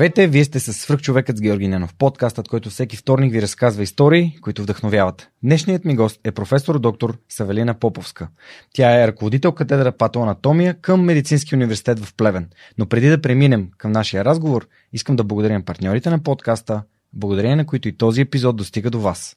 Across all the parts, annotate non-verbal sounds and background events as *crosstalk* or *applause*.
Здравейте, вие сте с свръхчовекът с Георги Ненов, подкастът, който всеки вторник ви разказва истории, които вдъхновяват. Днешният ми гост е професор доктор Савелина Поповска. Тя е ръководител катедра патоанатомия към Медицински университет в Плевен. Но преди да преминем към нашия разговор, искам да благодаря партньорите на подкаста, благодарение на които и този епизод достига до вас.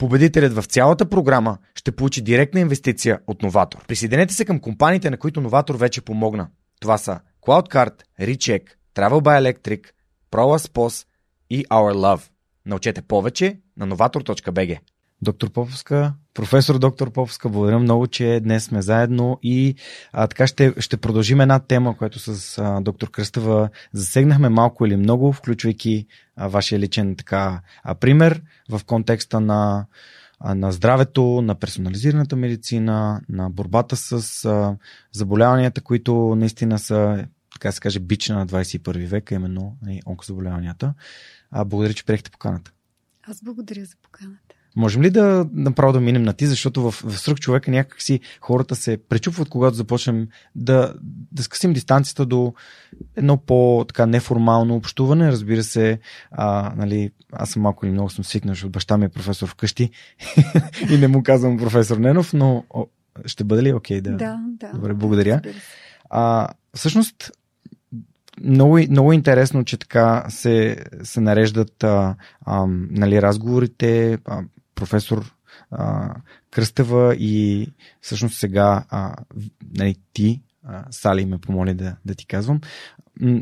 Победителят в цялата програма ще получи директна инвестиция от Новатор. Присъединете се към компаниите, на които Новатор вече помогна. Това са CloudCard, Recheck, Travel by Electric, ProLaspos и Our Love. Научете повече на novator.bg. Доктор Поповска, професор доктор Поповска, благодаря много, че днес сме заедно и а, така ще, ще продължим една тема, която с а, доктор Кръстава засегнахме малко или много, включвайки а, вашия личен така а, пример в контекста на, на здравето, на персонализираната медицина, на борбата с а, заболяванията, които наистина са, така се каже, бична на 21 век, именно нали, онкозаболяванията. А, благодаря, че приехте поканата. Аз благодаря за поканата. Можем ли да направо да минем на ти, защото в, в сръх човека някакси хората се пречупват, когато започнем да, да скъсим дистанцията до едно по-така неформално общуване. Разбира се, а, нали, аз съм малко или много съм свикнал, защото баща ми е професор вкъщи *laughs* и не му казвам професор Ненов, но о, ще бъде ли окей? Okay, да. да, да. Добре, благодаря. А, всъщност, много, много интересно, че така се, се нареждат а, а, нали, разговорите. А, професор а, Кръстева и всъщност сега а, нали, ти, а, Сали ме помоли да, да ти казвам.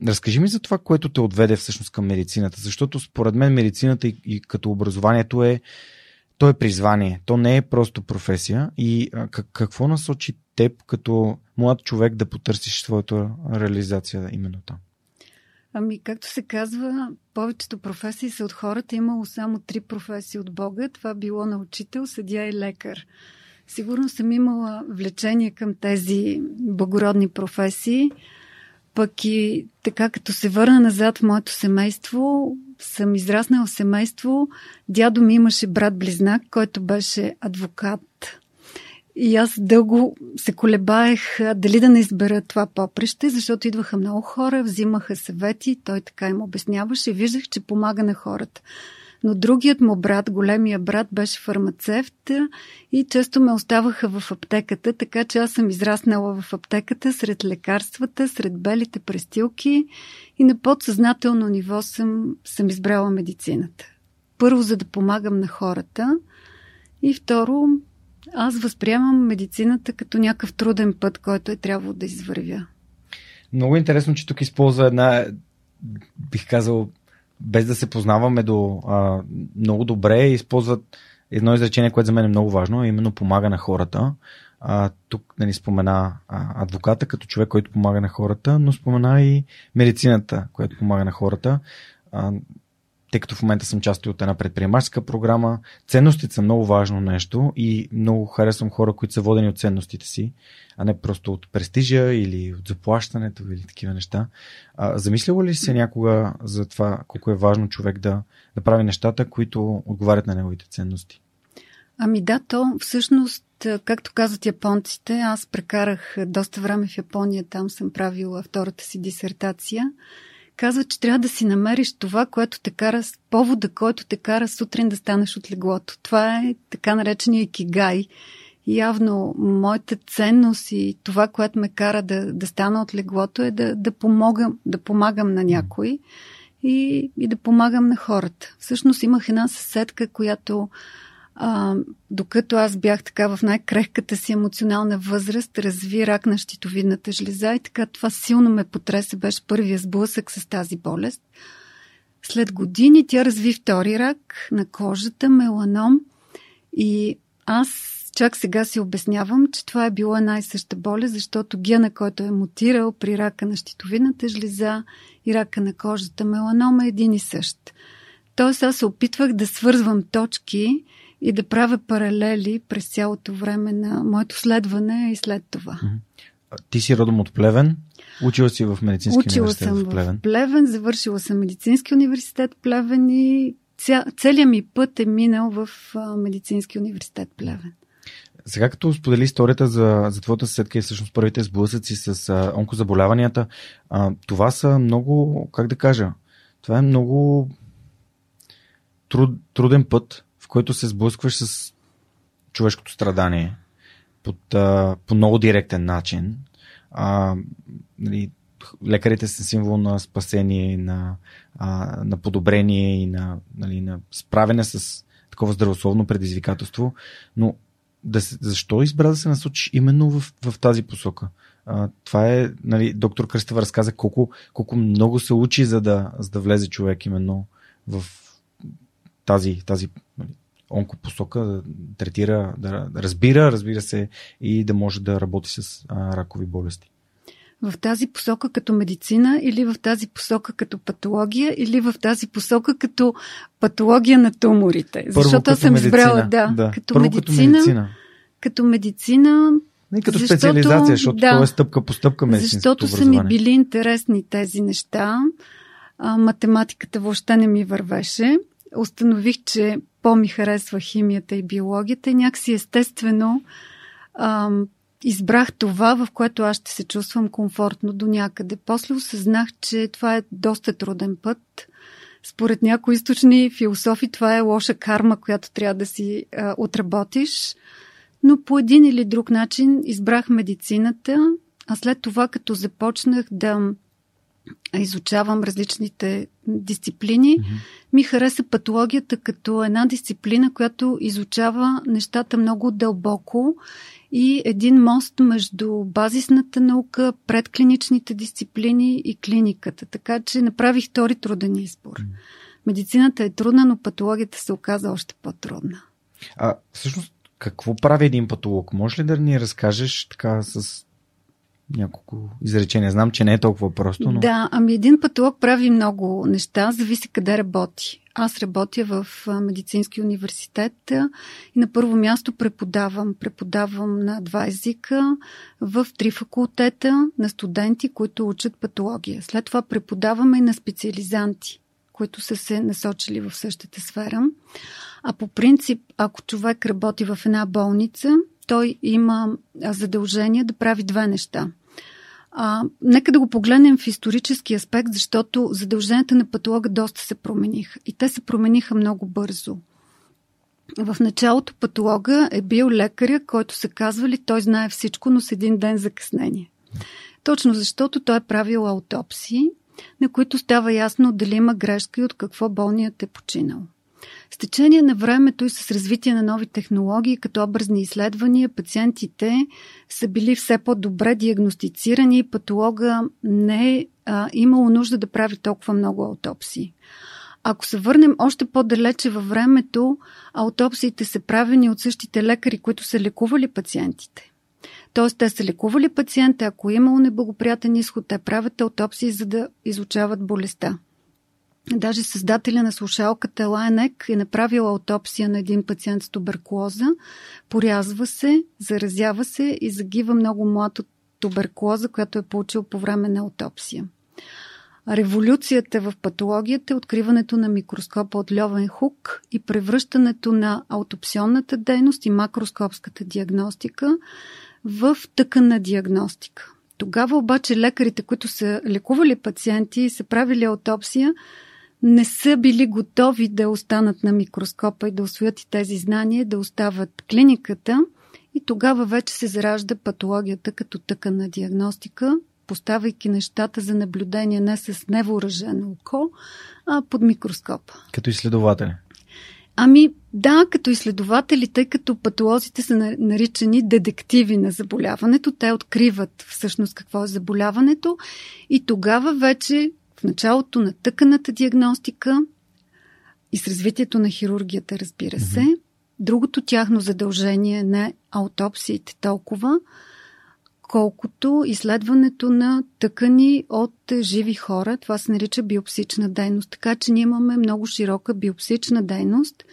Разкажи ми за това, което те отведе всъщност към медицината, защото според мен медицината и, и като образованието е то е призвание, то не е просто професия и а, как, какво насочи теб като млад човек да потърсиш своята реализация именно там? Ами, както се казва, повечето професии са от хората. Имало само три професии от Бога. Това било на учител, съдя и лекар. Сигурно съм имала влечение към тези благородни професии. Пък и така, като се върна назад в моето семейство, съм израснала в семейство. Дядо ми имаше брат-близнак, който беше адвокат и аз дълго се колебаех дали да не избера това попреще, защото идваха много хора, взимаха съвети, той така им обясняваше и виждах, че помага на хората. Но другият му брат, големия брат, беше фармацевт и често ме оставаха в аптеката, така че аз съм израснала в аптеката сред лекарствата, сред белите престилки и на подсъзнателно ниво съм, съм избрала медицината. Първо, за да помагам на хората и второ, аз възприемам медицината като някакъв труден път, който е трябвало да извървя. Много интересно, че тук използва една, бих казал, без да се познаваме до а, много добре, използват едно изречение, което за мен е много важно, именно помага на хората. А, тук нали, спомена а, адвоката като човек, който помага на хората, но спомена и медицината, която помага на хората. А, тъй като в момента съм част от една предприемаческа програма. Ценностите са много важно нещо и много харесвам хора, които са водени от ценностите си, а не просто от престижа или от заплащането или такива неща. А, замисляла ли се някога за това колко е важно човек да, да прави нещата, които отговарят на неговите ценности? Ами да, то всъщност, както казват японците, аз прекарах доста време в Япония, там съм правила втората си дисертация казва, че трябва да си намериш това, което те кара, повода, който те кара сутрин да станеш от леглото. Това е така наречения икигай. Явно моята ценност и това, което ме кара да, да стана от леглото е да, да, помогам, да помагам на някой и, и да помагам на хората. Всъщност имах една съседка, която а, докато аз бях така в най-крехката си емоционална възраст, разви рак на щитовидната жлеза и така това силно ме потреса, беше първия сблъсък с тази болест. След години тя разви втори рак на кожата, меланом и аз чак сега си обяснявам, че това е била една и съща болест, защото гена, който е мутирал при рака на щитовидната жлеза и рака на кожата, меланома е един и същ. Тоест аз се опитвах да свързвам точки и да правя паралели през цялото време на моето следване и след това. Ти си родом от Плевен, учила си в медицински Учила университет съм в Плевен. в Плевен, завършила съм медицински университет Плевен и ця, целият ми път е минал в а, медицински университет Плевен. Сега като сподели историята за, за твоята съседка и всъщност първите сблъсъци с а, онкозаболяванията, а, това са много, как да кажа, това е много труд, труден път, който се сблъскваш с човешкото страдание под, а, по много директен начин. А, нали, лекарите са символ на спасение, на, а, на подобрение и на, нали, на справяне с такова здравословно предизвикателство, но да защо избра да се насочиш именно в, в тази посока? А, това е, нали, доктор Кръстева разказа колко, колко много се учи, за да, за да влезе човек именно в тази, тази нали, онкопосока, да третира, да, разбира, разбира се, и да може да работи с а, ракови болести. В тази посока като медицина или в тази посока като патология или в тази посока като патология на туморите? Първо Защото аз съм медицина, избрала, да, да. като Първо медицина. като медицина. Като медицина И като Защото- специализация, защото да. това е стъпка по стъпка медицинското Защото са ми били интересни тези неща. А, математиката въобще не ми вървеше. Установих, че по-ми харесва химията и биологията и някакси естествено а, избрах това, в което аз ще се чувствам комфортно до някъде. После осъзнах, че това е доста труден път. Според някои източни философи това е лоша карма, която трябва да си а, отработиш. Но по един или друг начин избрах медицината, а след това, като започнах да изучавам различните дисциплини, Мгм. ми хареса патологията като една дисциплина, която изучава нещата много дълбоко и един мост между базисната наука, предклиничните дисциплини и клиниката. Така че направих втори труден избор. Мгм. Медицината е трудна, но патологията се оказа още по-трудна. А всъщност, какво прави един патолог? Може ли да ни разкажеш така с няколко изречения? Знам, че не е толкова просто, но... Да, ами един патолог прави много неща, зависи къде работи. Аз работя в медицински университет и на първо място преподавам. Преподавам на два езика в три факултета на студенти, които учат патология. След това преподаваме и на специализанти, които са се насочили в същата сфера. А по принцип, ако човек работи в една болница, той има задължение да прави две неща. А, нека да го погледнем в исторически аспект, защото задълженията на патолога доста се промениха. И те се промениха много бързо. В началото патолога е бил лекаря, който са казвали, той знае всичко, но с един ден закъснение. Точно защото той е правил аутопсии, на които става ясно дали има грешка и от какво болният е починал. С течение на времето и с развитие на нови технологии, като образни изследвания, пациентите са били все по-добре диагностицирани и патолога не е имало нужда да прави толкова много аутопсии. Ако се върнем още по-далече във времето, аутопсиите са правени от същите лекари, които са лекували пациентите. Тоест, те са лекували пациента, ако е имало неблагоприятен изход, те правят аутопсии, за да изучават болестта. Даже създателя на слушалката Лайнек е направил аутопсия на един пациент с туберкулоза, порязва се, заразява се и загива много млад от туберкулоза, която е получил по време на аутопсия. Революцията в патологията е откриването на микроскопа от Льовен Хук и превръщането на аутопсионната дейност и макроскопската диагностика в тъканна диагностика. Тогава обаче лекарите, които са лекували пациенти и са правили аутопсия, не са били готови да останат на микроскопа и да освоят и тези знания, да остават клиниката. И тогава вече се заражда патологията като тъкана диагностика, поставяйки нещата за наблюдение не с невооръжено око, а под микроскопа. Като изследователи. Ами да, като изследователи, тъй като патолозите са наричани детективи на заболяването, те откриват всъщност какво е заболяването и тогава вече в началото на тъканата диагностика и с развитието на хирургията, разбира се, mm-hmm. другото тяхно задължение не аутопсиите толкова, колкото изследването на тъкани от живи хора. Това се нарича биопсична дейност. Така че ние имаме много широка биопсична дейност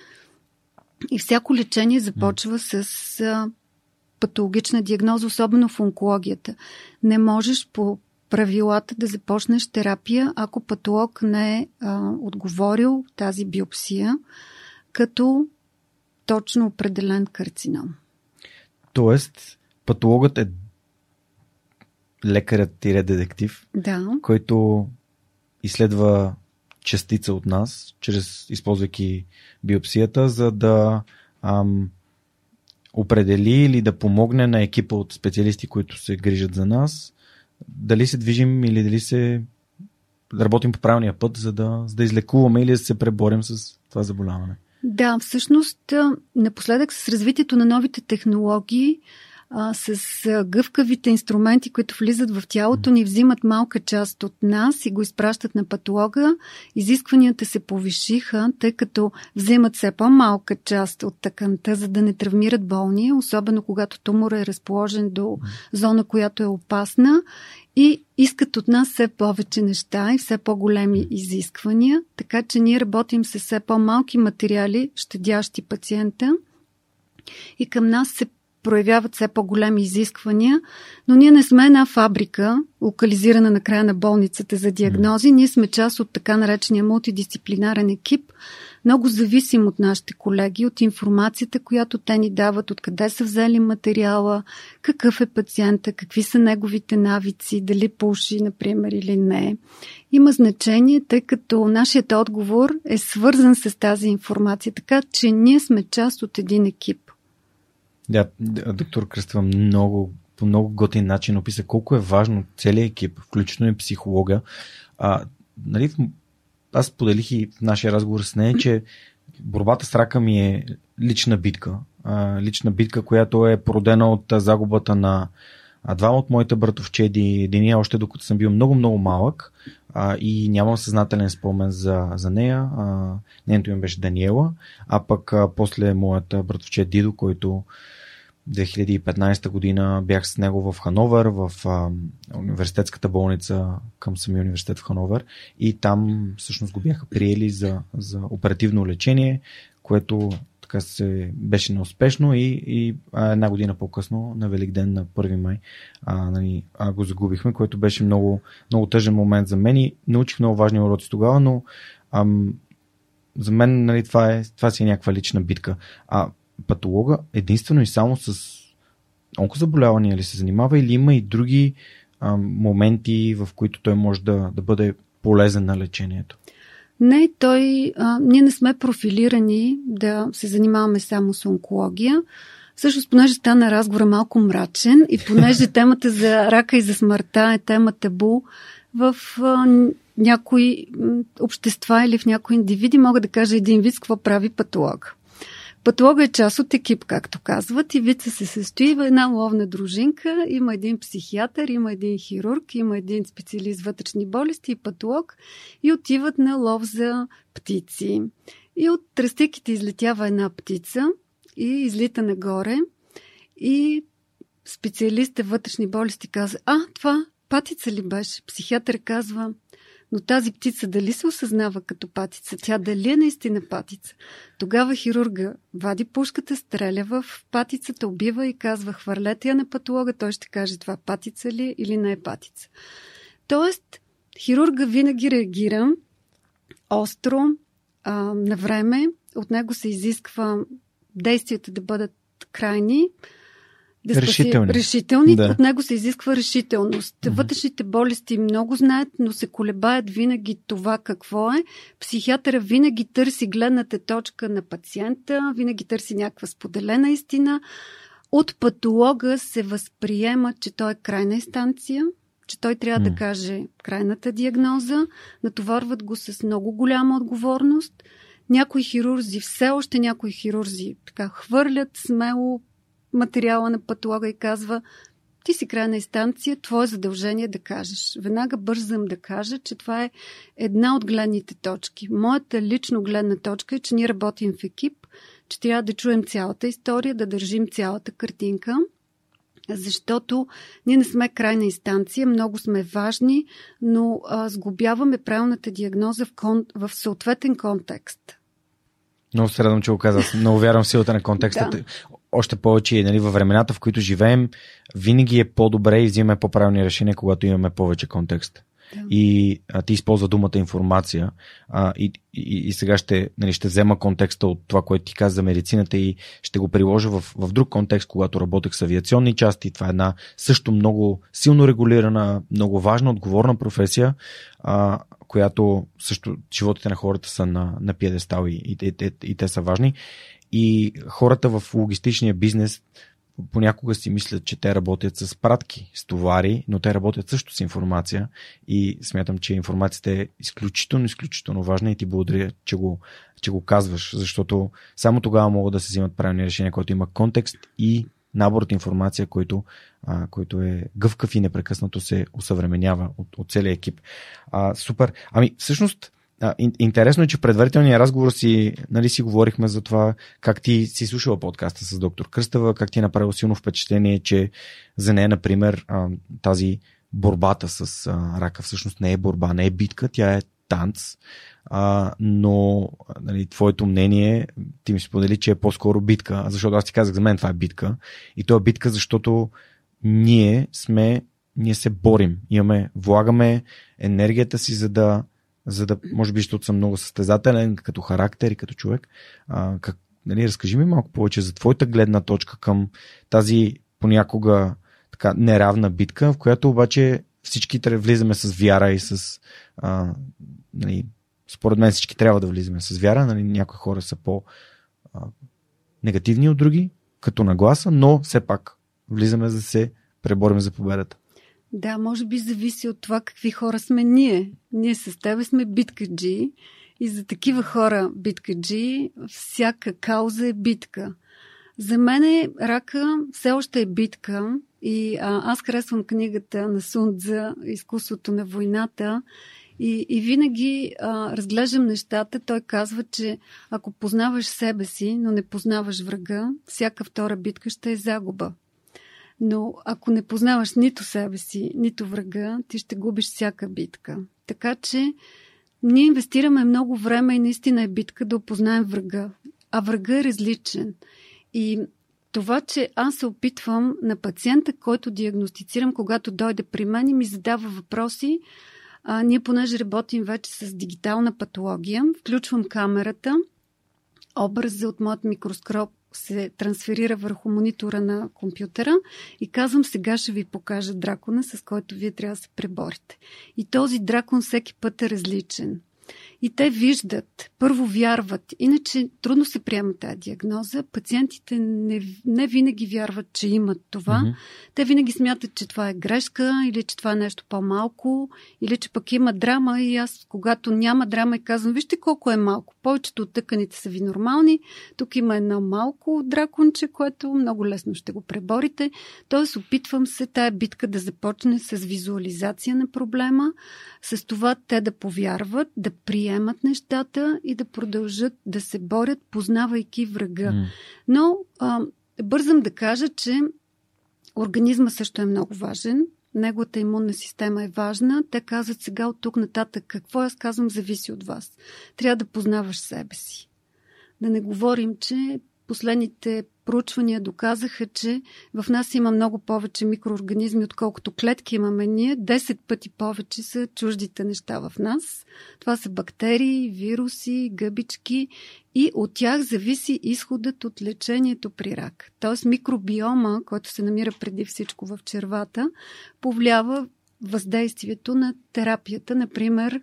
и всяко лечение започва с патологична диагноза, особено в онкологията. Не можеш по правилата да започнеш терапия, ако патолог не е а, отговорил тази биопсия като точно определен карцином. Тоест, патологът е лекарят-детектив, да. който изследва частица от нас, чрез използвайки биопсията, за да ам, определи или да помогне на екипа от специалисти, които се грижат за нас, дали се движим или дали се работим по правилния път, за да, за да излекуваме или да се преборим с това заболяване. Да, всъщност напоследък с развитието на новите технологии а, с гъвкавите инструменти, които влизат в тялото ни, взимат малка част от нас и го изпращат на патолога. Изискванията се повишиха, тъй като вземат все по-малка част от тъканта, за да не травмират болния, особено когато тумор е разположен до зона, която е опасна и искат от нас все повече неща и все по-големи изисквания, така че ние работим с все по-малки материали, щадящи пациента. И към нас се проявяват все по-големи изисквания, но ние не сме една фабрика, локализирана на края на болницата за диагнози. Ние сме част от така наречения мултидисциплинарен екип, много зависим от нашите колеги, от информацията, която те ни дават, откъде са взели материала, какъв е пациента, какви са неговите навици, дали пуши, например, или не. Има значение, тъй като нашият отговор е свързан с тази информация, така че ние сме част от един екип. Да, доктор Кръстава много, по много готин начин описа колко е важно целият екип, включително и психолога. А, нали, аз поделих и в нашия разговор с нея, че борбата с рака ми е лична битка. А, лична битка, която е породена от загубата на двама от моите братовчеди. Един още докато съм бил много-много малък а, и нямам съзнателен спомен за, за нея. А, нейното име беше Даниела, а пък а, после моят братовчет Дидо, който 2015 година бях с него в Хановер, в а, университетската болница към самия университет в Хановер и там всъщност го бяха приели за, за оперативно лечение, което така се беше неуспешно и, и а, една година по-късно, на Велик ден, на 1 май, а, нали, а, го загубихме, което беше много, много тъжен момент за мен и научих много важни уроци тогава, но ам, за мен нали, това, е, това си е някаква лична битка. А патолога единствено и само с онкозаболявания ли се занимава или има и други а, моменти, в които той може да, да бъде полезен на лечението? Не, той. А, ние не сме профилирани да се занимаваме само с онкология. Всъщност, понеже стана разговора малко мрачен и понеже *laughs* темата за рака и за смъртта е тема табу в а, някои общества или в някои индивиди, мога да кажа един вид какво прави патолог. Патолога е част от екип, както казват, и вица се състои в една ловна дружинка. Има един психиатър, има един хирург, има един специалист вътрешни болести и патолог и отиват на лов за птици. И от тръстиките излетява една птица и излита нагоре и специалистът вътрешни болести казва, а, това патица ли беше? Психиатър казва, но тази птица дали се осъзнава като патица? Тя дали е наистина патица? Тогава хирурга вади пушката, стреля в патицата, убива и казва хвърлете я на патолога, той ще каже това патица ли е или не е патица. Тоест, хирурга винаги реагира остро, а, на време. От него се изисква действията да бъдат крайни да решителни. Спаси, решителни. Да. От него се изисква решителност. Mm-hmm. Вътрешните болести много знаят, но се колебаят винаги това какво е. Психиатъра винаги търси гледната точка на пациента, винаги търси някаква споделена истина. От патолога се възприема, че той е крайна инстанция, че той трябва mm. да каже крайната диагноза, натоварват го с много голяма отговорност. Някои хирурзи, все още някои хирурзи, така хвърлят смело материала на патолога и казва ти си крайна инстанция, твое задължение е да кажеш. Веднага бързам да кажа, че това е една от гледните точки. Моята лично гледна точка е, че ние работим в екип, че трябва да чуем цялата история, да държим цялата картинка – защото ние не сме крайна инстанция, много сме важни, но а, сгубяваме правилната диагноза в, кон, в съответен контекст. Много се радвам, че го казах. Много вярвам в силата на контекста. да. Още повече нали, във времената, в които живеем, винаги е по-добре и взимаме по-правилни решения, когато имаме повече контекст. И а, ти използва думата информация. А, и, и, и сега ще, нали, ще взема контекста от това, което ти каза за медицината и ще го приложа в, в друг контекст, когато работех с авиационни части. Това е една също много силно регулирана, много важна, отговорна професия, а, която също животите на хората са на, на пиедестал и, и, и, и, и те са важни. И хората в логистичния бизнес понякога си мислят, че те работят с пратки, с товари, но те работят също с информация и смятам, че информацията е изключително, изключително важна и ти благодаря, че го, че го казваш, защото само тогава могат да се взимат правилни решения, който има контекст и набор от информация, който, а, който е гъвкав и непрекъснато се усъвременява от, от целия екип. А, супер. Ами, всъщност, интересно е, че в предварителния разговор си, нали, си говорихме за това как ти си слушала подкаста с доктор Кръстава, как ти е направил силно впечатление, че за нея, например, тази борбата с рака всъщност не е борба, не е битка, тя е танц. А, но нали, твоето мнение, ти ми сподели, че е по-скоро битка, защото аз ти казах, за мен това е битка. И то е битка, защото ние сме, ние се борим. Имаме, влагаме енергията си, за да за да, може би, защото съм много състезателен като характер и като човек. А, как, нали, разкажи ми малко повече за твоята гледна точка към тази понякога така неравна битка, в която обаче всички влизаме с вяра и с а, нали, според мен всички трябва да влизаме с вяра. Нали, някои хора са по а, негативни от други, като нагласа, но все пак влизаме за да се преборим за победата. Да, може би зависи от това какви хора сме ние. Ние с тебе сме биткаджи и за такива хора биткаджи всяка кауза е битка. За мен е рака все още е битка и а, аз харесвам книгата на Сунд за изкуството на войната и, и винаги а, разглеждам нещата. Той казва, че ако познаваш себе си, но не познаваш врага, всяка втора битка ще е загуба. Но ако не познаваш нито себе си, нито врага, ти ще губиш всяка битка. Така че ние инвестираме много време и наистина е битка да опознаем врага. А врага е различен. И това, че аз се опитвам на пациента, който диагностицирам, когато дойде при мен и ми задава въпроси, а, ние понеже работим вече с дигитална патология, включвам камерата, образа от моят микроскоп се трансферира върху монитора на компютъра и казвам, сега ще ви покажа дракона, с който вие трябва да се преборите. И този дракон всеки път е различен. И те виждат, първо вярват, иначе трудно се приема тази диагноза. Пациентите не, не винаги вярват, че имат това. Mm-hmm. Те винаги смятат, че това е грешка или че това е нещо по-малко, или че пък има драма и аз, когато няма драма, и казвам, вижте колко е малко. Повечето от тъканите са ви нормални. Тук има едно малко драконче, което много лесно ще го преборите. Тоест, опитвам се тая битка да започне с визуализация на проблема, с това те да повярват, да приемат нещата и да продължат да се борят, познавайки врага. Mm. Но а, бързам да кажа, че организма също е много важен. Неговата имунна система е важна. Те казват сега от тук нататък какво аз казвам зависи от вас. Трябва да познаваш себе си. Да не говорим, че последните проучвания доказаха, че в нас има много повече микроорганизми, отколкото клетки имаме ние. 10 пъти повече са чуждите неща в нас. Това са бактерии, вируси, гъбички и от тях зависи изходът от лечението при рак. Тоест микробиома, който се намира преди всичко в червата, повлиява въздействието на терапията. Например,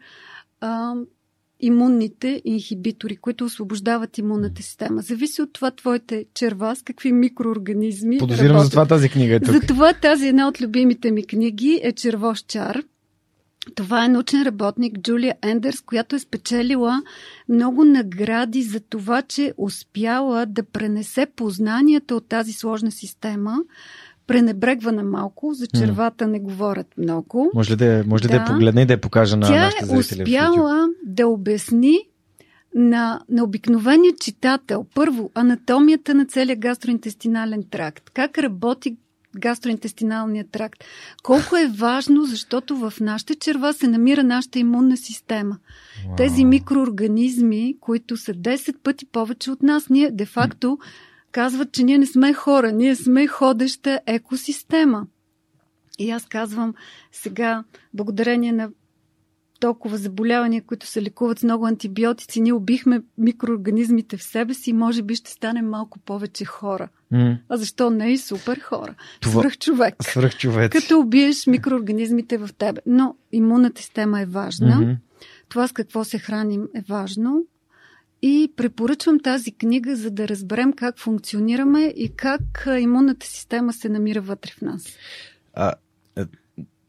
имунните инхибитори, които освобождават имунната система. Зависи от това твоите черва с какви микроорганизми. Подозирам за това тази книга е тук. Затова тази една от любимите ми книги е Червош чар. Това е научен работник Джулия Ендерс, която е спечелила много награди за това, че успяла да пренесе познанията от тази сложна система пренебрегвана малко, за червата не говорят много. Може ли да, може ли да. да я погледне и да я покажа на Тя нашите зрители? Тя е успяла да обясни на, на обикновения читател, първо, анатомията на целия гастроинтестинален тракт, как работи гастроинтестиналния тракт. Колко е важно, защото в нашите черва се намира нашата имунна система. Wow. Тези микроорганизми, които са 10 пъти повече от нас, ние де-факто казват, че ние не сме хора, ние сме ходеща екосистема. И аз казвам сега, благодарение на толкова заболявания, които се лекуват с много антибиотици, ние убихме микроорганизмите в себе си и може би ще станем малко повече хора. Mm. А защо не и супер хора? Това... Свръх човек. Свръх човек. Като убиеш микроорганизмите в тебе. Но имунната система е важна. Mm-hmm. Това с какво се храним е важно. И препоръчвам тази книга, за да разберем как функционираме и как имунната система се намира вътре в нас. А, е,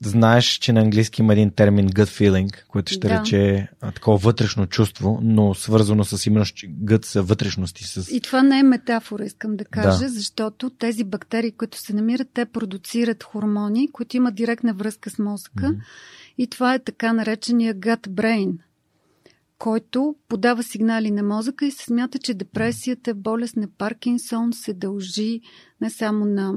знаеш, че на английски има един термин gut feeling, който ще да. рече а, такова вътрешно чувство, но свързано с именно gut са вътрешности. С... И това не е метафора, искам да кажа, да. защото тези бактерии, които се намират, те продуцират хормони, които имат директна връзка с мозъка. Mm-hmm. И това е така наречения gut brain – който подава сигнали на мозъка и се смята, че депресията, болест на Паркинсон се дължи не само на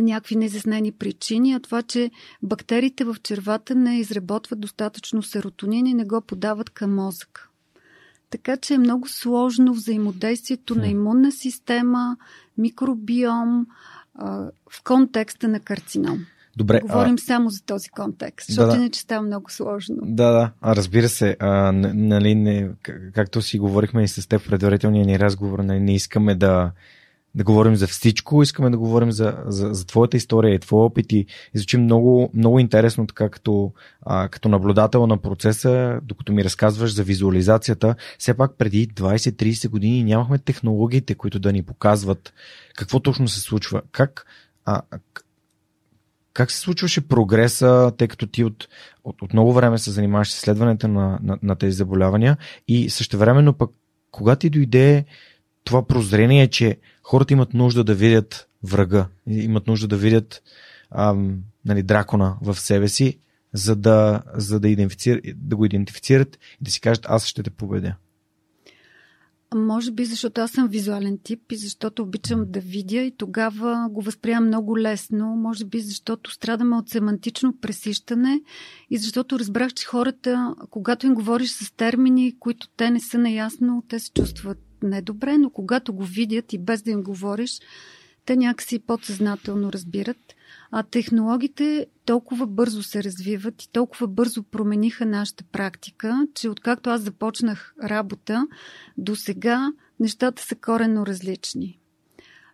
някакви незаснени причини, а това, че бактериите в червата не изработват достатъчно серотонин и не го подават към мозъка. Така че е много сложно взаимодействието на имунна система, микробиом в контекста на карцином. Добре. Говорим а... само за този контекст, защото да, иначе става много сложно. Да, да. А разбира се, а, нали, не, както си говорихме и с теб в предварителния ни разговор, не, нали, не искаме да, да говорим за всичко, искаме да говорим за, за, за твоята история и твой опит и, и звучи много, много интересно така като, а, като наблюдател на процеса, докато ми разказваш за визуализацията. Все пак преди 20-30 години нямахме технологиите, които да ни показват какво точно се случва. Как, а, как се случваше прогреса, тъй като ти от, от, от много време се занимаваш с изследването на, на, на тези заболявания и същевременно пък кога ти дойде това прозрение, че хората имат нужда да видят врага, имат нужда да видят ам, нали, дракона в себе си, за да, за да, да го идентифицират и да си кажат аз ще те победя. Може би, защото аз съм визуален тип и защото обичам да видя и тогава го възприемам много лесно. Може би, защото страдаме от семантично пресищане и защото разбрах, че хората, когато им говориш с термини, които те не са наясно, те се чувстват недобре, но когато го видят и без да им говориш, те някакси подсъзнателно разбират. А технологиите толкова бързо се развиват и толкова бързо промениха нашата практика, че откакто аз започнах работа, до сега нещата са коренно различни.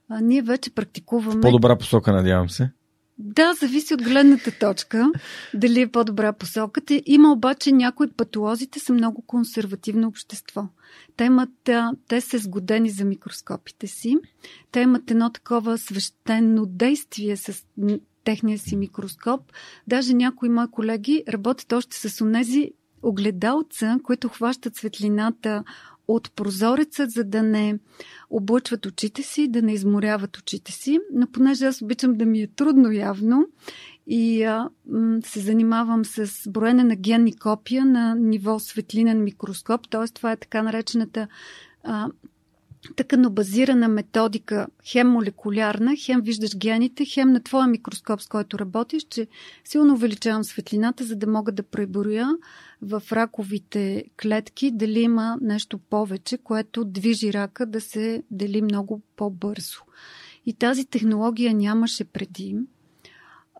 А, ние вече практикуваме. В по-добра посока, надявам се. Да, зависи от гледната точка, *laughs* дали е по-добра посоката. Има обаче някои патолозите са много консервативно общество. Те, имат, те са сгодени за микроскопите си. Те имат едно такова свещено действие с техния си микроскоп. Даже някои мои колеги работят още с онези огледалца, които хващат светлината от прозореца, за да не облъчват очите си, да не изморяват очите си. Но понеже аз обичам да ми е трудно явно и а, м- се занимавам с броене на генни копия на ниво светлинен микроскоп, т.е. това е така наречената а, тъканобазирана методика, хем молекулярна, хем виждаш гените, хем на твоя микроскоп, с който работиш, че силно увеличавам светлината, за да мога да преброя в раковите клетки дали има нещо повече, което движи рака да се дели много по-бързо. И тази технология нямаше преди.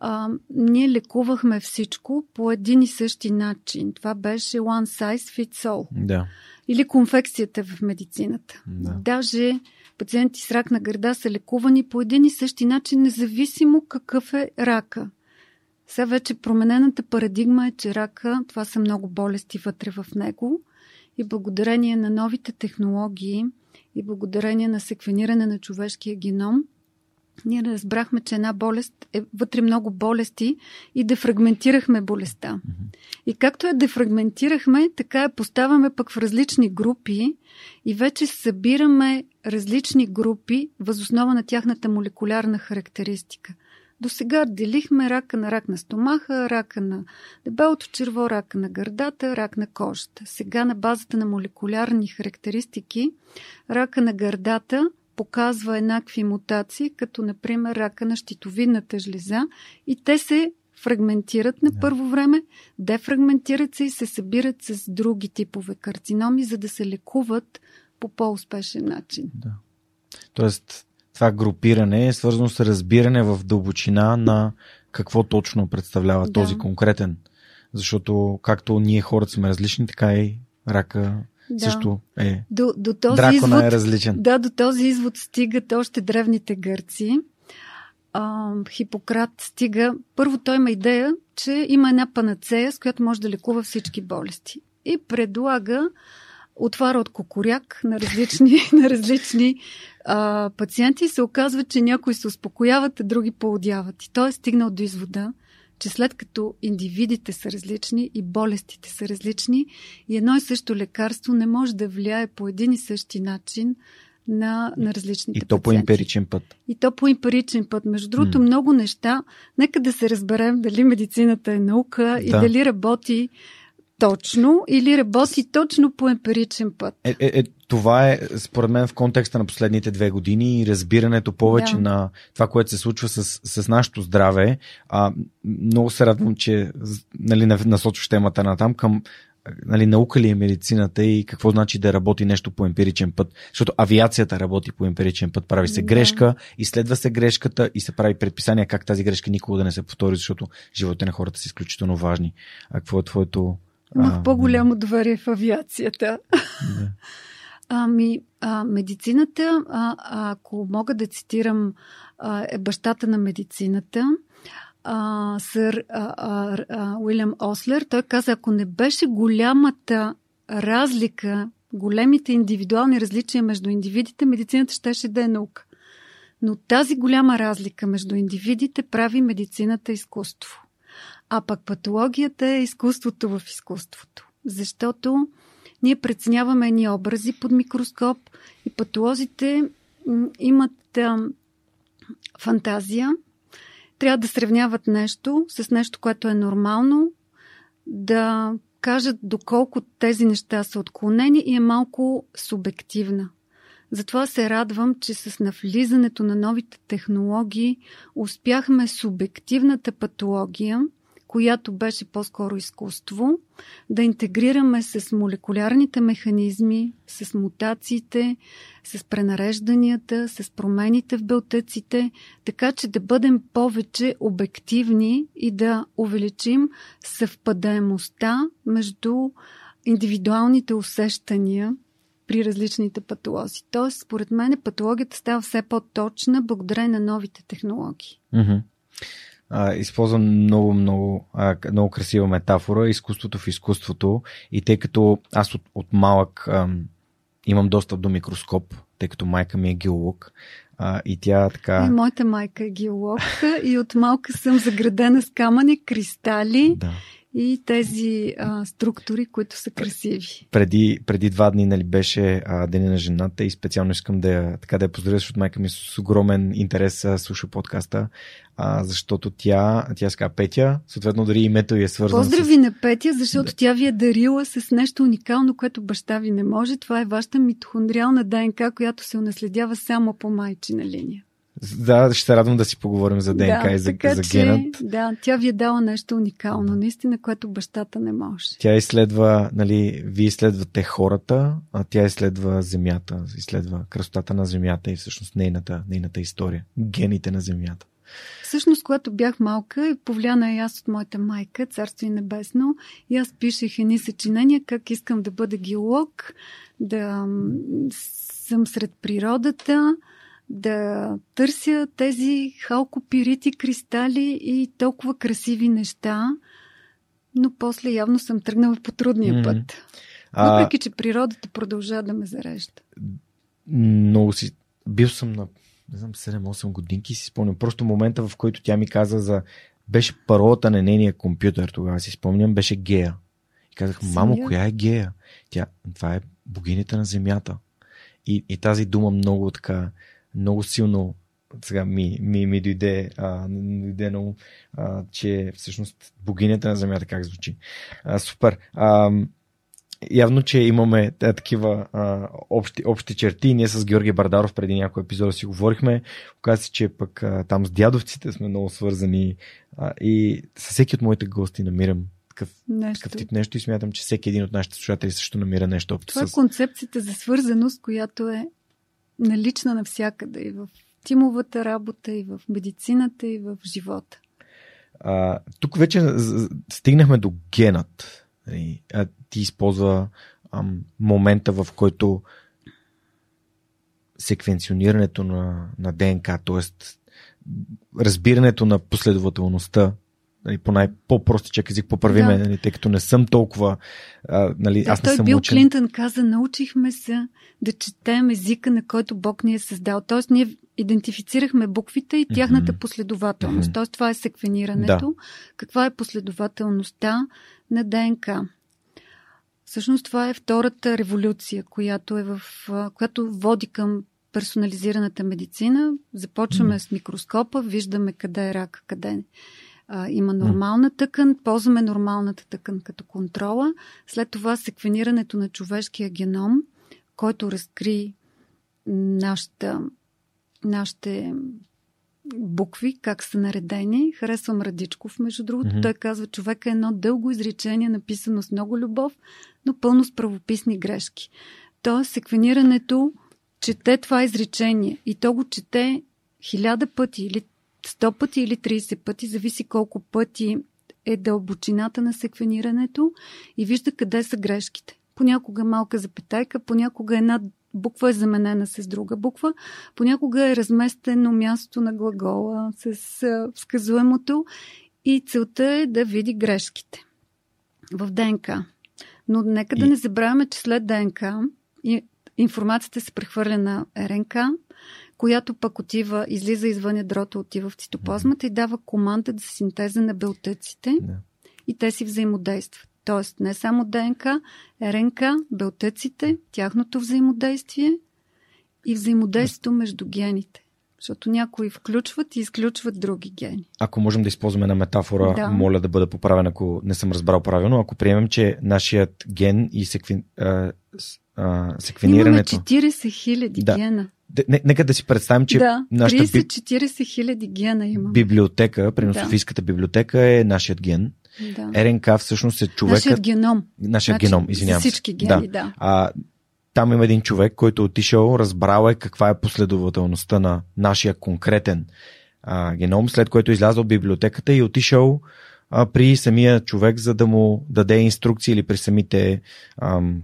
А, ние лекувахме всичко по един и същи начин. Това беше one size fits all. Да. Или конфекцията в медицината. Да. Даже пациенти с рак на гърда са лекувани по един и същи начин, независимо какъв е рака. Сега вече променената парадигма е, че рака, това са много болести вътре в него и благодарение на новите технологии и благодарение на секвениране на човешкия геном, ние разбрахме, че една болест е вътре много болести и дефрагментирахме болестта. И както я дефрагментирахме, така я поставяме пък в различни групи и вече събираме различни групи възоснова на тяхната молекулярна характеристика. До сега делихме рака на рак на стомаха, рака на дебелото черво, рака на гърдата, рак на кожата. Сега на базата на молекулярни характеристики, рака на гърдата показва еднакви мутации, като например рака на щитовидната жлеза и те се фрагментират на първо време, дефрагментират се и се събират с други типове карциноми, за да се лекуват по по-успешен начин. Да. Тоест, това групиране е свързано с разбиране в дълбочина на какво точно представлява да. този конкретен. Защото както ние хората сме различни, така и рака да. също е. До, до този Дракона извод, е различен. Да, до този извод стигат още древните гърци. А, Хипократ стига. Първо той има идея, че има една панацея, с която може да лекува всички болести. И предлага отвара от кокоряк на различни, *laughs* на различни а, пациенти и се оказва, че някои се успокояват, а други поудяват. И той е стигнал до извода, че след като индивидите са различни и болестите са различни, и едно и също лекарство не може да влияе по един и същи начин на, на различните И то пациенти. по емпиричен път. И то по емпиричен път. Между другото, mm. много неща. Нека да се разберем дали медицината е наука да. и дали работи точно или работи точно по емпиричен път. Е, е, е, това е, според мен, в контекста на последните две години и разбирането повече да. на това, което се случва с, с нашето здраве. А, много се радвам, че нали, насочваш темата на там към нали, наука ли е медицината и какво значи да работи нещо по емпиричен път. Защото авиацията работи по емпиричен път. Прави се грешка, изследва се грешката и се прави предписания как тази грешка никога да не се повтори, защото живота на хората са изключително важни. А какво е твоето Имах по-голямо доверие в авиацията. Да. *laughs* Ами, а, медицината, а, ако мога да цитирам, а, е бащата на медицината, а, сър а, а, а, Уилям Ослер. Той каза, ако не беше голямата разлика, големите индивидуални различия между индивидите, медицината щеше да е наука. Но тази голяма разлика между индивидите прави медицината изкуство. А пък патологията е изкуството в изкуството. Защото ние преценяваме едни образи под микроскоп и патолозите имат а, фантазия, трябва да сравняват нещо с нещо, което е нормално, да кажат доколко тези неща са отклонени и е малко субективна. Затова се радвам, че с навлизането на новите технологии успяхме субективната патология – която беше по-скоро изкуство, да интегрираме с молекулярните механизми, с мутациите, с пренарежданията, с промените в белтъците, така че да бъдем повече обективни и да увеличим съвпадаемостта между индивидуалните усещания при различните патолози. Тоест, според мен, патологията става все по-точна благодарение на новите технологии. Mm-hmm а, използвам много, много, а, много красива метафора изкуството в изкуството и тъй като аз от, от малък а, имам достъп до микроскоп, тъй като майка ми е геолог а, и тя така... И моята майка е геолог и от малка съм заградена с камъни, кристали да. И тези а, структури, които са красиви. Преди, преди два дни нали, беше а, Деня на жената и специално искам да я, така да я поздравя, защото майка ми с огромен интерес а, слуша подкаста, а, защото тя, тя ска Петя, съответно дори името й е свързано Поздрави с... на Петя, защото да. тя ви е дарила с нещо уникално, което баща ви не може. Това е вашата митохондриална ДНК, която се унаследява само по майчина линия. Да, ще се радвам да си поговорим за ДНК да, и за, така, за генът. Че, да, тя ви е дала нещо уникално, наистина, което бащата не може. Тя изследва, нали, вие изследвате хората, а тя изследва земята, изследва красотата на земята и всъщност нейната, нейната история, гените на земята. Всъщност, когато бях малка и повляна и аз от моята майка, Царство и Небесно, и аз пишех едни съчинения как искам да бъда геолог, да съм сред природата, да търся тези халкопирити, кристали и толкова красиви неща, но после явно съм тръгнала по трудния mm-hmm. път. Въпреки, а... че природата продължава да ме зарежда. Много си... Бил съм на не знам, 7-8 годинки си спомням. Просто момента, в който тя ми каза за... Беше паролата на нейния компютър, тогава си спомням, беше Гея. И казах, мамо, коя е Гея? Тя, това е богинята на земята. И, и тази дума много така много силно сега ми, ми, ми дойде, а, дойде много, а, че всъщност богинята на Земята как звучи. А, супер. А, явно, че имаме а, такива а, общи, общи черти. Ние с Георги Бардаров преди някой епизод си говорихме. Оказа се, че пък а, там с дядовците сме много свързани а, и със всеки от моите гости намирам такъв, такъв тип нещо и смятам, че всеки един от нашите слушатели също намира нещо общо. Това е с... концепцията за свързаност, която е налична навсякъде и в тимовата работа, и в медицината, и в живота. А, тук вече стигнахме до генът. Ти използва ам, момента, в който секвенционирането на, на ДНК, т.е. разбирането на последователността нали, по най-по-простичък език, поправи да. нали, тъй като не съм толкова. А, нали, да, аз не той съм Бил учен. Клинтън каза, научихме се да четем езика, на който Бог ни е създал. Тоест, ние идентифицирахме буквите и тяхната mm-hmm. последователност. Mm-hmm. Тоест, това е секвенирането. Да. Каква е последователността на ДНК? Всъщност това е втората революция, която, е в, която води към персонализираната медицина. Започваме mm. с микроскопа, виждаме къде е рак, къде а, има нормална тъкан, ползваме нормалната тъкан като контрола. След това секвенирането на човешкия геном, който разкри нашата, нашите букви, как са наредени. Харесвам Радичков, между другото. Mm-hmm. Той казва, човек е едно дълго изречение, написано с много любов, но пълно с правописни грешки. Тоест, секвенирането чете това изречение и то го чете хиляда пъти или 100 пъти или 30 пъти, зависи колко пъти е дълбочината на секвенирането и вижда къде са грешките. Понякога малка запетайка, понякога една буква е заменена с друга буква, понякога е разместено място на глагола с сказуемото и целта е да види грешките в ДНК. Но нека да не забравяме, че след ДНК информацията се прехвърля на РНК, която пък отива, излиза извън ядрото, отива в цитоплазмата и дава команда за синтеза на белтъците да. и те си взаимодействат. Тоест не само ДНК, РНК, белтъците, тяхното взаимодействие и взаимодействието между гените. Защото някои включват и изключват други гени. Ако можем да използваме на метафора, да. моля да бъда поправен, ако не съм разбрал правилно. Ако приемем, че нашият ген и секви, а, а, секвенирането... Имаме 40 хиляди да. гена. Нека да си представим, че да, нашата 30-40 хиляди гена има. Библиотека, примерно да. Софийската библиотека е нашият ген. Да. РНК всъщност е човекът... Нашият геном. Нашият значи, геном, извинявам се. Всички гени, да. да. А, там има един човек, който отишъл, разбрал е каква е последователността на нашия конкретен а, геном, след което е излязъл от библиотеката и отишъл а, при самия човек, за да му даде инструкции или при самите ам,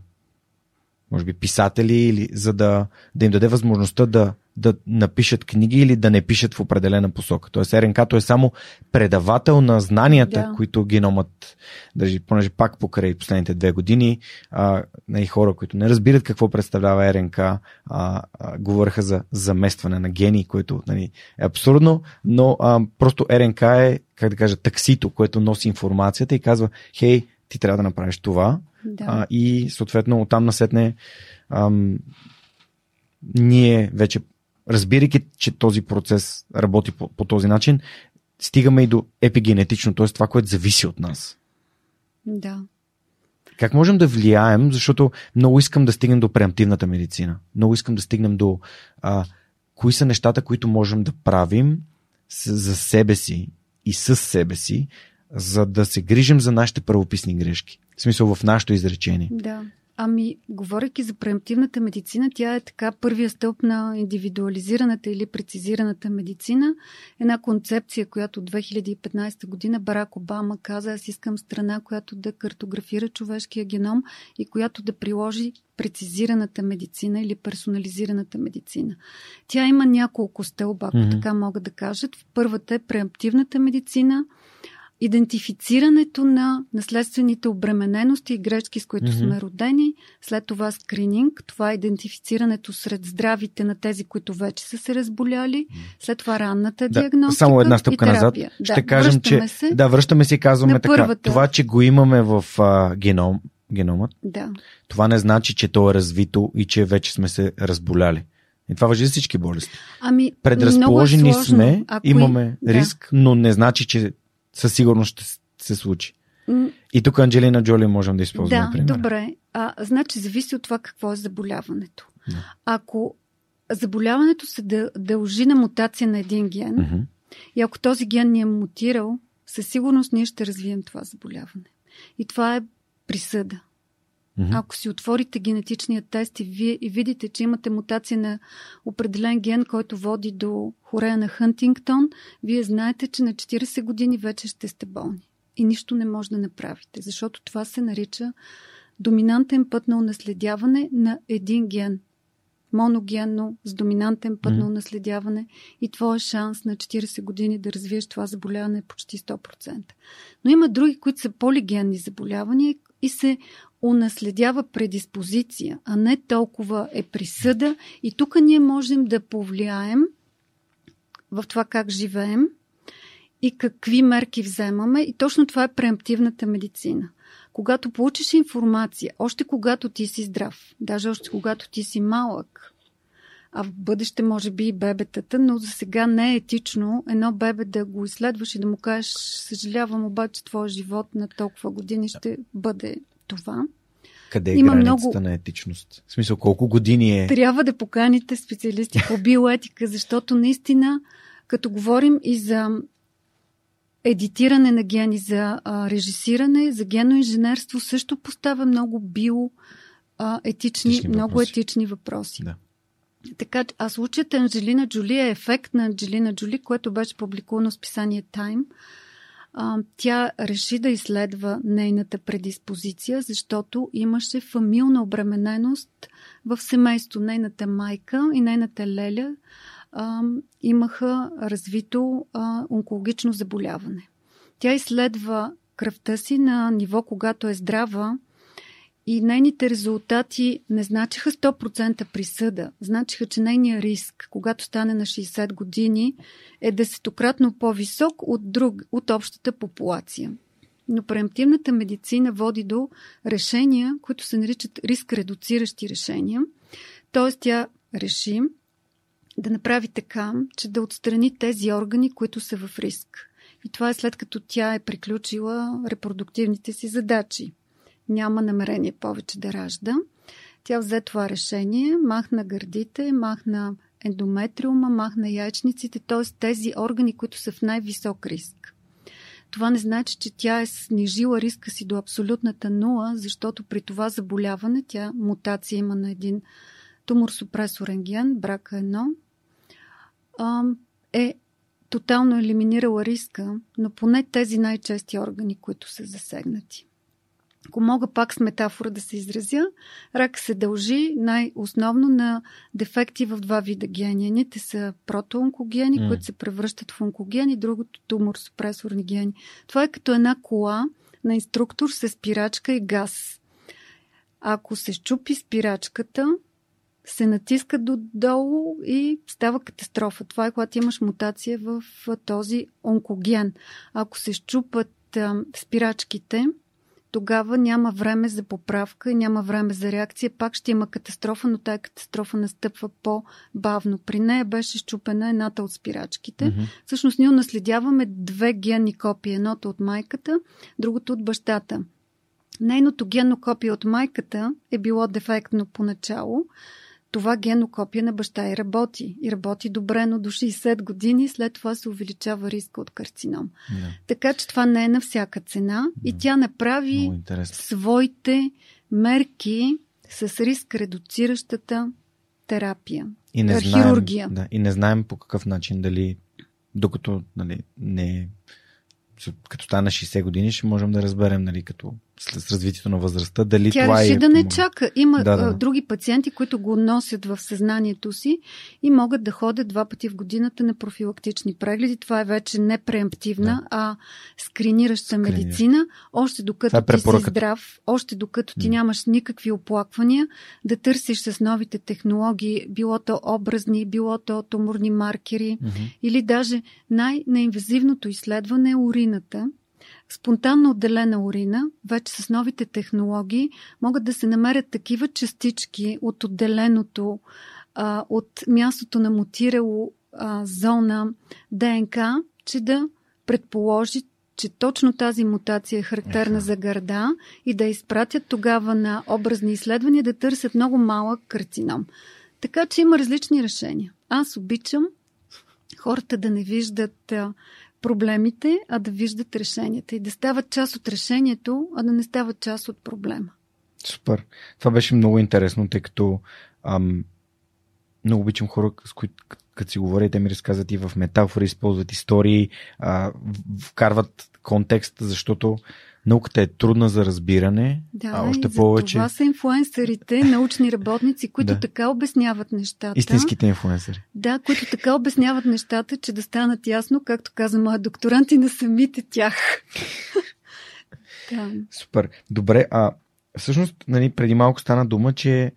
може би писатели, или за да, да им даде възможността да да напишат книги или да не пишат в определена посока. Тоест РНК-то е само предавател на знанията, да. които геномът държи, понеже пак покрай последните две години а, и хора, които не разбират какво представлява РНК, а, а, говореха за заместване на гени, което нали, е абсурдно, но а, просто РНК е, как да кажа, таксито, което носи информацията и казва, хей, ти трябва да направиш това. Да. А, и съответно оттам насетне ам, ние вече, разбирайки, че този процес работи по, по този начин, стигаме и до епигенетично, т.е. това, което зависи от нас. Да. Как можем да влияем, защото много искам да стигнем до преамтивната медицина. Много искам да стигнем до а, кои са нещата, които можем да правим за себе си и с себе си, за да се грижим за нашите правописни грешки. В смисъл в нашето изречение. Да. Ами, говоряки за преемптивната медицина, тя е така първия стълб на индивидуализираната или прецизираната медицина. Една концепция, която от 2015 година Барак Обама каза, аз искам страна, която да картографира човешкия геном и която да приложи прецизираната медицина или персонализираната медицина. Тя има няколко стълба, ако mm-hmm. така мога да кажат. Първата е преемптивната медицина – идентифицирането на наследствените обременености и грешки, с които mm-hmm. сме родени, след това скрининг, това е идентифицирането сред здравите на тези, които вече са се разболяли, след това ранната да, диагностика. Само една стъпка назад. Ще да, кажем, че се да, връщаме се и казваме така. Първата... Това, че го имаме в а, геном, геномът, да. това не значи, че то е развито и че вече сме се разболяли. И това въжи за всички болести. Ами, Предразположени е сме, Ако имаме да. риск, но не значи, че със сигурност ще се случи. И тук Анджелина Джоли можем да използваме. Да, пример. добре. А, значи зависи от това какво е заболяването. Да. Ако заболяването се дължи на мутация на един ген, mm-hmm. и ако този ген ни е мутирал, със сигурност ние ще развием това заболяване. И това е присъда. Mm-hmm. Ако си отворите генетичния тест и, вие, и видите, че имате мутация на определен ген, който води до хорея на Хантингтон, вие знаете, че на 40 години вече ще сте болни. И нищо не може да направите, защото това се нарича доминантен път на унаследяване на един ген. Моногенно, с доминантен път mm-hmm. на унаследяване и твоя шанс на 40 години да развиеш това заболяване е почти 100%. Но има други, които са полигенни заболявания и се унаследява предиспозиция, а не толкова е присъда. И тук ние можем да повлияем в това как живеем и какви мерки вземаме. И точно това е преемптивната медицина. Когато получиш информация, още когато ти си здрав, даже още когато ти си малък, а в бъдеще може би и бебетата, но за сега не е етично едно бебе да го изследваш и да му кажеш, съжалявам обаче, твоя живот на толкова години ще бъде това. Къде е Има границата много... на етичност? В смисъл, колко години е? Трябва да поканите специалисти по биоетика, защото наистина, като говорим и за едитиране на гени, за а, режисиране, за геноинженерство, също поставя много биоетични, много етични въпроси. Да. Така, а случаят Анджелина Джоли е ефект на Анджелина Джоли, което беше публикувано в списание Time – тя реши да изследва нейната предиспозиция, защото имаше фамилна обремененост в семейство. Нейната майка и нейната леля а, имаха развито а, онкологично заболяване. Тя изследва кръвта си на ниво, когато е здрава, и нейните резултати не значиха 100% присъда. Значиха, че нейният риск, когато стане на 60 години, е десетократно по-висок от, друг, от общата популация. Но преемптивната медицина води до решения, които се наричат риск редуциращи решения. Тоест тя реши да направи така, че да отстрани тези органи, които са в риск. И това е след като тя е приключила репродуктивните си задачи няма намерение повече да ражда. Тя взе това решение, махна гърдите, махна ендометриума, махна яйчниците, т.е. тези органи, които са в най-висок риск. Това не значи, че тя е снижила риска си до абсолютната нула, защото при това заболяване, тя мутация има на един тумор супресорен ген, брака 1, е тотално елиминирала риска, но поне тези най-чести органи, които са засегнати. Ако мога пак с метафора да се изразя, рак се дължи най-основно на дефекти в два вида гени. Едните са протоонкогени, mm. които се превръщат в онкогени, другото тумор-супресорни гени. Това е като една кола на инструктор с спирачка и газ. Ако се щупи спирачката, се натиска додолу и става катастрофа. Това е когато имаш мутация в този онкоген. Ако се щупат спирачките, тогава няма време за поправка, няма време за реакция, пак ще има катастрофа, но тая катастрофа настъпва по-бавно. При нея беше щупена едната от спирачките. Mm-hmm. Всъщност ние наследяваме две генни копии. Едното от майката, другото от бащата. Нейното генно копие от майката е било дефектно поначало, това генокопие на баща и работи. И работи добре, но до 60 години след това се увеличава риска от карцином. Да. Така че това не е на всяка цена. Да. И тя направи своите мерки с риск редуциращата терапия. И не знаем, хирургия. Да, и не знаем по какъв начин дали докато нали, не като стане 60 години, ще можем да разберем, нали, като с развитието на възрастта, дали Тя това реши е... да не чака. Има да, да. други пациенти, които го носят в съзнанието си и могат да ходят два пъти в годината на профилактични прегледи. Това е вече не преемптивна, да. а скринираща медицина. Още докато е ти си здрав, още докато ти нямаш никакви оплаквания, да търсиш с новите технологии, било то образни, било то туморни маркери, mm-hmm. или даже най-неинвазивното изследване е урината спонтанно отделена урина, вече с новите технологии, могат да се намерят такива частички от отделеното, а, от мястото на мутирало а, зона ДНК, че да предположи, че точно тази мутация е характерна за гърда и да изпратят тогава на образни изследвания да търсят много малък карцином. Така че има различни решения. Аз обичам хората да не виждат проблемите, а да виждат решенията и да стават част от решението, а да не стават част от проблема. Супер. Това беше много интересно, тъй като ам, много обичам хора, с които като си говоря, те ми разказват и в метафори, използват истории, а, вкарват контекст, защото науката е трудна за разбиране, да, а още и повече. Това са инфлуенсърите, научни работници, които да. така обясняват нещата. Истинските инфлуенсъри. Да, които така обясняват нещата, че да станат ясно, както каза моят докторант и на самите тях. *laughs* да. Супер. Добре, а всъщност нали, преди малко стана дума, че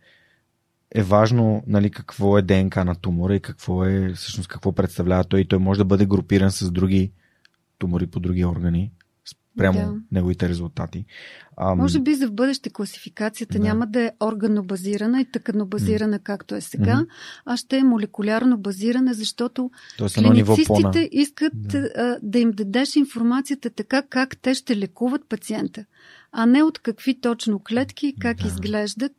е важно нали, какво е ДНК на тумора и какво е всъщност какво представлява той. Той може да бъде групиран с други тумори по други органи прямо да. неговите резултати. Ам... Може би за в бъдеще класификацията да. няма да е органобазирана и тъканобазирана, mm. както е сега, mm-hmm. а ще е молекулярно базирана, защото Тоест, клиницистите искат да. А, да им дадеш информацията така, как те ще лекуват пациента, а не от какви точно клетки, как да. изглеждат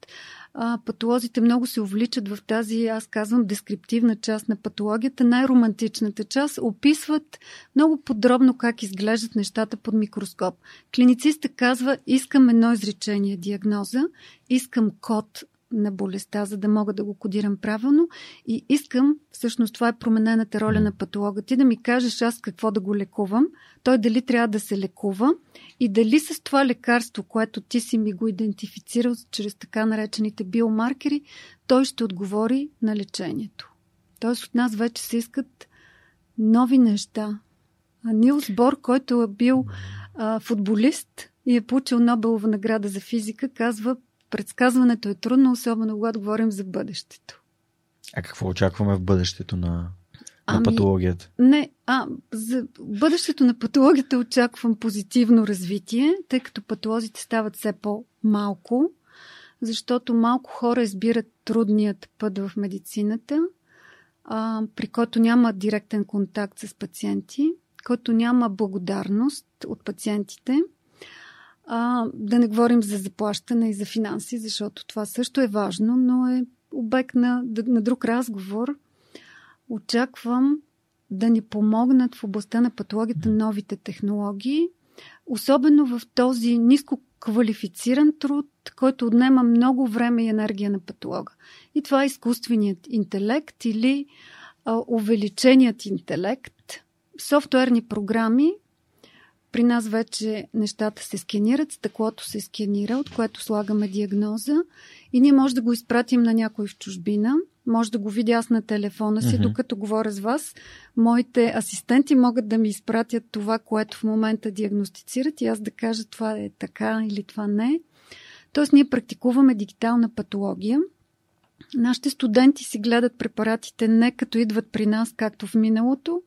а, патолозите много се увличат в тази, аз казвам, дескриптивна част на патологията. Най-романтичната част описват много подробно как изглеждат нещата под микроскоп. Клинициста казва, искам едно изречение диагноза, искам код на болестта, за да мога да го кодирам правилно. И искам, всъщност това е променената роля на патолога, ти да ми кажеш аз какво да го лекувам, той дали трябва да се лекува и дали с това лекарство, което ти си ми го идентифицирал чрез така наречените биомаркери, той ще отговори на лечението. Тоест от нас вече се искат нови неща. А Нилс Бор, който е бил а, футболист и е получил Нобелова награда за физика, казва предсказването е трудно, особено когато говорим за бъдещето. А какво очакваме в бъдещето на, на ами, патологията? Не, а, за бъдещето на патологията очаквам позитивно развитие, тъй като патолозите стават все по-малко, защото малко хора избират трудният път в медицината, а, при който няма директен контакт с пациенти, който няма благодарност от пациентите – а, да не говорим за заплащане и за финанси, защото това също е важно, но е обект на, на друг разговор. Очаквам да ни помогнат в областта на патологията новите технологии, особено в този ниско квалифициран труд, който отнема много време и енергия на патолога. И това е изкуственият интелект или а, увеличеният интелект, софтуерни програми, При нас вече нещата се сканират, стъклото се сканира, от което слагаме диагноза и ние може да го изпратим на някой в чужбина, може да го видя аз на телефона си, mm-hmm. докато говоря с вас. Моите асистенти могат да ми изпратят това, което в момента диагностицират и аз да кажа това е така или това не. Тоест ние практикуваме дигитална патология. Нашите студенти си гледат препаратите не като идват при нас, както в миналото,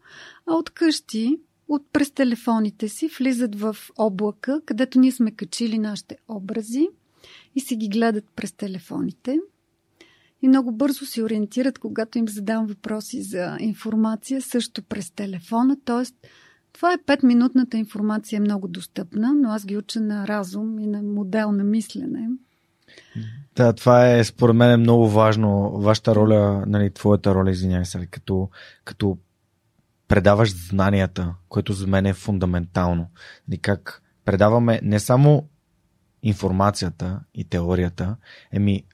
а от къщи, от през телефоните си, влизат в облака, където ние сме качили нашите образи и си ги гледат през телефоните. И много бързо се ориентират, когато им задам въпроси за информация, също през телефона. Тоест, това е 5-минутната информация, е много достъпна, но аз ги уча на разум и на модел на мислене. Да, това е според мен е много важно. Вашата роля, нали, твоята роля, извинявай се, като, като предаваш знанията, което за мен е фундаментално. И как предаваме не само информацията и теорията, еми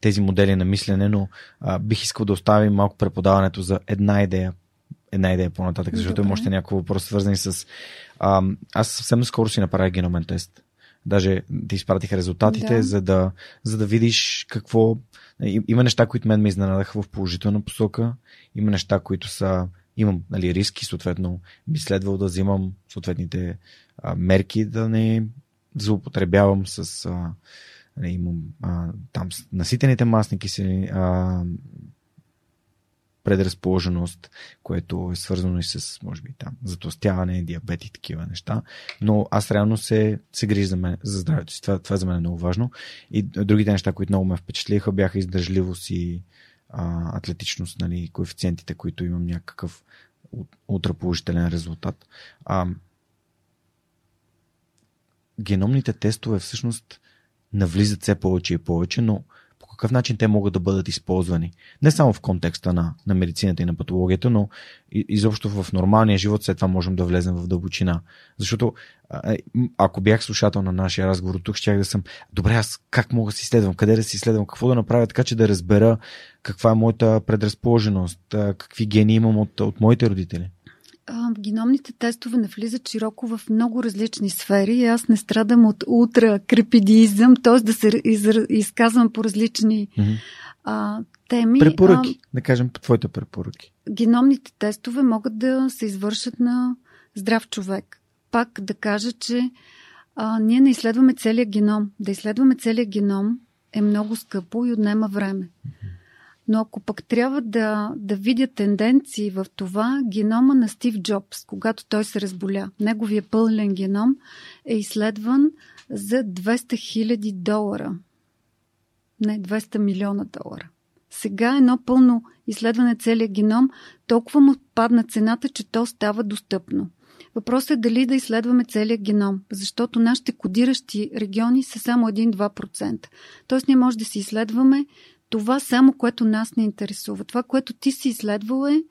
тези модели на мислене, но а, бих искал да оставим малко преподаването за една идея, една идея по-нататък, защото Добре. има още някакво въпрос, свързани с... А, аз съвсем скоро си направя геномен тест. Даже ти изпратих резултатите, да. за, да, за да видиш какво... Има неща, които мен ме изненадаха в положителна посока. Има неща, които са... Имам нали, риски, съответно би следвало да взимам съответните а, мерки, да не злоупотребявам с... А, нали, имам а, там наситените масни кисели, а, предразположеност, което е свързано и с, може би, там, затластяване, диабет и такива неща. Но аз реално се, се грижа за, мен, за здравето си. Това, това за мен е много важно. И другите неща, които много ме впечатлиха, бяха издържливост и а, атлетичност, нали, коефициентите, които имам някакъв ултраположителен резултат. А, геномните тестове всъщност навлизат все повече и повече, но какъв начин те могат да бъдат използвани. Не само в контекста на, на медицината и на патологията, но и, изобщо в нормалния живот след това можем да влезем в дълбочина. Защото ако бях слушател на нашия разговор тук, щях да съм, добре, аз как мога да си изследвам, къде да си изследвам, какво да направя, така че да разбера каква е моята предразположеност, какви гени имам от, от моите родители геномните тестове навлизат широко в много различни сфери аз не страдам от ултракрепидизъм, т.е. да се из, изказвам по различни mm-hmm. а, теми. Препоръки, а, да кажем по твоите препоръки. Геномните тестове могат да се извършат на здрав човек. Пак да кажа, че а, ние не изследваме целия геном. Да изследваме целия геном е много скъпо и отнема време. Mm-hmm. Но ако пък трябва да, да видя тенденции в това, генома на Стив Джобс, когато той се разболя, неговия пълен геном е изследван за 200 хиляди долара. Не, 200 милиона долара. Сега едно пълно изследване целият геном, толкова му падна цената, че то става достъпно. Въпросът е дали да изследваме целият геном, защото нашите кодиращи региони са само 1-2%. Тоест ние може да си изследваме това само, което нас не интересува. Това, което ти си изследвал е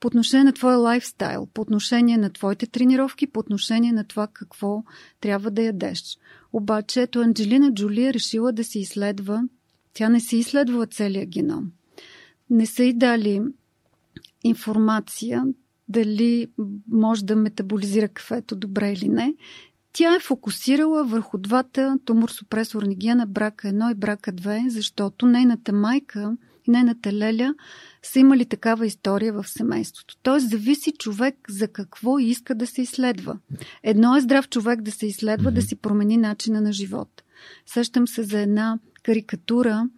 по отношение на твоя лайфстайл, по отношение на твоите тренировки, по отношение на това какво трябва да ядеш. Обаче, ето Анджелина Джули е решила да се изследва. Тя не си изследвала целият геном. Не са й дали информация дали може да метаболизира кафето добре или не. Тя е фокусирала върху двата туморсупресорни гена брака 1 и брака 2, защото нейната майка и нейната леля са имали такава история в семейството. Тоест, зависи човек за какво иска да се изследва. Едно е здрав човек да се изследва, да си промени начина на живот. Сещам се за една карикатура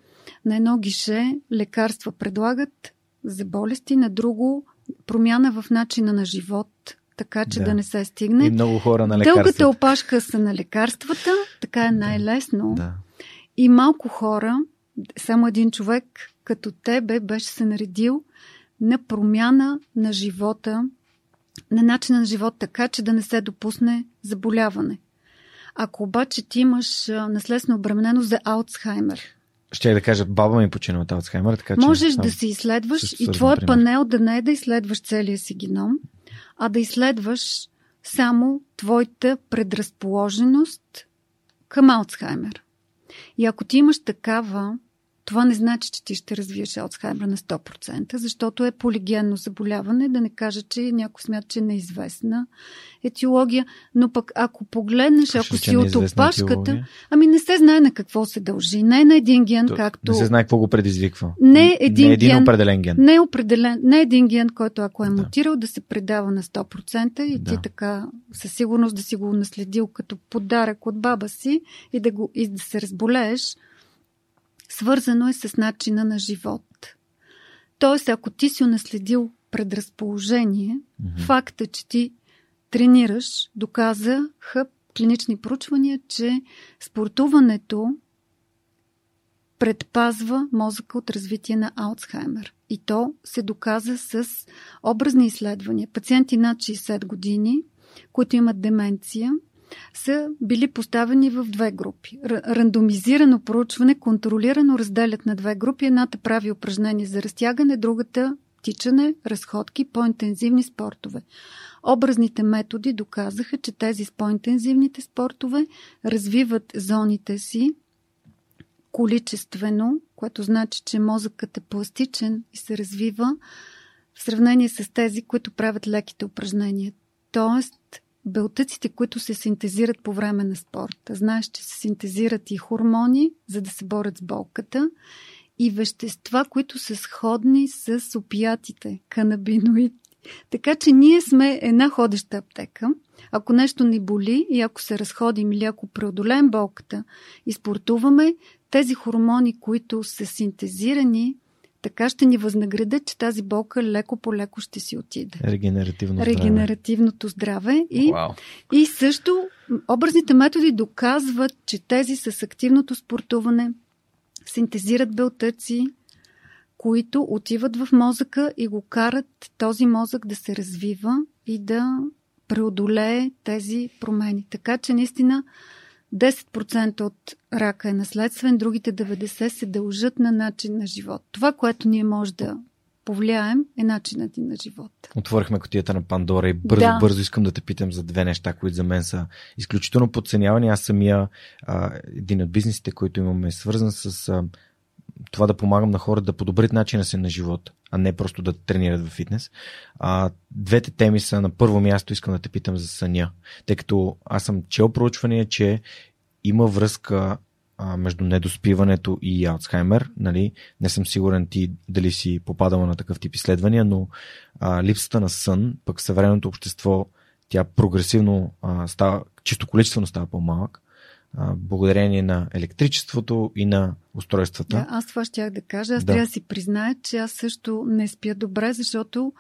на едно гише, лекарства предлагат за болести, на друго промяна в начина на живот, така че да, да не се стигне. И много хора на лекарствата. Дългата опашка са на лекарствата, така е най-лесно. Да. И малко хора, само един човек като тебе беше се наредил на промяна на живота, на начина на живот, така че да не се допусне заболяване. Ако обаче ти имаш наследствено обременено за Алцхаймер, ще да кажа, баба ми почина от Алцхаймер, така че... Можеш да се изследваш и твой панел да не е да изследваш целия си геном, а да изследваш само твоята предразположеност към Алцхаймер. И ако ти имаш такава Това не значи, че ти ще развиеш Алцхаймер на 100%, защото е полигенно заболяване, да не кажа, че някой смята, че е неизвестна етиология, но пък ако погледнеш, Кажеш, ако че си е от опашката, ами не се знае на какво се дължи. Не е на един ген, То- както... Не се знае какво го предизвиква. Не е един не е един ген. определен ген. Не е определен, не е един ген, който ако е Да. мутирал, да се предава на 100% и Да. ти така със сигурност да си го наследил като подарък от баба си и да, го, и да се разболееш, свързано е с начина на живот. Тоест, ако ти си унаследил предразположение, Мгм. факта, че ти тренираш, доказаха клинични проучвания, че спортуването предпазва мозъка от развитие на Алцхаймер. И то се доказа с образни изследвания. Пациенти над 60 години, които имат деменция, са били поставени в две групи. Рандомизирано проучване, контролирано разделят на две групи. Едната прави упражнения за разтягане, другата тичане, разходки, по-интензивни спортове. Образните методи доказаха, че тези с по-интензивните спортове развиват зоните си количествено, което значи, че мозъкът е пластичен и се развива в сравнение с тези, които правят леките упражнения. Тоест, белтъците, които се синтезират по време на спорта. Знаеш, че се синтезират и хормони, за да се борят с болката, и вещества, които са сходни с опиятите, канабиноид. Така че ние сме една ходеща аптека. Ако нещо ни боли и ако се разходим или ако преодолеем болката и спортуваме, тези хормони, които са синтезирани, така ще ни възнаградят, че тази болка леко по леко ще си отиде. Регенеративно здраве. Регенеративното здраве. И, Вау. и също образните методи доказват, че тези с активното спортуване синтезират белтъци, които отиват в мозъка и го карат този мозък да се развива и да преодолее тези промени. Така че наистина 10% от рака е наследствен, другите 90% се дължат на начин на живот. Това, което ние може да повлияем, е начинът ни на живот. Отворихме котията на Пандора и бързо, Да. бързо искам да те питам за две неща, които за мен са изключително подценявани. Аз самия а, един от бизнесите, които имаме, е свързан с а, това да помагам на хората да подобрят начина си на живот, а не просто да тренират в фитнес. А, двете теми са на първо място искам да те питам за съня, тъй като аз съм чел проучвания, че има връзка а, между недоспиването и Алцхаймер. Нали? Не съм сигурен ти дали си попадала на такъв тип изследвания, но а, липсата на сън, пък съвременното общество, тя прогресивно а, става, чисто количествено става по-малък, а, благодарение на електричеството и на устройствата. Да, аз това щях да кажа. Аз Да. трябва да си призная, че аз също не спя добре, защото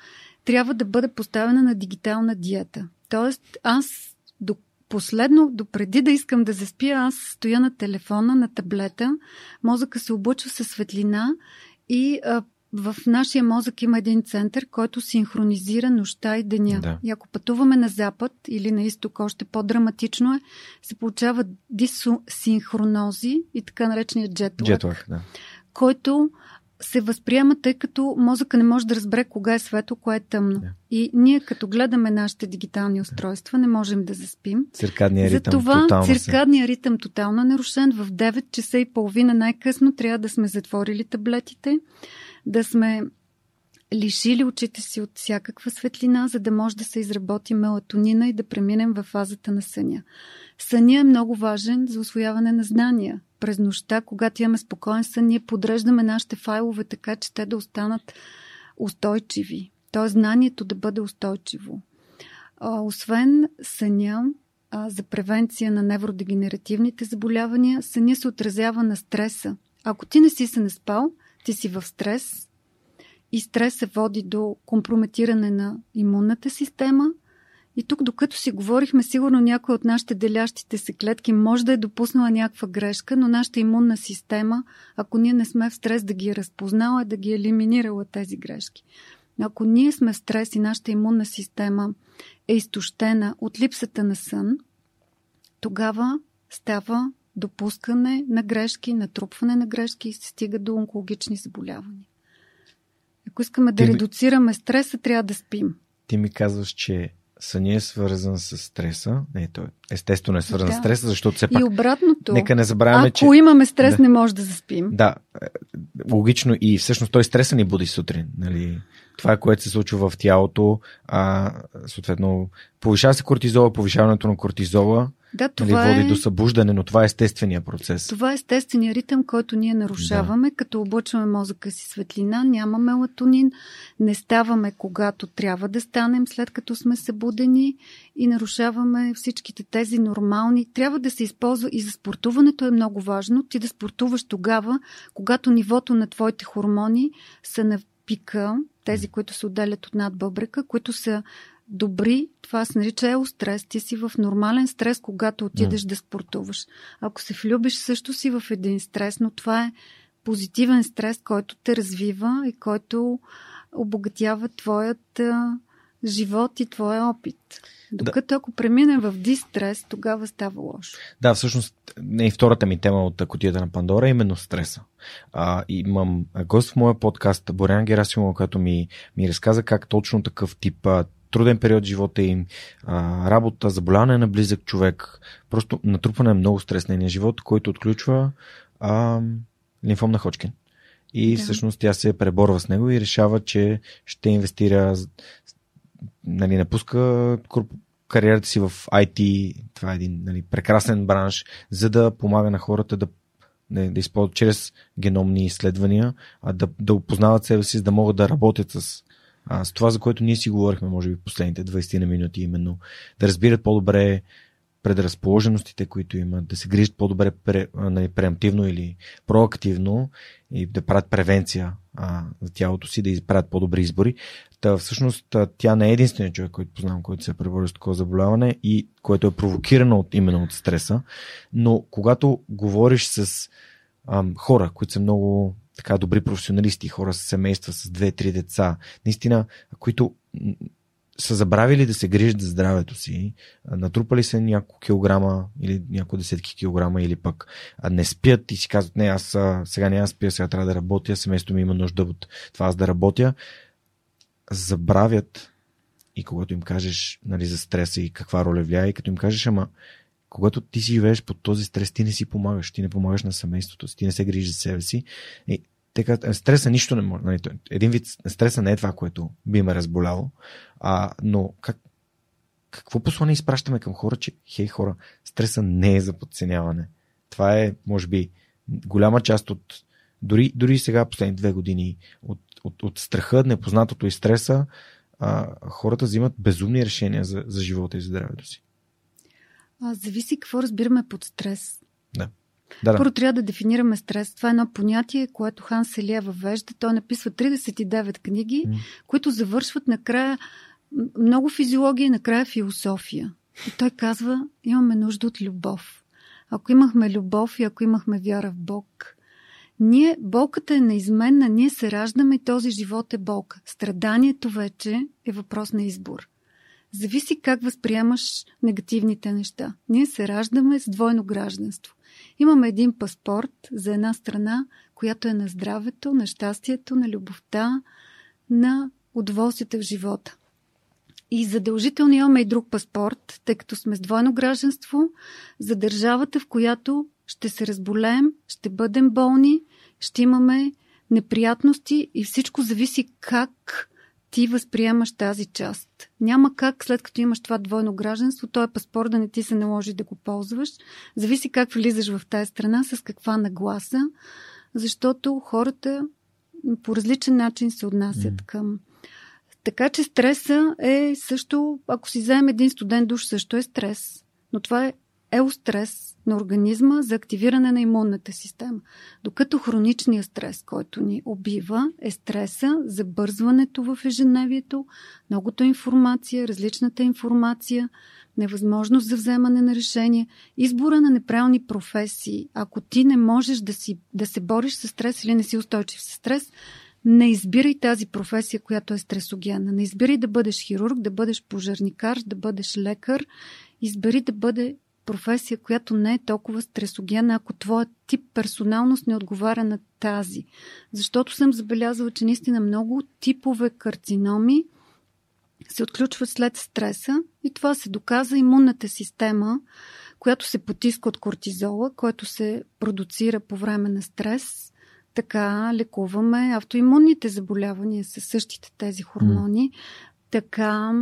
трябва да бъда поставена на дигитална диета. Тоест, аз до последно, до преди да искам да заспя, аз стоя на телефона, на таблета, мозъка се облъчва със светлина и а, в нашия мозък има един център, който синхронизира нощта и деня. Да. И ако пътуваме на запад или на изток, още по-драматично е, се получават дисинхронози и така наречения джетлаг Джетлаг, да. който се възприема, тъй като мозъка не може да разбере кога е светло, кое е тъмно. Да. И ние, като гледаме нашите дигитални устройства, не можем да заспим. Циркадния ритъм Затова тотално се. циркадния ритъм тотално е нарушен. В 9 часа и половина най-късно трябва да сме затворили таблетите, да сме лишили очите си от всякаква светлина, за да може да се изработи мелатонина и да преминем в фазата на съня. Съня е много важен за освояване на знания. През нощта, когато имаме спокоен сън, ние подреждаме нашите файлове така, че те да останат устойчиви. Тоест знанието да бъде устойчиво. Освен съня, за превенция на невродегенеративните заболявания, съня се отразява на стреса. Ако ти не си се наспал, ти си в стрес и стресът води до компрометиране на имунната система. И тук, докато си говорихме, сигурно някой от нашите делящите се клетки може да е допуснала някаква грешка, но нашата имунна система, ако ние не сме в стрес да ги е разпознала, да ги е елиминирала тези грешки. Ако ние сме в стрес и нашата имунна система е изтощена от липсата на сън, тогава става допускане на грешки, натрупване на грешки и се стига до онкологични заболявания. Ако искаме да Ти ми- редуцираме стреса, трябва да спим. Ти ми казваш, че съня е свързан с стреса. Не, той естествено е свързан Да. с стреса, защото все пак... И обратното. Нека не забравяме, Ако че... имаме стрес, Да. не може да заспим. Да, е, логично и всъщност той стреса ни буди сутрин. Нали? Това е което се случва в тялото. А, съответно, повишава се кортизола, повишаването на кортизола Да, нали, това води е... до събуждане, но това е естествения процес. Това е естествения ритъм, който ние нарушаваме, да. като облъчваме мозъка си светлина, няма мелатонин, не ставаме когато трябва да станем, след като сме събудени и нарушаваме всичките тези нормални. Трябва да се използва и за спортуването е много важно. Ти да спортуваш тогава, когато нивото на твоите хормони са на пика, тези, които се отделят от надбъбрека, които са добри, това се нарича еострес. Ти си в нормален стрес, когато отидеш да спортуваш. Ако се влюбиш, също си в един стрес, но това е позитивен стрес, който те развива и който обогатява твоят а, живот и твоя опит. Докато ако преминем в дистрес, тогава става лошо. Да, всъщност не и втората ми тема от котията на Пандора е именно стреса. А, имам гост в моя подкаст, Борян Герасимова, който ми, ми разказа как точно такъв тип а, труден период в живота им, а, работа, заболяване на близък човек, просто натрупване на много стрес нейния живот, който отключва а, лимфом на Ходжкин. И Да. всъщност тя се преборва с него и решава, че ще инвестира, нали, напуска корп- кариерата си в IT, това е един нали, прекрасен бранш, за да помага на хората да, да, да използват чрез геномни изследвания, а да, да опознават себе си, за да могат да работят с, а, с това, за което ние си говорихме, може би, последните 20 на минути, именно да разбират по-добре предразположеностите, които имат, да се грижат по-добре пре, нали, или проактивно и да правят превенция а, за тялото си, да правят по-добри избори. Та, всъщност тя не е единственият човек, който познавам, който се е преборил с такова заболяване и което е провокирано от, именно от стреса. Но когато говориш с ам, хора, които са много така добри професионалисти, хора с семейства с две-три деца, наистина, които са забравили да се грижат за здравето си, натрупали се няколко килограма или няколко десетки килограма или пък не спят и си казват, не, аз сега не аз спя, сега трябва да работя, семейството ми има нужда от това аз да работя, забравят и когато им кажеш нали, за стреса и каква роля влияе, и като им кажеш, ама когато ти си живееш под този стрес, ти не си помагаш, ти не помагаш на семейството си, ти не се грижиш за себе си. И така, стреса нищо не може. Нали, един вид стреса не е това, което би ме разболяло, а, но как, какво послание изпращаме към хора, че хей хора, стреса не е за подценяване. Това е, може би, голяма част от дори, дори сега, последните две години, от, от, от страха, непознатото и стреса, а, хората взимат безумни решения за, за живота и за здравето си. А, зависи какво разбираме под стрес. Да. Да, да. Първо трябва да дефинираме стрес. Това е едно понятие, което Хан Селия въвежда. Той написва 39 книги, М. които завършват накрая много физиология и накрая философия. И той казва, имаме нужда от любов. Ако имахме любов и ако имахме вяра в Бог, ние, болката е неизменна, ние се раждаме и този живот е болка. Страданието вече е въпрос на избор. Зависи как възприемаш негативните неща. Ние се раждаме с двойно гражданство. Имаме един паспорт за една страна, която е на здравето, на щастието, на любовта, на удоволствията в живота. И задължително имаме и друг паспорт, тъй като сме с двойно гражданство, за държавата, в която ще се разболеем, ще бъдем болни, ще имаме неприятности и всичко зависи как ти възприемаш тази част. Няма как, след като имаш това двойно гражданство, този паспорт да не ти се наложи да го ползваш. Зависи как влизаш в тази страна, с каква нагласа, защото хората по различен начин се отнасят М. към. Така че стреса е също, ако си вземем един студен душ, също е стрес. Но това е еострес на организма за активиране на имунната система. Докато хроничният стрес, който ни убива, е стреса, забързването в ежедневието, многото информация, различната информация, невъзможност за вземане на решение, избора на неправилни професии. Ако ти не можеш да, си, да се бориш с стрес или не си устойчив с стрес, не избирай тази професия, която е стресогенна. Не избирай да бъдеш хирург, да бъдеш пожарникар, да бъдеш лекар. Избери да бъде професия, която не е толкова стресогенна, ако твоят тип персоналност не отговаря на тази. Защото съм забелязала, че наистина много типове карциноми се отключват след стреса и това се доказа имунната система, която се потиска от кортизола, който се продуцира по време на стрес. Така лекуваме автоимунните заболявания със същите тези хормони. Mm. Така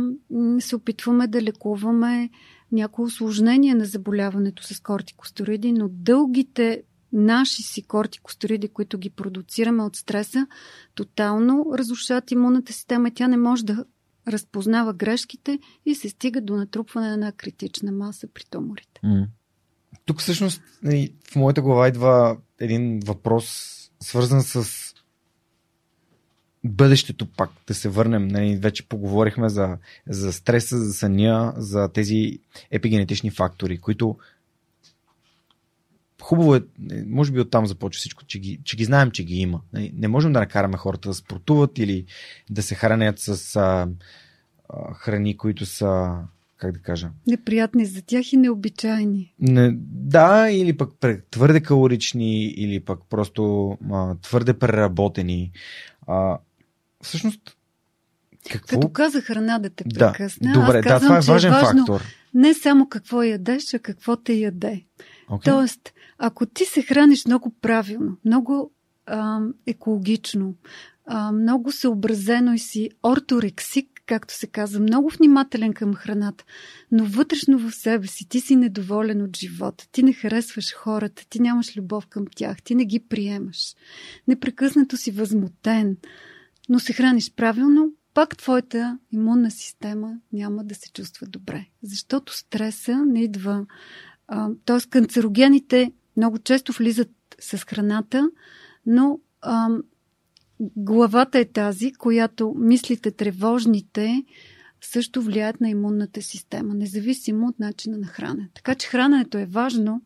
се опитваме да лекуваме някои осложнения на заболяването с кортикостероиди, но дългите наши си кортикостероиди, които ги продуцираме от стреса, тотално разрушават имунната система. Тя не може да разпознава грешките и се стига до натрупване на критична маса при туморите. Mm. Тук всъщност в моята глава идва един въпрос, свързан с бъдещето пак, да се върнем. Нали, вече поговорихме за, за стреса, за съня, за тези епигенетични фактори, които хубаво е, може би оттам започва всичко, че ги, че ги знаем, че ги има. Нали, не можем да накараме хората да спортуват или да се хранят с а, а, храни, които са как да кажа? Неприятни за тях и необичайни. Не, да, или пък твърде калорични, или пък просто а, твърде преработени. А, всъщност, какво? Като каза храна да те прекъсна, да, добре, аз казвам, да, това е важен е важно фактор. Не само какво ядеш, а какво те яде. Okay. Тоест, ако ти се храниш много правилно, много а, екологично, а, много съобразено и си орторексик, както се казва, много внимателен към храната, но вътрешно в себе си ти си недоволен от живота, ти не харесваш хората, ти нямаш любов към тях, ти не ги приемаш. Непрекъснато си възмутен, но се храниш правилно, пак твоята имунна система няма да се чувства добре. Защото стреса не идва. Т.е. канцерогените много често влизат с храната, но а, главата е тази, която мислите тревожните също влияят на имунната система, независимо от начина на хранене. Така че храненето е важно,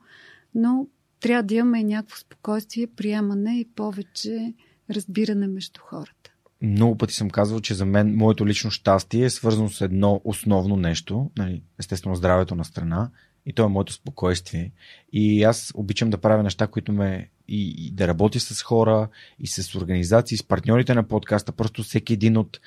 но трябва да имаме някакво спокойствие, приемане и повече разбиране между хората много пъти съм казвал, че за мен моето лично щастие е свързано с едно основно нещо, нали, естествено здравето на страна, и то е моето спокойствие. И аз обичам да правя неща, които ме и, и да работя с хора, и с организации, с партньорите на подкаста. Просто всеки един от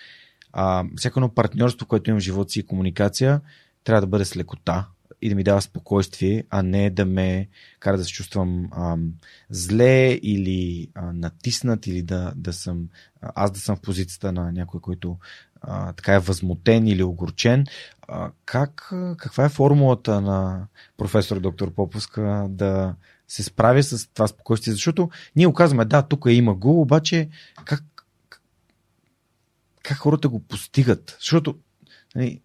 а, всяко едно партньорство, което имам в живота си и комуникация, трябва да бъде с лекота и да ми дава спокойствие, а не да ме кара да се чувствам ам, зле или а, натиснат или да, да съм аз да съм в позицията на някой, който а, така е възмутен или огорчен. А, как, каква е формулата на професор доктор Поповска да се справи с това спокойствие? Защото ние оказваме, да, тук има го, обаче как, как хората го постигат? Защото нали,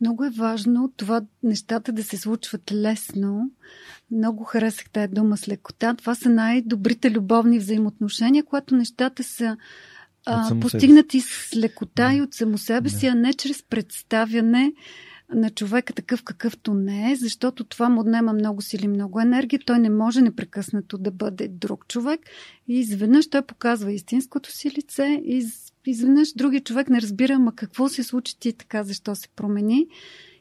много е важно това нещата да се случват лесно. Много харесах тази дума с лекота. Това са най-добрите любовни взаимоотношения, когато нещата са а, постигнати с лекота да. и от само себе си, да. а не чрез представяне на човека такъв какъвто не е, защото това му отнема много сили, много енергия. Той не може непрекъснато да бъде друг човек. И изведнъж той показва истинското си лице и изведнъж други човек не разбира, ама какво се случи ти така, защо се промени.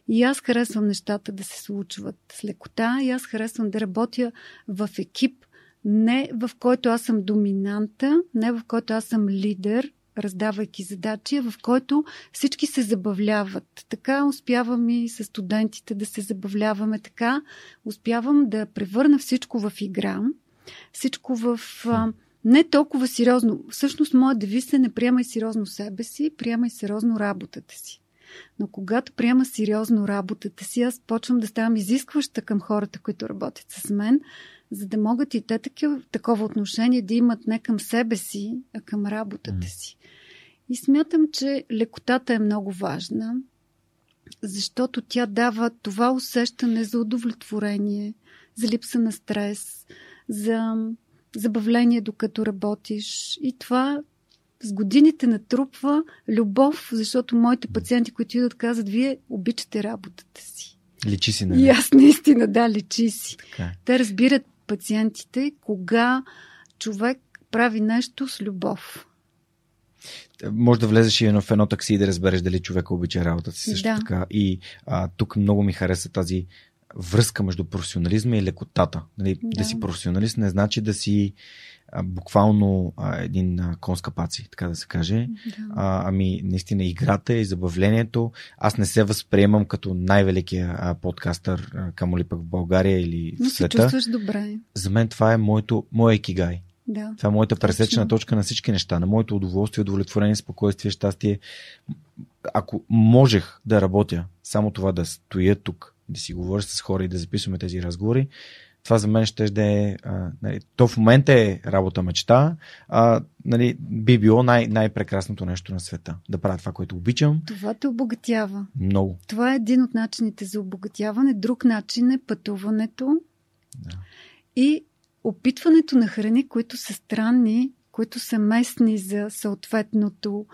И аз харесвам нещата да се случват с лекота, и аз харесвам да работя в екип, не в който аз съм доминанта, не в който аз съм лидер, раздавайки задачи, в който всички се забавляват. Така успявам и с студентите да се забавляваме. Така успявам да превърна всичко в игра, всичко в а, не толкова сериозно. Всъщност, моят девиз е не приемай сериозно себе си, приемай сериозно работата си. Но когато приема сериозно работата си, аз почвам да ставам изискваща към хората, които работят с мен, за да могат и те такива, такова отношение да имат не към себе си, а към работата си. И смятам, че лекотата е много важна, защото тя дава това усещане за удовлетворение, за липса на стрес, за забавление докато работиш. И това с годините натрупва любов, защото моите пациенти, които идват, казват, вие обичате работата си. Личи си, нали? И аз наистина, да, личи си. Така. Е. Те разбират пациентите, кога човек прави нещо с любов. Може да влезеш и в едно такси и да разбереш дали човека обича работата си също да. така. И а, тук много ми хареса тази връзка между професионализма и лекотата. Нали, да. да си професионалист не значи да си а, буквално а, един а, кон с капаци, така да се каже. Да. А, ами, наистина, играта и забавлението. Аз не се възприемам като най-великия а, подкастър, а, камо ли пък в България или в Но света. Но се чувстваш добре. За мен това е моето, моя екигай. Да. Това е моята пресечна точка на всички неща, на моето удоволствие, удовлетворение, спокойствие, щастие. Ако можех да работя, само това да стоя тук, да си говоря с хора и да записваме тези разговори, това за мен ще да е. А, нали, то в момента е работа мечта, а, нали, би било най- най-прекрасното нещо на света. Да правя това, което обичам. Това те обогатява. Много. Това е един от начините за обогатяване. Друг начин е пътуването да. и опитването на храни, които са странни, които са местни за съответното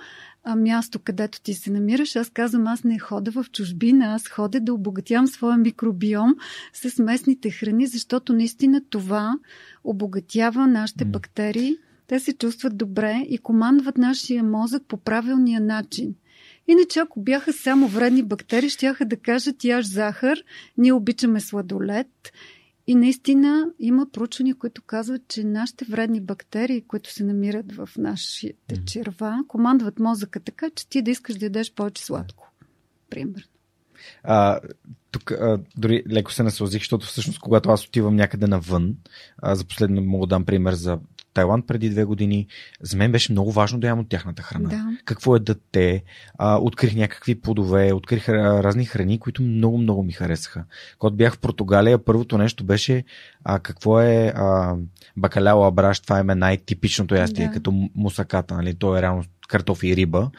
а, място, където ти се намираш. Аз казвам, аз не хода в чужбина, аз ходя да обогатявам своя микробиом с местните храни, защото наистина това обогатява нашите бактерии. Те се чувстват добре и командват нашия мозък по правилния начин. Иначе, ако бяха само вредни бактерии, щяха да кажат яш захар, ние обичаме сладолет и наистина има проучвания, които казват, че нашите вредни бактерии, които се намират в нашите черва, командват мозъка така, че ти да искаш да ядеш повече сладко. Примерно. А, тук а, дори леко се насълзих, защото всъщност когато аз отивам някъде навън, а, за последно мога да дам пример за Тайланд преди две години, за мен беше много важно да ям от тяхната храна. Да. Какво е да те, а, открих някакви плодове, открих разни храни, които много, много ми харесаха. Когато бях в Португалия, първото нещо беше а, какво е а, бакаляо абраш, това е най-типичното ястие, да. като мусаката, нали? то е реално картофи и риба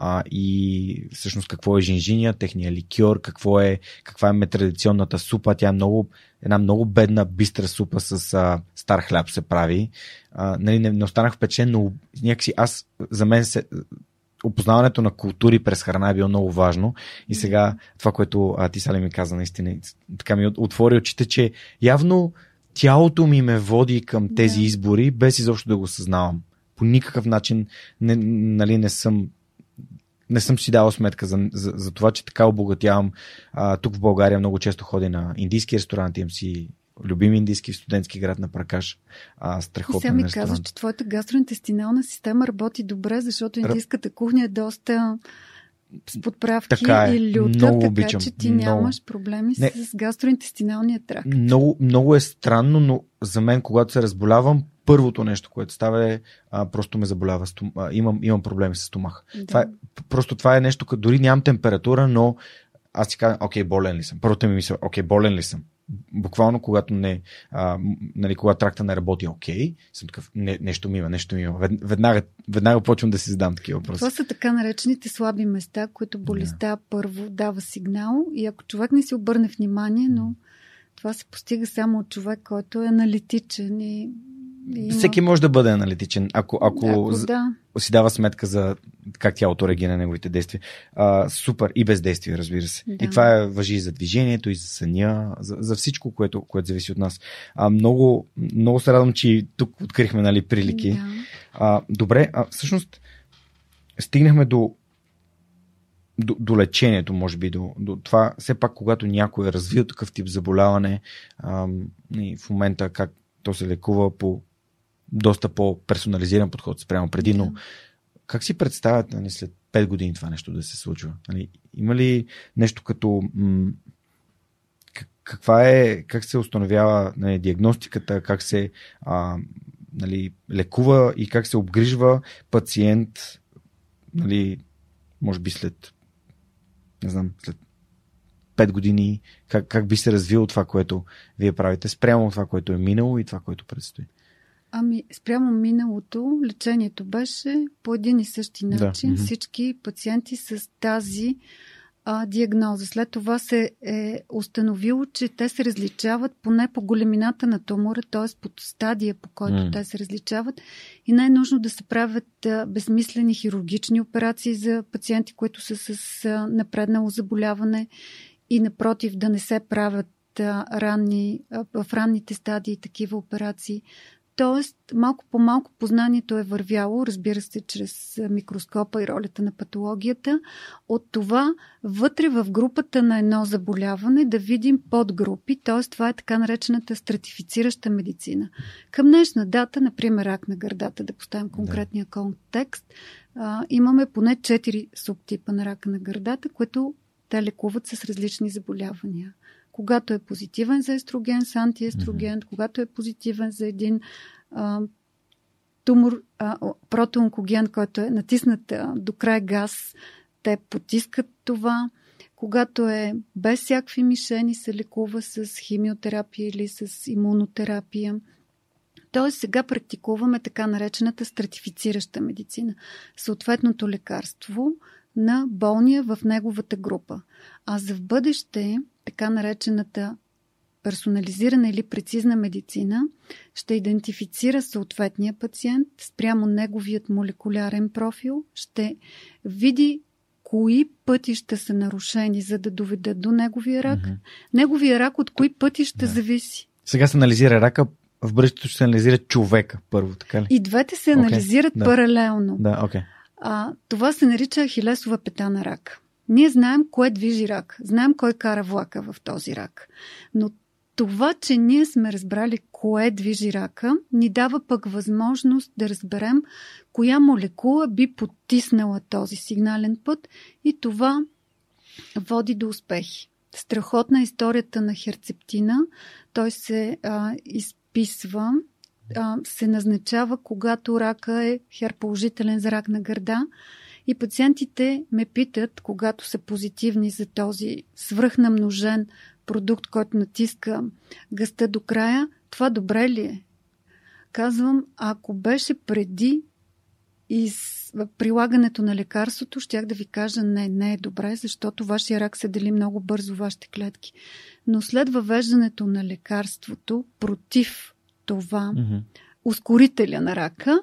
а, и всъщност какво е жинжиния, техния ликьор, какво е, каква е традиционната супа. Тя е много, една много бедна, бистра супа с а, стар хляб се прави. А, нали, не, не останах впечатлен, но някакси аз, за мен се, опознаването на култури през храна е било много важно. И сега това, което а, ти, Сали, ми каза, наистина, така ми отвори очите, че явно тялото ми ме води към тези избори, без изобщо да го съзнавам. По никакъв начин не, нали, не съм не съм си дал сметка за, за, за това, че така обогатявам. А, тук в България много често ходи на индийски ресторанти, имам си любим индийски студентски град на Пракаш. А, страхотен Сега ми казваш, че твоята гастроинтестинална система работи добре, защото индийската кухня е доста с подправки така е. и люта, много така обичам. че ти много. нямаш проблеми Не. с гастроинтестиналния тракт. Много, много е странно, но за мен, когато се разболявам, първото нещо, което става е а, просто ме заболява. Стом... А, имам, имам проблеми с стомах. Да. Това е, просто това е нещо, като дори нямам температура, но аз си казвам, окей, болен ли съм? Първото ми мисля, окей, болен ли съм? Буквално, когато не, а, нали, когато тракта не работи окей, съм такъв, не, нещо ми има, нещо ми има. Веднага, веднага почвам да си задам такива въпроси. Това са така наречените слаби места, които болестта yeah. първо дава сигнал и ако човек не си обърне внимание, но това се постига само от човек, който е аналитичен и има... Всеки може да бъде аналитичен, ако, ако, ако да. си дава сметка за как тялото реагира на неговите действия. А, супер. И без действия, разбира се. Да. И това е, въжи и за движението, и за съня, за, за всичко, което, което зависи от нас. А, много, много се радвам, че тук открихме нали, прилики. Да. А, добре, а, всъщност стигнахме до до, до лечението, може би, до, до това, все пак, когато някой е развил такъв тип заболяване, ам, и в момента как то се лекува по доста по-персонализиран подход спрямо преди, но как си представят нали, след 5 години това нещо да се случва? Нали, има ли нещо като м- каква е, как се установява нали, диагностиката, как се а, нали, лекува и как се обгрижва пациент, нали, може би след не знам, след 5 години, как, как би се развило това, което вие правите, спрямо това, което е минало и това, което предстои? Ами, спрямо миналото, лечението беше по един и същи начин. Да. Всички пациенти с тази а, диагноза. След това се е установило, че те се различават поне по големината на тумора, т.е. под стадия, по който mm. те се различават. И не е нужно да се правят а, безмислени хирургични операции за пациенти, които са с а, напреднало заболяване и напротив да не се правят ранни, в ранните стадии такива операции. Тоест, малко по малко познанието е вървяло, разбира се, чрез микроскопа и ролята на патологията, от това вътре в групата на едно заболяване да видим подгрупи, т.е. това е така наречената стратифицираща медицина. Към днешна дата, например, рак на гърдата, да поставим конкретния да. контекст, а, имаме поне 4 субтипа на рака на гърдата, които те лекуват с различни заболявания когато е позитивен за естроген с антиестроген, mm-hmm. когато е позитивен за един а, тумор, а, протеонкоген, който е натиснат а, до край газ, те потискат това. Когато е без всякакви мишени, се лекува с химиотерапия или с имунотерапия. Тоест сега практикуваме така наречената стратифицираща медицина. Съответното лекарство на болния в неговата група. А за в бъдеще така наречената персонализирана или прецизна медицина ще идентифицира съответния пациент спрямо неговият молекулярен профил, ще види кои пътища са нарушени, за да доведат до неговия рак. Mm-hmm. Неговия рак от кои пътища да. зависи. Сега се анализира рака, в бъдещето ще се анализира човека първо, така ли? И двете се анализират okay. паралелно. Да, okay. А, това се нарича хилесова пета на рак. Ние знаем кое движи рак, знаем кой кара влака в този рак. Но това, че ние сме разбрали кое движи рака, ни дава пък възможност да разберем коя молекула би потиснала този сигнален път и това води до успехи. Страхотна е историята на херцептина. Той се а, изписва, а, се назначава, когато рака е херположителен за рак на гърда и пациентите ме питат, когато са позитивни за този свръхнамножен продукт, който натиска гъста до края, това добре ли е? Казвам, ако беше преди и с прилагането на лекарството, щях да ви кажа не, не е добре, защото вашия рак се дели много бързо вашите клетки. Но след въвеждането на лекарството против това mm-hmm. ускорителя на рака,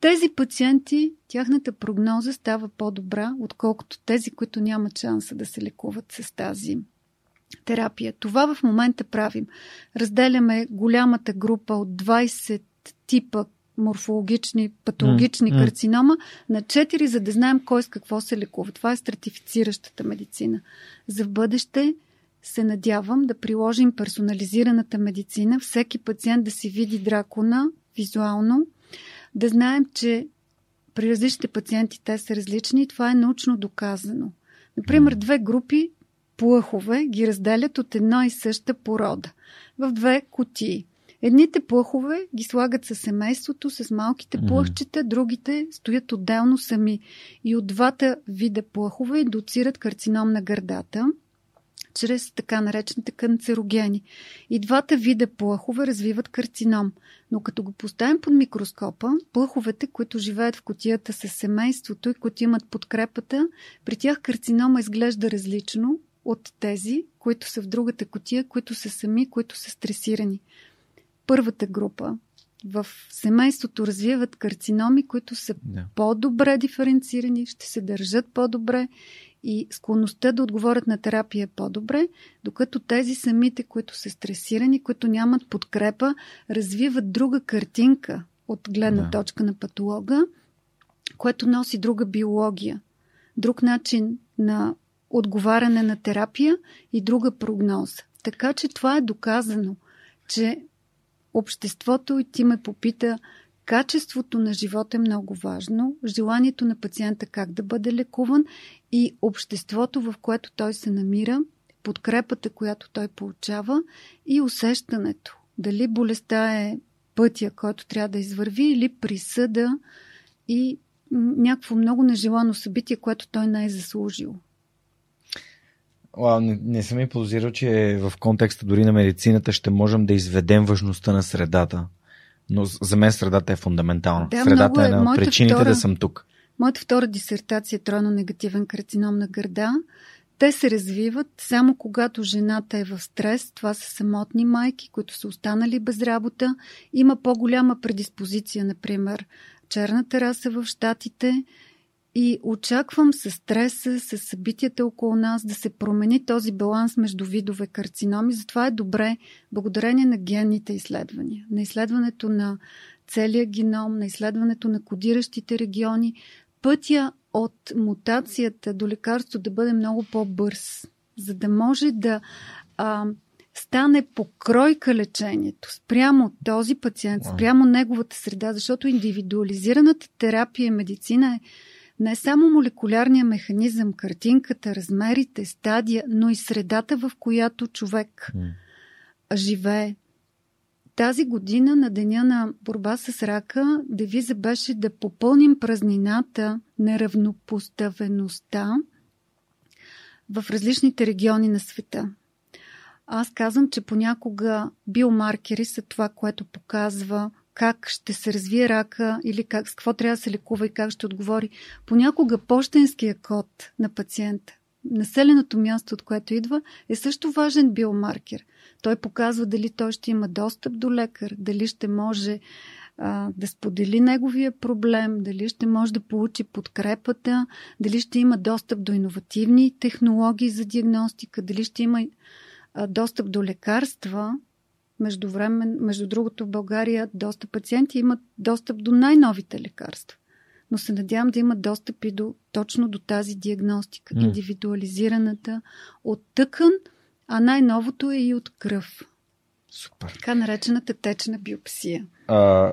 тези пациенти, тяхната прогноза става по-добра, отколкото тези, които нямат шанса да се лекуват с тази терапия. Това в момента правим. Разделяме голямата група от 20 типа морфологични, патологични mm, карцинома на 4, за да знаем кой с какво се лекува. Това е стратифициращата медицина. За в бъдеще се надявам да приложим персонализираната медицина, всеки пациент да си види дракона визуално, да знаем, че при различните пациенти те са различни и това е научно доказано. Например, две групи плъхове ги разделят от една и съща порода в две кутии. Едните плъхове ги слагат със семейството, с малките плъхчета, другите стоят отделно сами. И от двата вида плъхове индуцират карцином на гърдата – чрез така наречените канцерогени. И двата вида плъхове развиват карцином. Но като го поставим под микроскопа, плъховете, които живеят в котията с семейството и които имат подкрепата, при тях карцинома изглежда различно от тези, които са в другата котия, които са сами, които са стресирани. Първата група в семейството развиват карциноми, които са да. по-добре диференцирани, ще се държат по-добре и склонността да отговорят на терапия по-добре, докато тези самите, които са стресирани, които нямат подкрепа, развиват друга картинка от гледна да. точка на патолога, което носи друга биология, друг начин на отговаряне на терапия и друга прогноза. Така че това е доказано, че обществото и ти ме попита Качеството на живота е много важно, желанието на пациента как да бъде лекуван и обществото, в което той се намира, подкрепата, която той получава и усещането. Дали болестта е пътя, който трябва да извърви или присъда и някакво много нежелано събитие, което той не е заслужил. Уау, не, не съм и подозирал, че в контекста дори на медицината ще можем да изведем важността на средата. Но за мен средата е фундаментална. Да, средата е, е на причините втора, да съм тук. Моята втора дисертация е тройно негативен карцином на гърда. Те се развиват само когато жената е в стрес. Това са самотни майки, които са останали без работа. Има по-голяма предиспозиция, например, черната раса в Штатите и очаквам с стреса, с събитията около нас да се промени този баланс между видове карциноми. Затова е добре, благодарение на генните изследвания, на изследването на целия геном, на изследването на кодиращите региони, пътя от мутацията до лекарство да бъде много по-бърз, за да може да а, стане покройка лечението спрямо този пациент, спрямо неговата среда, защото индивидуализираната терапия и медицина е не само молекулярния механизъм, картинката, размерите, стадия, но и средата, в която човек mm. живее. Тази година на деня на борба с рака девиза беше да попълним празнината, неравнопоставеността в различните региони на света. Аз казвам, че понякога биомаркери са това, което показва как ще се развие рака или как, с какво трябва да се лекува и как ще отговори. Понякога почтенския код на пациента, населеното място, от което идва, е също важен биомаркер. Той показва дали той ще има достъп до лекар, дали ще може а, да сподели неговия проблем, дали ще може да получи подкрепата, дали ще има достъп до иновативни технологии за диагностика, дали ще има достъп до лекарства, между, време, между другото, в България доста пациенти имат достъп до най-новите лекарства. Но се надявам да имат достъп и до, точно до тази диагностика, mm. индивидуализираната от тъкан, а най-новото е и от кръв. Супер. Така наречената течна биопсия. А,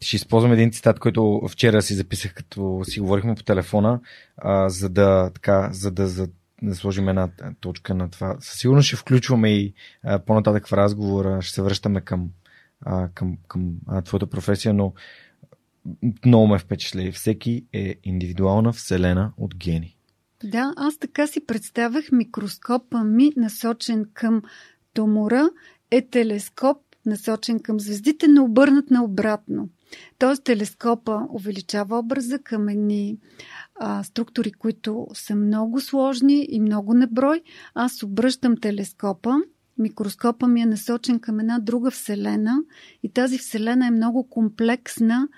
ще използвам един цитат, който вчера си записах, като си говорихме по телефона, а, за да, така, за да, за да сложим една точка на това. Със сигурност ще включваме и а, по-нататък в разговора, ще се връщаме към, а, към, към а, твоята професия, но много ме впечатли. Всеки е индивидуална вселена от гени. Да, аз така си представях микроскопа ми, насочен към тумора, е телескоп, насочен към звездите, но обърнат наобратно. Тоест телескопа увеличава образа към а, структури, които са много сложни и много неброй. Аз обръщам телескопа, микроскопа ми е насочен към една друга вселена и тази вселена е много комплексна,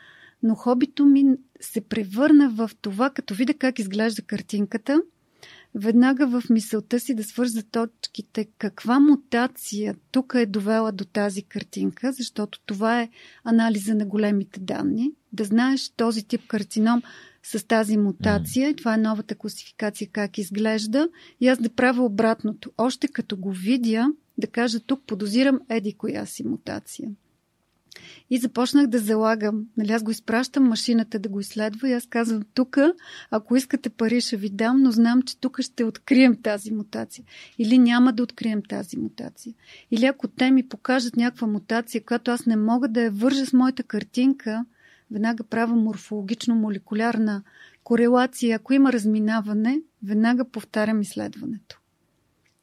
но хобито ми се превърна в това, като видя как изглежда картинката, веднага в мисълта си да свърза точките каква мутация тук е довела до тази картинка, защото това е анализа на големите данни. Да знаеш този тип карцином с тази мутация. Mm. Това е новата класификация как изглежда. И аз да правя обратното. Още като го видя, да кажа тук подозирам еди коя си мутация. И започнах да залагам. Нали, аз го изпращам машината да го изследва и аз казвам тук, ако искате пари ще ви дам, но знам, че тук ще открием тази мутация. Или няма да открием тази мутация. Или ако те ми покажат някаква мутация, която аз не мога да я вържа с моята картинка, веднага правя морфологично-молекулярна корелация. Ако има разминаване, веднага повтарям изследването.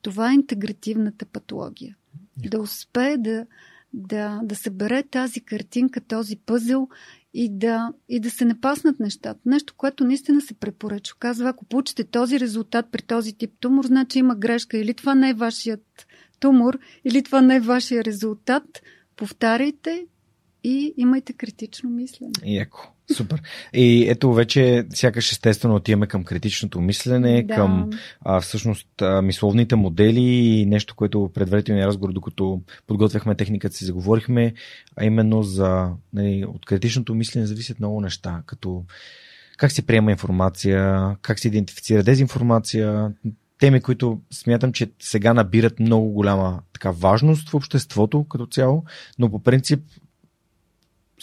Това е интегративната патология. Да успее да, да, да събере тази картинка, този пъзел и да, и да се напаснат нещата. Нещо, което наистина се препоръчва. Казва, ако получите този резултат при този тип тумор, значи има грешка. Или това не е вашият тумор, или това не е вашия резултат. Повтаряйте и имайте критично мислене. Яко. Супер. И ето вече сякаш естествено отиваме към критичното мислене, да. към а, всъщност а, мисловните модели и нещо, което предварителния разговор, докато подготвяхме техниката си, заговорихме, а именно за нали, от критичното мислене зависят много неща, като как се приема информация, как се идентифицира дезинформация, теми, които смятам, че сега набират много голяма така важност в обществото като цяло, но по принцип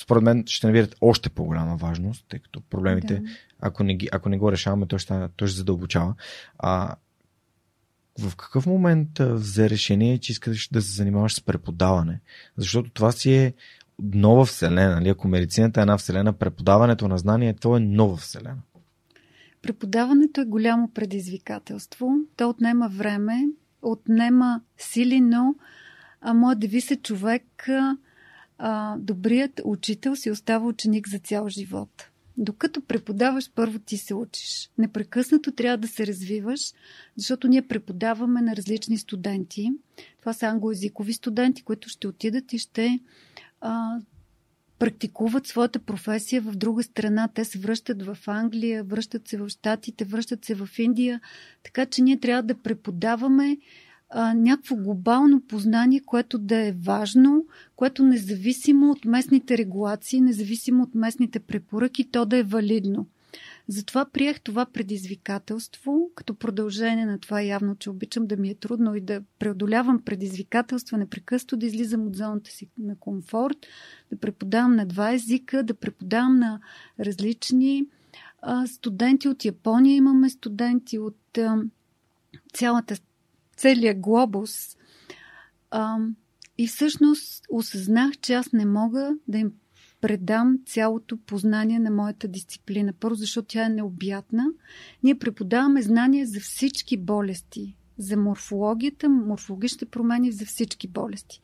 според мен ще набират още по-голяма важност, тъй като проблемите, да. ако, не, ако не го решаваме, то ще, то ще задълбочава. А, в какъв момент взе решение, че искаш да се занимаваш с преподаване? Защото това си е нова вселена. Нали? Ако медицината е една вселена, преподаването на знание, то е нова вселена. Преподаването е голямо предизвикателство. То отнема време, отнема сили, но а моят девиз е човек а, добрият учител си остава ученик за цял живот. Докато преподаваш, първо ти се учиш. Непрекъснато трябва да се развиваш, защото ние преподаваме на различни студенти. Това са англоязикови студенти, които ще отидат и ще а, практикуват своята професия в друга страна. Те се връщат в Англия, връщат се в Штатите, връщат се в Индия. Така че ние трябва да преподаваме а, някакво глобално познание, което да е важно, което независимо от местните регулации, независимо от местните препоръки, то да е валидно. Затова приех това предизвикателство, като продължение на това явно, че обичам да ми е трудно и да преодолявам предизвикателства, непрекъсто да излизам от зоната си на комфорт, да преподавам на два езика, да преподавам на различни а, студенти от Япония. Имаме студенти от а, цялата, целия глобус. А, и всъщност осъзнах, че аз не мога да им предам цялото познание на моята дисциплина. Първо, защото тя е необятна. Ние преподаваме знания за всички болести. За морфологията, морфологичните промени за всички болести.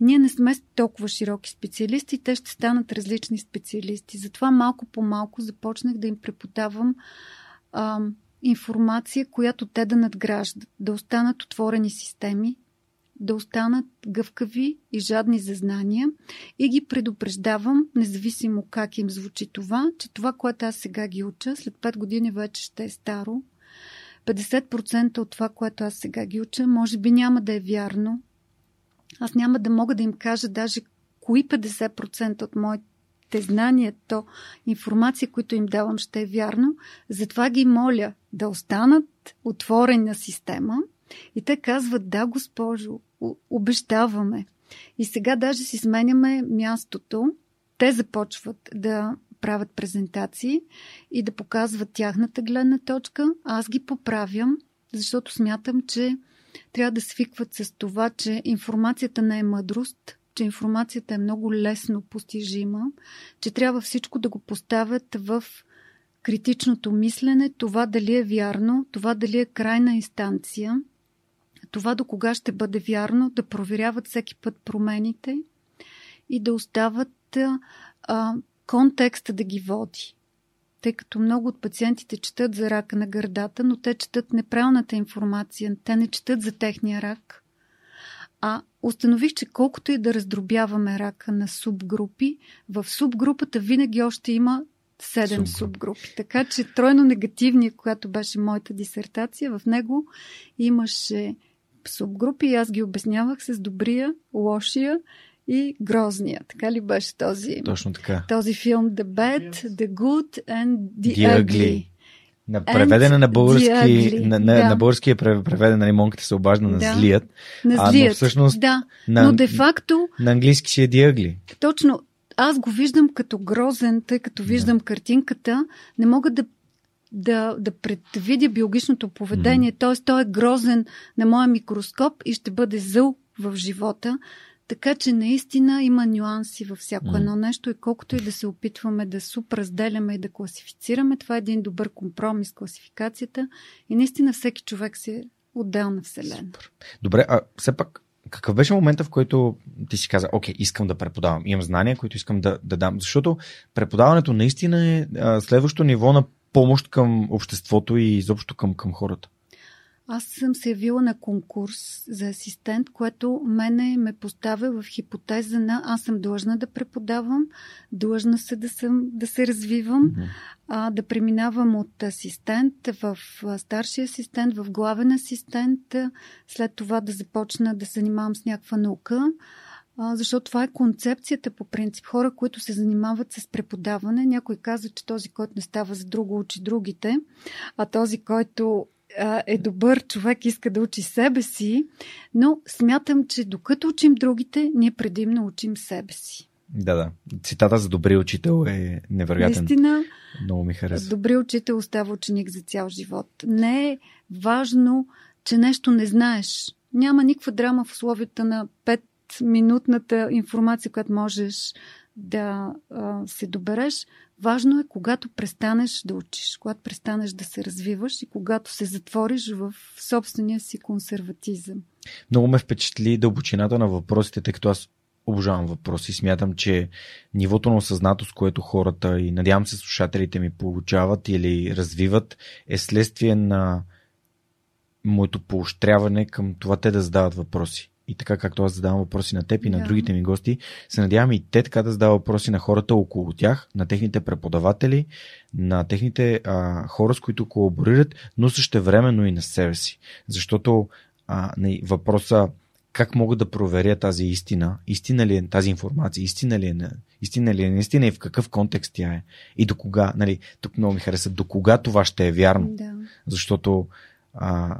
Ние не сме толкова широки специалисти, те ще станат различни специалисти. Затова малко по малко започнах да им преподавам а, информация, която те да надграждат, да останат отворени системи, да останат гъвкави и жадни за знания и ги предупреждавам, независимо как им звучи това, че това, което аз сега ги уча, след 5 години вече ще е старо. 50% от това, което аз сега ги уча, може би няма да е вярно. Аз няма да мога да им кажа даже кои 50% от моите знания, то информация, които им давам, ще е вярно. Затова ги моля да останат отворена система – и те казват, да, госпожо, обещаваме. И сега даже си сменяме мястото. Те започват да правят презентации и да показват тяхната гледна точка. Аз ги поправям, защото смятам, че трябва да свикват с това, че информацията не е мъдрост, че информацията е много лесно постижима, че трябва всичко да го поставят в критичното мислене, това дали е вярно, това дали е крайна инстанция – това до кога ще бъде вярно, да проверяват всеки път промените и да остават а, контекста да ги води. Тъй като много от пациентите четат за рака на гърдата, но те четат неправилната информация, те не четат за техния рак. А установих, че колкото и да раздробяваме рака на субгрупи, в субгрупата винаги още има седем субгрупи. субгрупи. Така че тройно негативния, която беше моята дисертация, в него имаше субгрупи и аз ги обяснявах с добрия, лошия и грозния. Така ли беше този, Точно така. този филм The Bad, The Good and The, the Ugly. ugly. На преведена на български, на, на, да. на български е преведена, нали, монките се обажда на да. злият. На злият, а, но всъщност, да. На, но де-факто... На английски си е диъгли. Точно. Аз го виждам като грозен, тъй като виждам да. картинката. Не мога да да, да предвидя биологичното поведение. Mm. Т.е. той е грозен на моя микроскоп и ще бъде зъл в живота. Така че наистина има нюанси във всяко mm. едно нещо и колкото и да се опитваме да супразделяме и да класифицираме, това е един добър компромис класификацията и наистина всеки човек си е отделна вселена. Супер. Добре, а все пак какъв беше момента, в който ти си каза, окей, искам да преподавам, имам знания, които искам да, да дам, защото преподаването наистина е а, следващото ниво на помощ към обществото и изобщо към, към хората? Аз съм се явила на конкурс за асистент, което мене ме поставя в хипотеза на аз съм длъжна да преподавам, длъжна се да, съм, да се развивам, mm-hmm. а, да преминавам от асистент в старши асистент, в главен асистент, след това да започна да се занимавам с някаква наука защото това е концепцията по принцип. Хора, които се занимават с преподаване, някой казва, че този, който не става за друго, учи другите, а този, който е добър човек, иска да учи себе си, но смятам, че докато учим другите, ние предимно учим себе си. Да, да. Цитата за добри учител е невероятен. Наистина, много ми харесва. Добри учител остава ученик за цял живот. Не е важно, че нещо не знаеш. Няма никаква драма в условията на 5 минутната информация, която можеш да а, се добереш. Важно е, когато престанеш да учиш, когато престанеш да се развиваш и когато се затвориш в собствения си консерватизъм. Много ме впечатли дълбочината на въпросите, тъй като аз обожавам въпроси. Смятам, че нивото на осъзнатост, което хората и надявам се слушателите ми получават или развиват, е следствие на моето поощряване към това те да задават въпроси и така както аз задавам въпроси на теб и на Да. другите ми гости, се надявам и те така да задават въпроси на хората около тях, на техните преподаватели, на техните а, хора, с които колаборират, но също времено и на себе си. Защото а, не, въпроса как мога да проверя тази истина, истина ли е тази информация, истина ли е, на- истина ли е наистина и в какъв контекст тя е и до кога, нали, тук много ми хареса, до кога това ще е вярно, Да. защото а,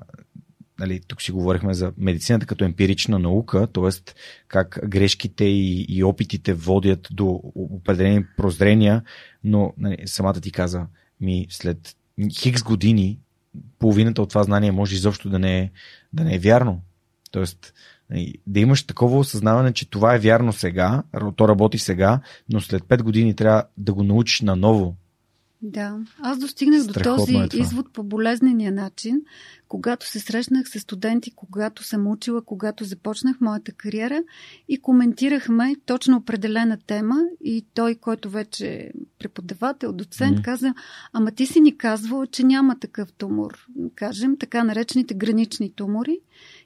нали, тук си говорихме за медицината като емпирична наука, т.е. как грешките и, и опитите водят до определени прозрения, но нали, самата ти каза, ми след хикс години половината от това знание може изобщо да не е, да не е вярно. Тоест, нали, да имаш такова осъзнаване, че това е вярно сега, то работи сега, но след 5 години трябва да го научиш наново. Да, аз достигнах до Страхотно този е това. извод по болезнения начин, когато се срещнах с студенти, когато съм учила, когато започнах моята кариера и коментирахме точно определена тема и той, който вече е преподавател, доцент, Мгм. каза, ама ти си ни казвал, че няма такъв тумор. Кажем, така наречените гранични тумори.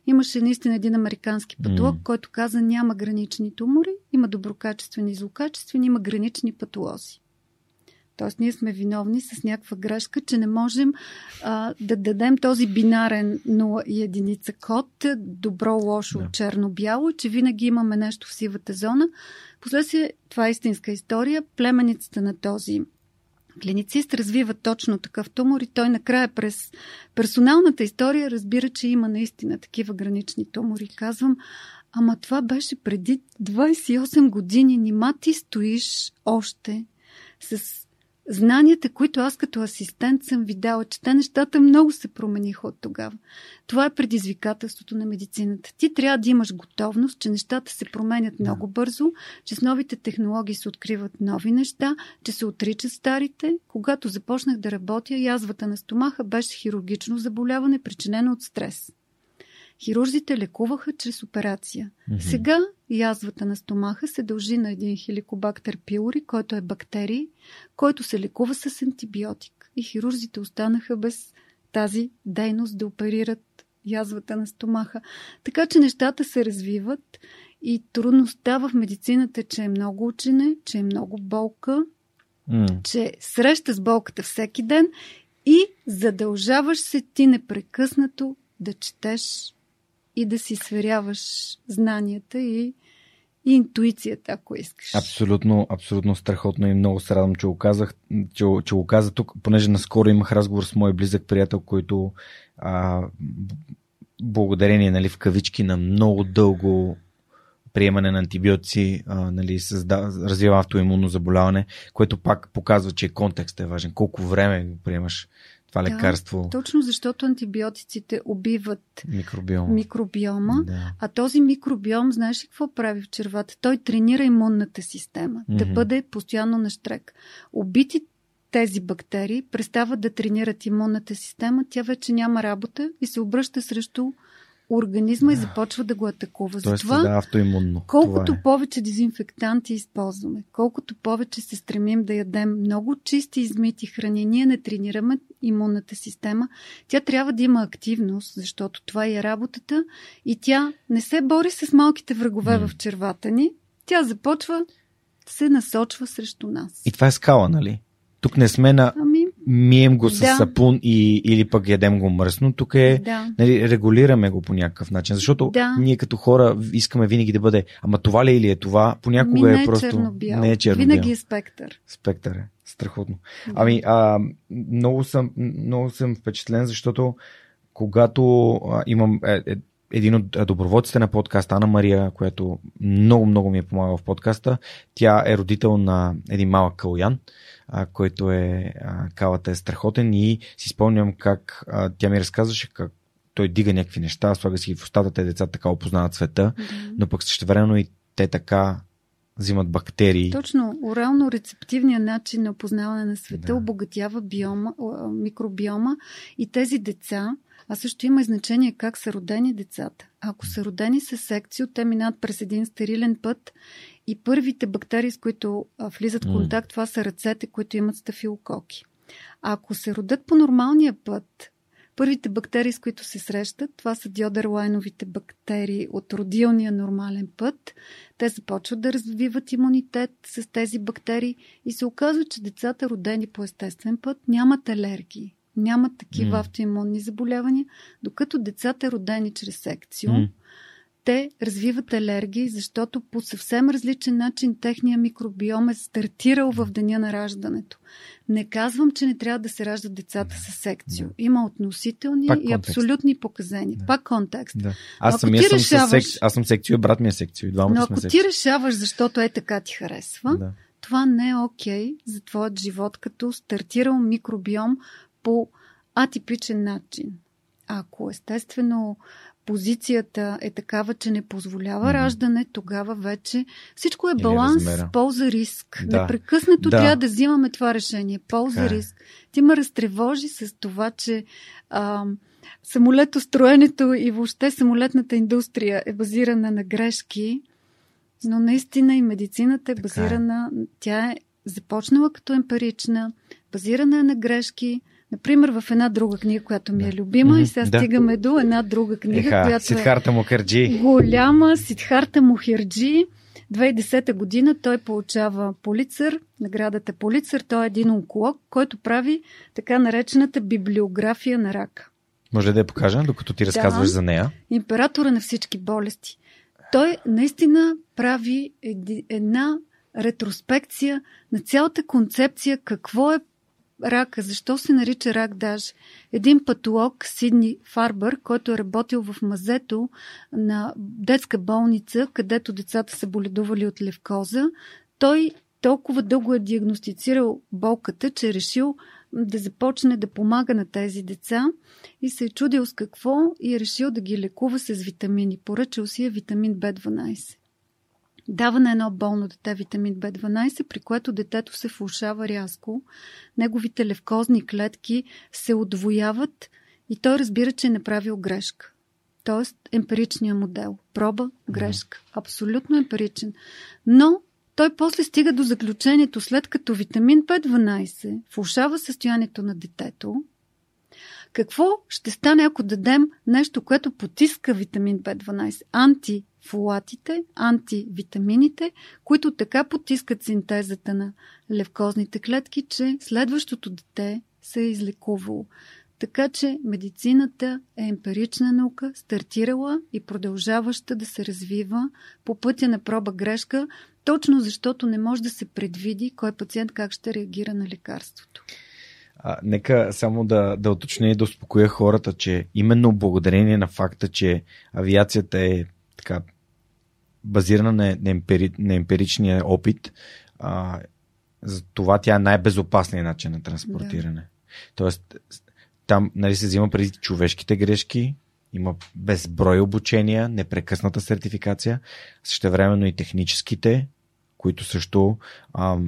Имаше наистина един американски патолог, Мгм. който каза, няма гранични тумори, има доброкачествени и злокачествени, има гранични патолози. Тоест, ние сме виновни с някаква грешка, че не можем а, да дадем този бинарен 0 и единица код, добро, лошо, Да. черно-бяло, че винаги имаме нещо в сивата зона. Последствие, това е истинска история, племеницата на този клиницист развива точно такъв тумор и той накрая през персоналната история разбира, че има наистина такива гранични тумори. Казвам, ама това беше преди 28 години. Нима ти стоиш още с знанията, които аз като асистент съм ви дала, че те нещата много се промениха от тогава. Това е предизвикателството на медицината. Ти трябва да имаш готовност, че нещата се променят много бързо, че с новите технологии се откриват нови неща, че се отричат старите. Когато започнах да работя, язвата на стомаха беше хирургично заболяване, причинено от стрес. Хирурзите лекуваха чрез операция. Мгм. Сега язвата на стомаха се дължи на един хеликобактер пилори, който е бактерий, който се лекува с антибиотик. И хирурзите останаха без тази дейност да оперират язвата на стомаха. Така че нещата се развиват и трудността в медицината, е, че е много учене, че е много болка, М. че среща с болката всеки ден и задължаваш се ти непрекъснато да четеш и да си сверяваш знанията и, и интуицията, ако искаш. Абсолютно, абсолютно страхотно и много се радвам, че го казах, че, че го каза тук, понеже наскоро имах разговор с мой близък приятел, който а, благодарение, нали, в кавички на много дълго приемане на антибиотици, а, нали, създа, развива автоимунно заболяване, което пак показва, че контекстът е важен. Колко време го приемаш това Да, лекарство, Точно защото антибиотиците убиват микробиом. микробиома, Да. а този микробиом, знаеш ли какво прави в червата? Той тренира имунната система да Мгм. бъде постоянно на штрек. Убити тези бактерии престават да тренират имунната система, тя вече няма работа и се обръща срещу организма и започва да го атакува. Тоест, Затова, да, автоимунно. колкото Това е. повече дезинфектанти използваме, колкото повече се стремим да ядем много чисти, измити храни, ние не тренираме имунната система. Тя трябва да има активност, защото това е работата и тя не се бори с малките врагове М. в червата ни. Тя започва се насочва срещу нас. И това е скала, нали? Тук не сме на мием го с Да. сапун и, или пък ядем го мръсно. Тук е, да. нали, регулираме го по някакъв начин. Защото Да. ние като хора искаме винаги да бъде, ама това ли е или е това, понякога Ми е не е просто... черно-бял. Не е черно Винаги е спектър. Спектър е. Страхотно. Ами, а, много, съм, много съм впечатлен, защото когато а, имам е, е, един от а, доброволците на подкаста, Ана Мария, която много, много ми е помагала в подкаста, тя е родител на един малък калуян, а, който е, а, калата е страхотен и си спомням как а, тя ми разказваше как той дига някакви неща, слага си ги в устата, те децата така опознават света, Да. но пък същевременно и те така взимат бактерии. Точно, орално-рецептивният начин на опознаване на света Да. обогатява биома, микробиома и тези деца, а също има и значение как са родени децата. Ако са родени с секцио, те минат през един стерилен път и първите бактерии, с които влизат в контакт, това са ръцете, които имат стафилококи. Ако се родят по нормалния път, Първите бактерии, с които се срещат, това са диодерлайновите бактерии от родилния нормален път. Те започват да развиват имунитет с тези бактерии и се оказва, че децата, родени по естествен път, нямат алергии, нямат такива mm. автоимунни заболявания, докато децата, родени чрез секцио, mm те развиват алергии, защото по съвсем различен начин техния микробиом е стартирал в деня на раждането. Не казвам, че не трябва да се раждат децата с секцио. Има относителни Пак и абсолютни показания. Да. Пак контекст. Да. Аз самия съм решаваш... сек... Аз съм секцио, брат ми е секцио. И двамата Но ако ти решаваш, защото е така ти харесва, да. това не е окей okay за твоят живот, като стартирал микробиом по атипичен начин. Ако естествено позицията е такава, че не позволява mm-hmm. раждане, тогава вече всичко е баланс, полза-риск. Да. Непрекъснато да. трябва да взимаме това решение. Полза-риск. Е. Ти ме разтревожи с това, че а, самолетостроенето и въобще самолетната индустрия е базирана на грешки, но наистина и медицината е, е. базирана, е. тя е започнала като емпирична, базирана е на грешки, Например, в една друга книга, която ми е любима, mm-hmm. и сега да. стигаме до една друга книга, Еха, която Сидхарта Мухерджи. е голяма Сидхарта Мухерджи. 2010 година той получава Полицър, наградата Полицър. Той е един онколог, който прави така наречената библиография на рака. Може да я покажа, докато ти разказваш да, за нея? Императора на всички болести. Той наистина прави една ретроспекция на цялата концепция какво е рака. Защо се нарича рак даже? Един патолог, Сидни Фарбър, който е работил в мазето на детска болница, където децата са боледували от левкоза, той толкова дълго е диагностицирал болката, че е решил да започне да помага на тези деца и се е чудил с какво и е решил да ги лекува с витамини. Поръчал си е витамин B12 дава на едно болно дете витамин B12, при което детето се влушава рязко, неговите левкозни клетки се отвояват и той разбира, че е направил грешка. Тоест, емпиричният модел. Проба, грешка. Абсолютно емпиричен. Но той после стига до заключението, след като витамин B12 влушава състоянието на детето, какво ще стане, ако дадем нещо, което потиска витамин B12? Антифолатите, антивитамините, които така потискат синтезата на левкозните клетки, че следващото дете се е излекувало. Така че медицината е емпирична наука, стартирала и продължаваща да се развива по пътя на проба грешка, точно защото не може да се предвиди кой пациент как ще реагира на лекарството. А, нека само да, да уточня и да успокоя хората, че именно благодарение на факта, че авиацията е така базирана на, на, емпери, на емпиричния опит, а, за това тя е най-безопасният начин на транспортиране. Да. Тоест, там нали, се взима преди човешките грешки, има безброй обучения, непрекъсната сертификация, същевременно и техническите, които също а,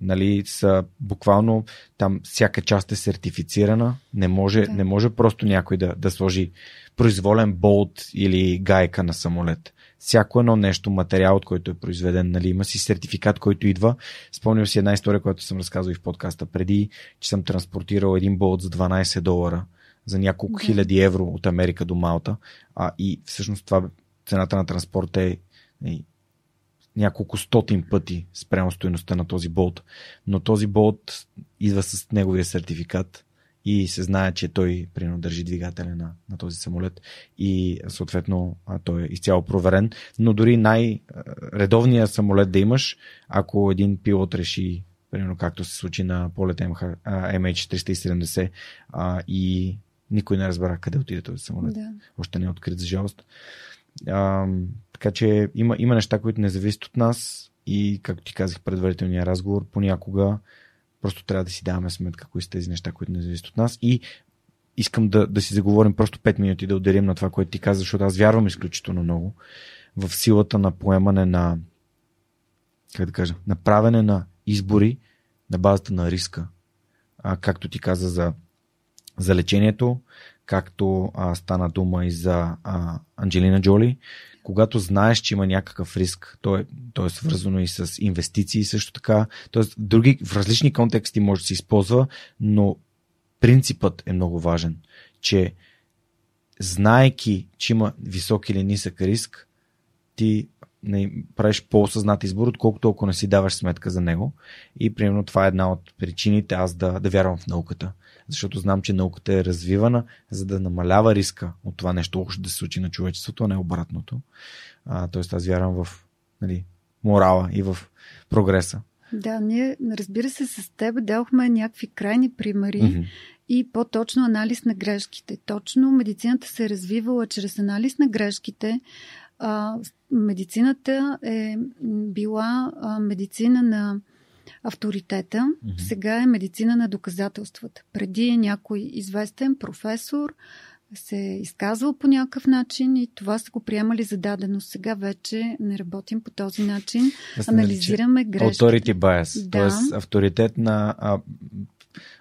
нали, са буквално там всяка част е сертифицирана. Не може, да. не може просто някой да, да сложи произволен болт или гайка на самолет. Всяко едно нещо, материал, от който е произведен, нали, има си сертификат, който идва. Спомням си една история, която съм разказвал и в подкаста преди, че съм транспортирал един болт за 12 долара за няколко да. хиляди евро от Америка до Малта. А, и всъщност това цената на транспорт е нали, няколко стотин пъти спрямо стоеността на този болт. Но този болт идва с неговия сертификат и се знае, че той примерно държи двигателя на, на този самолет и съответно той е изцяло проверен. Но дори най-редовният самолет да имаш, ако един пилот реши, примерно както се случи на полет MH370 и никой не разбра къде отиде този самолет. Да. Още не е открит за жалост. А, така че има, има неща, които не зависят от нас и, както ти казах предварителния разговор, понякога просто трябва да си даваме сметка кои са тези неща, които не зависят от нас и искам да, да си заговорим просто 5 минути да ударим на това, което ти каза, защото аз вярвам изключително много в силата на поемане на как да кажа, направене на избори на базата на риска. А, както ти каза за, за лечението, както а, стана дума и за а, Анджелина Джоли, когато знаеш, че има някакъв риск, то е, то е свързано и с инвестиции също така, в, други, в различни контексти може да се използва, но принципът е много важен, че знаеки, че има висок или нисък риск, ти не правиш по-осъзнат избор, отколкото ако не си даваш сметка за него. И примерно това е една от причините аз да, да вярвам в науката. Защото знам, че науката е развивана, за да намалява риска от това нещо още да се случи на човечеството, а не обратното. А, тоест аз вярвам в нали, морала и в прогреса. Да, ние, разбира се, с теб дадохме някакви крайни примери mm-hmm. и по-точно анализ на грешките. Точно медицината се е развивала чрез анализ на грешките. А, медицината е била а, медицина на авторитета, mm-hmm. сега е медицина на доказателствата. Преди някой известен професор се е изказвал по някакъв начин и това са го приемали за дадено. Сега вече не работим по този начин. Да анализираме грешки. Authority bias, да. т.е. авторитет на... А,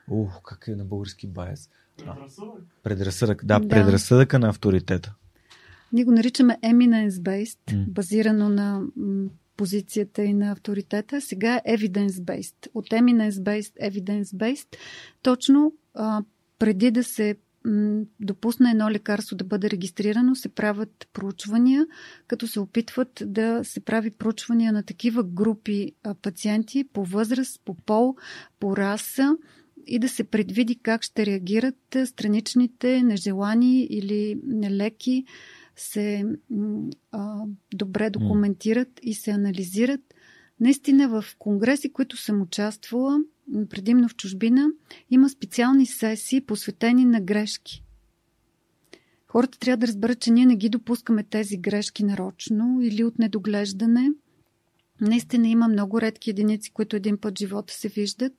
ух, как е на български bias? Предразсъдък. Предразсъдък, да, да. предразсъдъка на авторитета. Ние го наричаме eminence-based, mm. базирано на позицията и на авторитета. Сега е evidence-based. От eminence-based, evidence-based, точно а, преди да се допусне едно лекарство да бъде регистрирано, се правят проучвания, като се опитват да се прави проучвания на такива групи пациенти по възраст, по пол, по раса и да се предвиди как ще реагират страничните, нежелани или нелеки се а, добре документират и се анализират. Наистина в конгреси, които съм участвала, предимно в чужбина, има специални сесии, посветени на грешки. Хората трябва да разберат, че ние не ги допускаме тези грешки нарочно или от недоглеждане. Наистина има много редки единици, които един път живота се виждат.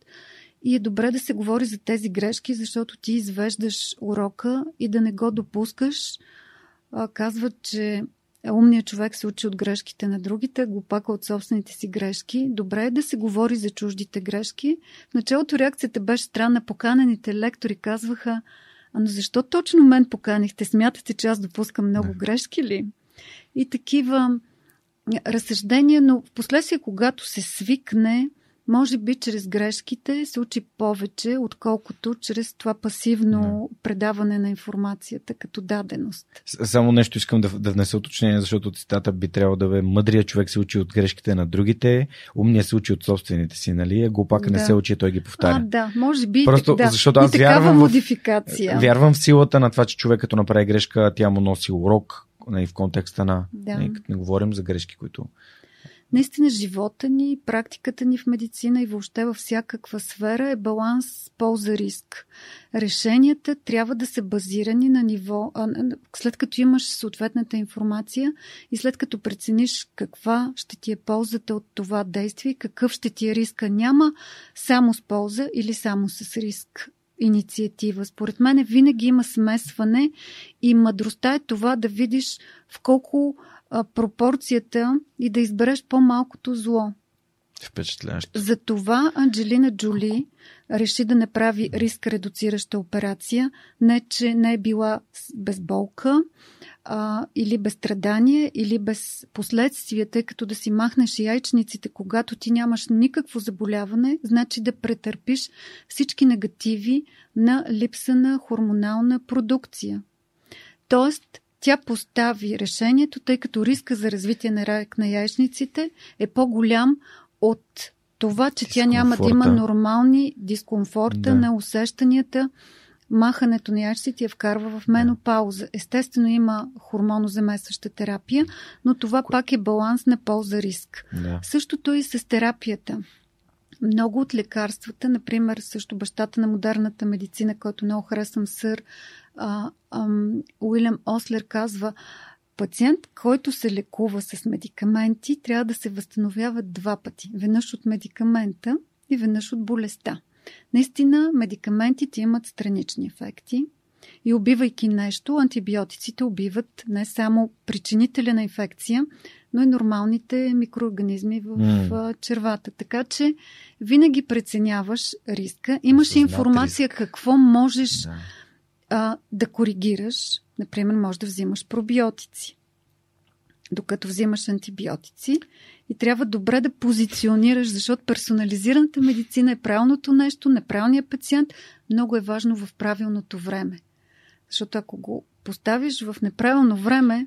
И е добре да се говори за тези грешки, защото ти извеждаш урока и да не го допускаш. Казват, че умният човек се учи от грешките на другите, глупака от собствените си грешки. Добре е да се говори за чуждите грешки. В началото реакцията беше странна. Поканените лектори казваха, а но защо точно мен поканихте? Смятате, че аз допускам много Не. грешки ли? И такива разсъждения, но в последствие, когато се свикне, може би чрез грешките се учи повече, отколкото чрез това пасивно да. предаване на информацията като даденост. Само нещо искам да, да внеса уточнение, защото цитата би трябвало да бе мъдрият човек се учи от грешките на другите, умният се учи от собствените си, нали? А глупака да. не се учи, той ги повтаря. А, да, може би. Просто да. защото аз и вярвам модификация. В, вярвам в силата на това, че човек като направи грешка, тя му носи урок, нали, в контекста на. Да. Нали, като не говорим за грешки, които наистина живота ни, практиката ни в медицина и въобще във всякаква сфера е баланс полза-риск. Решенията трябва да са базирани на ниво, след като имаш съответната информация и след като прецениш каква ще ти е ползата от това действие, какъв ще ти е риска. Няма само с полза или само с риск инициатива. Според мен винаги има смесване и мъдростта е това да видиш в колко а, пропорцията и да избереш по-малкото зло. Впечатляващо. Затова Анджелина Джоли реши да направи риск редуцираща операция. Не, че не е била без болка а, или без страдание, или без последствия, тъй като да си махнеш яйчниците, когато ти нямаш никакво заболяване, значи да претърпиш всички негативи на липса на хормонална продукция. Тоест, тя постави решението, тъй като риска за развитие на рак на яйчниците е по-голям от това, че тя няма да има нормални дискомфорта да. на усещанията. Махането на яйчниците я вкарва в менопауза. Естествено има хормонозаместваща терапия, но това пак е баланс на полза-риск. Да. Същото и с терапията. Много от лекарствата, например, също бащата на модерната медицина, който много харесвам, сър а, а, Уилям Ослер казва, пациент, който се лекува с медикаменти, трябва да се възстановява два пъти. Веднъж от медикамента и веднъж от болестта. Наистина, медикаментите имат странични ефекти и убивайки нещо, антибиотиците убиват не само причинителя на инфекция, но и нормалните микроорганизми в mm. червата. Така че винаги преценяваш риска. Имаш информация риск. какво можеш да а, да коригираш, например, може да взимаш пробиотици, докато взимаш антибиотици и трябва добре да позиционираш, защото персонализираната медицина е правилното нещо, неправилният пациент. Много е важно в правилното време. Защото ако го поставиш в неправилно време,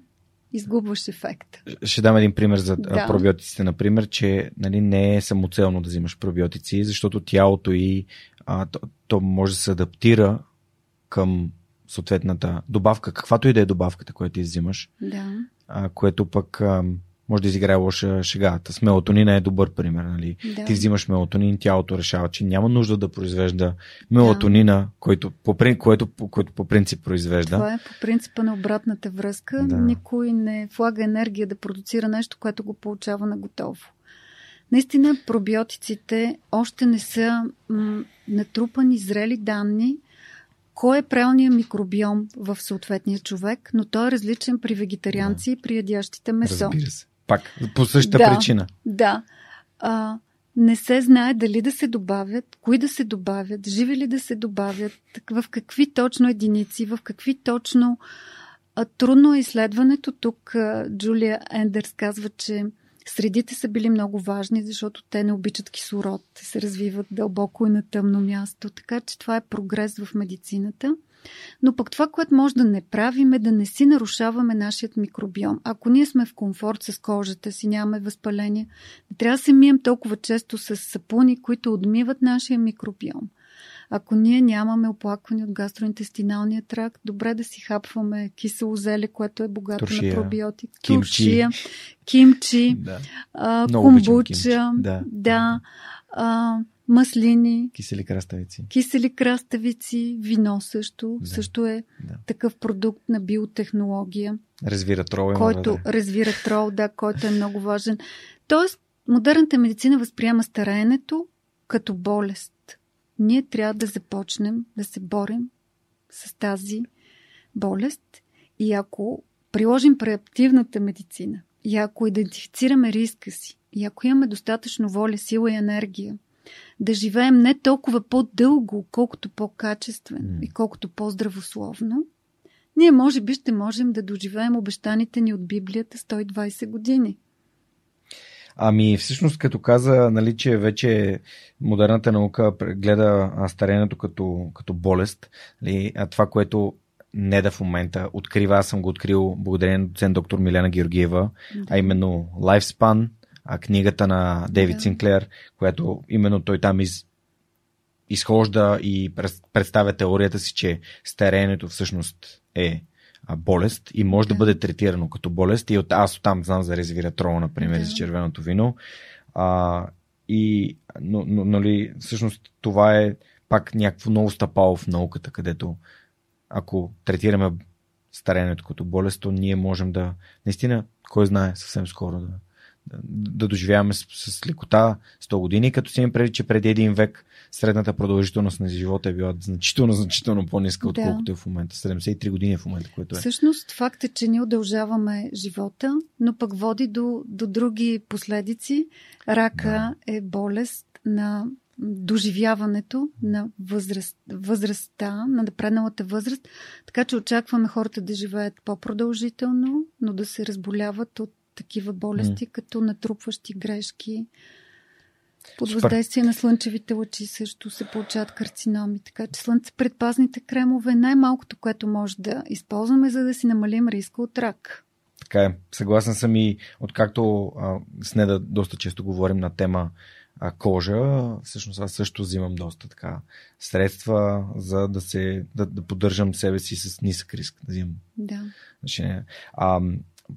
изгубваш ефекта. Ще дам един пример за да. пробиотиците, например, че нали, не е самоцелно да взимаш пробиотици, защото тялото и а, то, то може да се адаптира към съответната добавка, каквато и да е добавката, която ти взимаш, да. а, което пък а, може да изиграе лоша шега. С мелатонина е добър пример. Нали? Да. Ти взимаш мелатонин, тялото решава, че няма нужда да произвежда мелатонина, да. който, по, което, който по принцип произвежда. Това е по принципа на обратната връзка. Да. Никой не влага енергия да продуцира нещо, което го получава на готово. Наистина, пробиотиците още не са м- натрупани зрели данни кой е правилният микробиом в съответния човек, но той е различен при вегетарианци и при ядящите месо. Разбира се. Пак, по същата да, причина. Да. А, не се знае дали да се добавят, кои да се добавят, живи ли да се добавят, в какви точно единици, в какви точно. А, трудно е изследването. Тук а, Джулия Ендерс казва, че Средите са били много важни, защото те не обичат кислород, те се развиват дълбоко и на тъмно място, така че това е прогрес в медицината. Но пък това, което може да не правим е да не си нарушаваме нашият микробиом. Ако ние сме в комфорт с кожата си, нямаме възпаление, не трябва да се мием толкова често с сапуни, които отмиват нашия микробиом. Ако ние нямаме оплакване от гастроинтестиналния тракт, добре да си хапваме кисело зеле, което е богато Туршия, на пробиотик. Кимчи. Туршия, кимчи, да. а, комбуча, да, да а, маслини. Кисели краставици. Кисели краставици, вино също. Да. Също е да. такъв продукт на биотехнология. Развиратрол. Който да. развиратрол, да, който е много важен. Тоест, модерната медицина възприема стараенето като болест ние трябва да започнем да се борим с тази болест и ако приложим преактивната медицина и ако идентифицираме риска си и ако имаме достатъчно воля, сила и енергия да живеем не толкова по-дълго, колкото по-качествено mm. и колкото по-здравословно, ние може би ще можем да доживеем обещаните ни от Библията 120 години. Ами, всъщност, като каза, нали, че вече модерната наука гледа старението като, като болест, нали, а това, което не да в момента открива, аз съм го открил благодарение на доцент доктор Милена Георгиева, да. а именно Lifespan, а книгата на Дейвид да. Синклер, която именно той там из, изхожда и представя теорията си, че старението всъщност е болест и може да, да бъде третирано като болест. И от, аз там знам за резвиратрол, например, да. за червеното вино. А, и, но, но, нали, всъщност това е пак някакво много стъпало в науката, където ако третираме старението като болест, то ние можем да, наистина, кой знае, съвсем скоро да, да доживяваме с, с лекота 100 години, като си им преди, че преди един век средната продължителност на живота е била значително, значително по-ниска, да. отколкото е в момента. 73 години е в момента, което е. Всъщност, факт е, че ние удължаваме живота, но пък води до, до други последици. Рака да. е болест на доживяването на възраст, възрастта, на напредналата възраст, така че очакваме хората да живеят по-продължително, но да се разболяват от такива болести, mm. като натрупващи грешки. Под въздействие на слънчевите лъчи също се получават карциноми. Така че слънце предпазните кремове е най-малкото, което може да използваме, за да си намалим риска от рак. Така е. Съгласен съм и откакто а, с Неда доста често говорим на тема а, кожа, всъщност аз също взимам доста така средства, за да се да, да поддържам себе си с нисък риск. Да взимам. Да. Значи, а,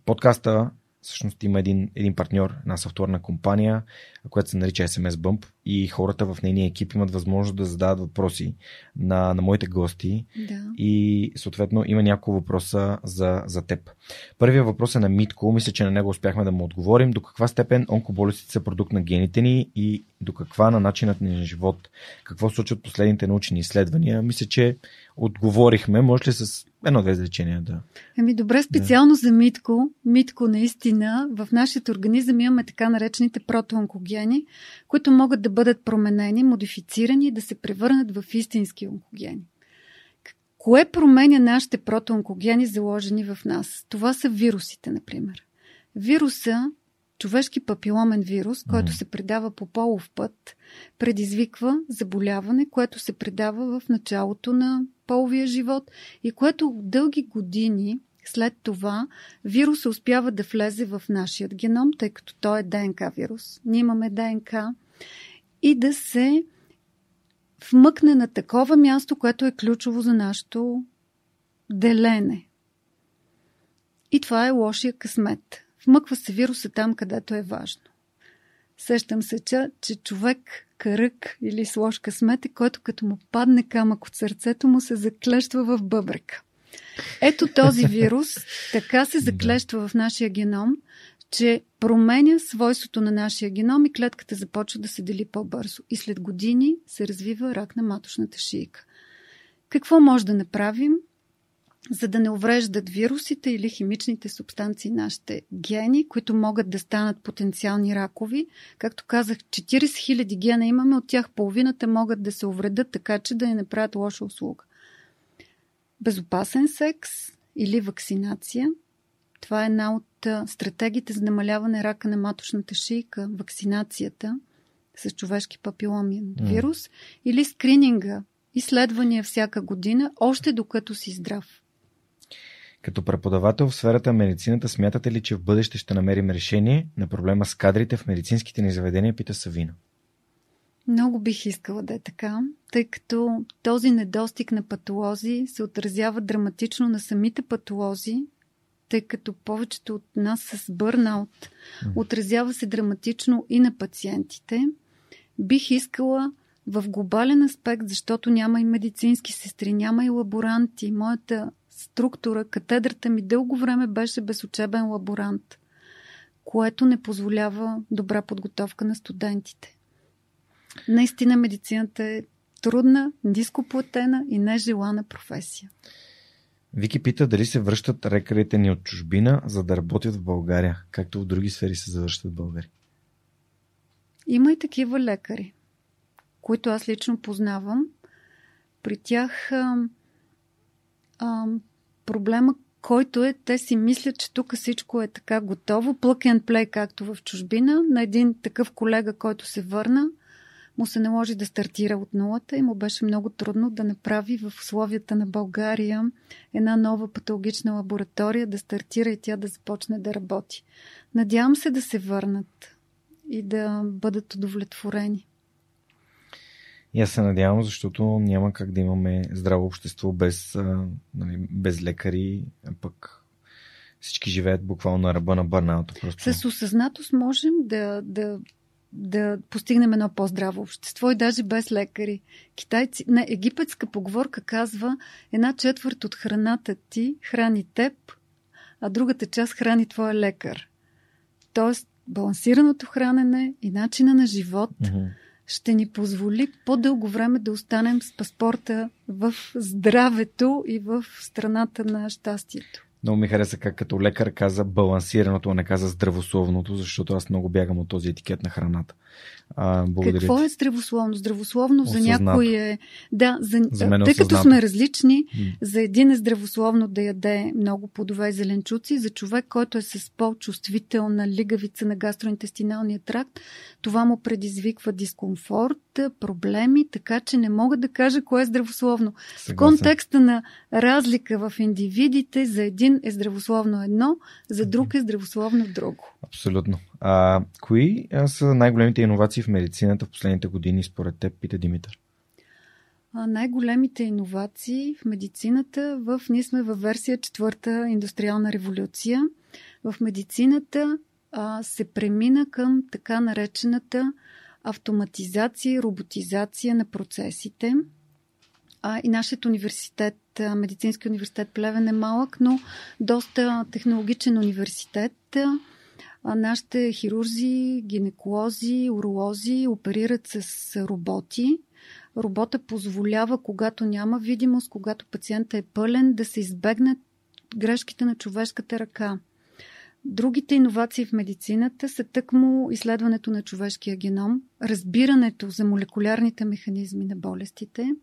подкаста всъщност има един, един партньор, една софтуерна компания, която се нарича SMS Bump и хората в нейния екип имат възможност да зададат въпроси на, на моите гости да. и съответно има няколко въпроса за, за теб. Първият въпрос е на Митко, мисля, че на него успяхме да му отговорим. До каква степен онкоболестите са продукт на гените ни и до каква на начинът ни на живот? Какво случват последните научни изследвания? Мисля, че отговорихме. Може ли с едно-две изречения да. Ами добре, специално да. за Митко. Митко наистина, в нашия организъм имаме така наречените протоонкогени, които могат да бъдат променени, модифицирани и да се превърнат в истински онкогени. Кое променя нашите протоонкогени, заложени в нас? Това са вирусите, например. Вируса, човешки папиломен вирус, който се предава по полов път, предизвиква заболяване, което се предава в началото на половия живот и което дълги години след това вируса успява да влезе в нашия геном, тъй като той е ДНК вирус. Ние имаме ДНК и да се вмъкне на такова място, което е ключово за нашето делене. И това е лошия късмет. Вмъква се вируса там, където е важно. Сещам се, че, че човек карък или с лош късмет е, който като му падне камък от сърцето му се заклещва в бъбрека. Ето този *laughs* вирус така се заклещва в нашия геном, че променя свойството на нашия геном и клетката започва да се дели по-бързо. И след години се развива рак на маточната шийка. Какво може да направим, за да не увреждат вирусите или химичните субстанции нашите гени, които могат да станат потенциални ракови? Както казах, 40 000 гена имаме, от тях половината могат да се увредят така, че да ни направят лоша услуга. Безопасен секс или вакцинация – това е една от стратегиите за намаляване рака на маточната шийка, вакцинацията с човешки папиломен mm. вирус или скрининга, изследвания всяка година, още докато си здрав. Като преподавател в сферата на медицината, смятате ли, че в бъдеще ще намерим решение на проблема с кадрите в медицинските ни заведения, пита Савина? Много бих искала да е така, тъй като този недостиг на патолози се отразява драматично на самите патолози, тъй като повечето от нас с бърнаут отразява се драматично и на пациентите. Бих искала в глобален аспект, защото няма и медицински сестри, няма и лаборанти. Моята структура, катедрата ми дълго време беше безучебен лаборант, което не позволява добра подготовка на студентите. Наистина медицината е трудна, нископлатена и нежелана професия. Вики пита дали се връщат рекарите ни от чужбина, за да работят в България, както в други сфери се завършват в България. Има и такива лекари, които аз лично познавам. При тях а, проблема, който е, те си мислят, че тук всичко е така готово, plug and play, както в чужбина. На един такъв колега, който се върна, му се наложи да стартира от нулата и му беше много трудно да направи в условията на България една нова патологична лаборатория, да стартира и тя да започне да работи. Надявам се да се върнат и да бъдат удовлетворени. И аз се надявам, защото няма как да имаме здраво общество без, нали, без лекари, а пък всички живеят буквално на ръба на бърнаута. Просто. С осъзнатост можем да, да да постигнем едно по-здраво общество и даже без лекари. Китайци, не, египетска поговорка казва една четвърт от храната ти храни теб, а другата част храни твоя лекар. Тоест, балансираното хранене и начина на живот mm-hmm. Ще ни позволи по-дълго време да останем с паспорта в здравето и в страната на щастието. Много ми хареса как като лекар каза балансираното, а не каза здравословното, защото аз много бягам от този етикет на храната. А, благодаря Какво е здравословно? Здравословно Осъзнато. за някой е... Да, за... за мен е тъй като сме различни, м за един е здравословно да яде много плодове и зеленчуци, за човек, който е с по-чувствителна лигавица на гастроинтестиналния тракт, това му предизвиква дискомфорт, проблеми, така че не мога да кажа кое е здравословно. Съгласен. В контекста на разлика в индивидите, за един е здравословно едно, за друг е здравословно друго. Абсолютно. А, кои са най-големите иновации в медицината в последните години според теб, пита Димитър? Най-големите иновации в медицината, в, ние сме във версия четвърта индустриална революция. В медицината а, се премина към така наречената автоматизация и роботизация на процесите. А, и нашият университет, Медицински университет Плевен е малък, но доста технологичен университет. А нашите хирурзи, гинеколози, уролози оперират с роботи. Робота позволява, когато няма видимост, когато пациента е пълен, да се избегнат грешките на човешката ръка. Другите иновации в медицината са тъкмо изследването на човешкия геном, разбирането за молекулярните механизми на болестите,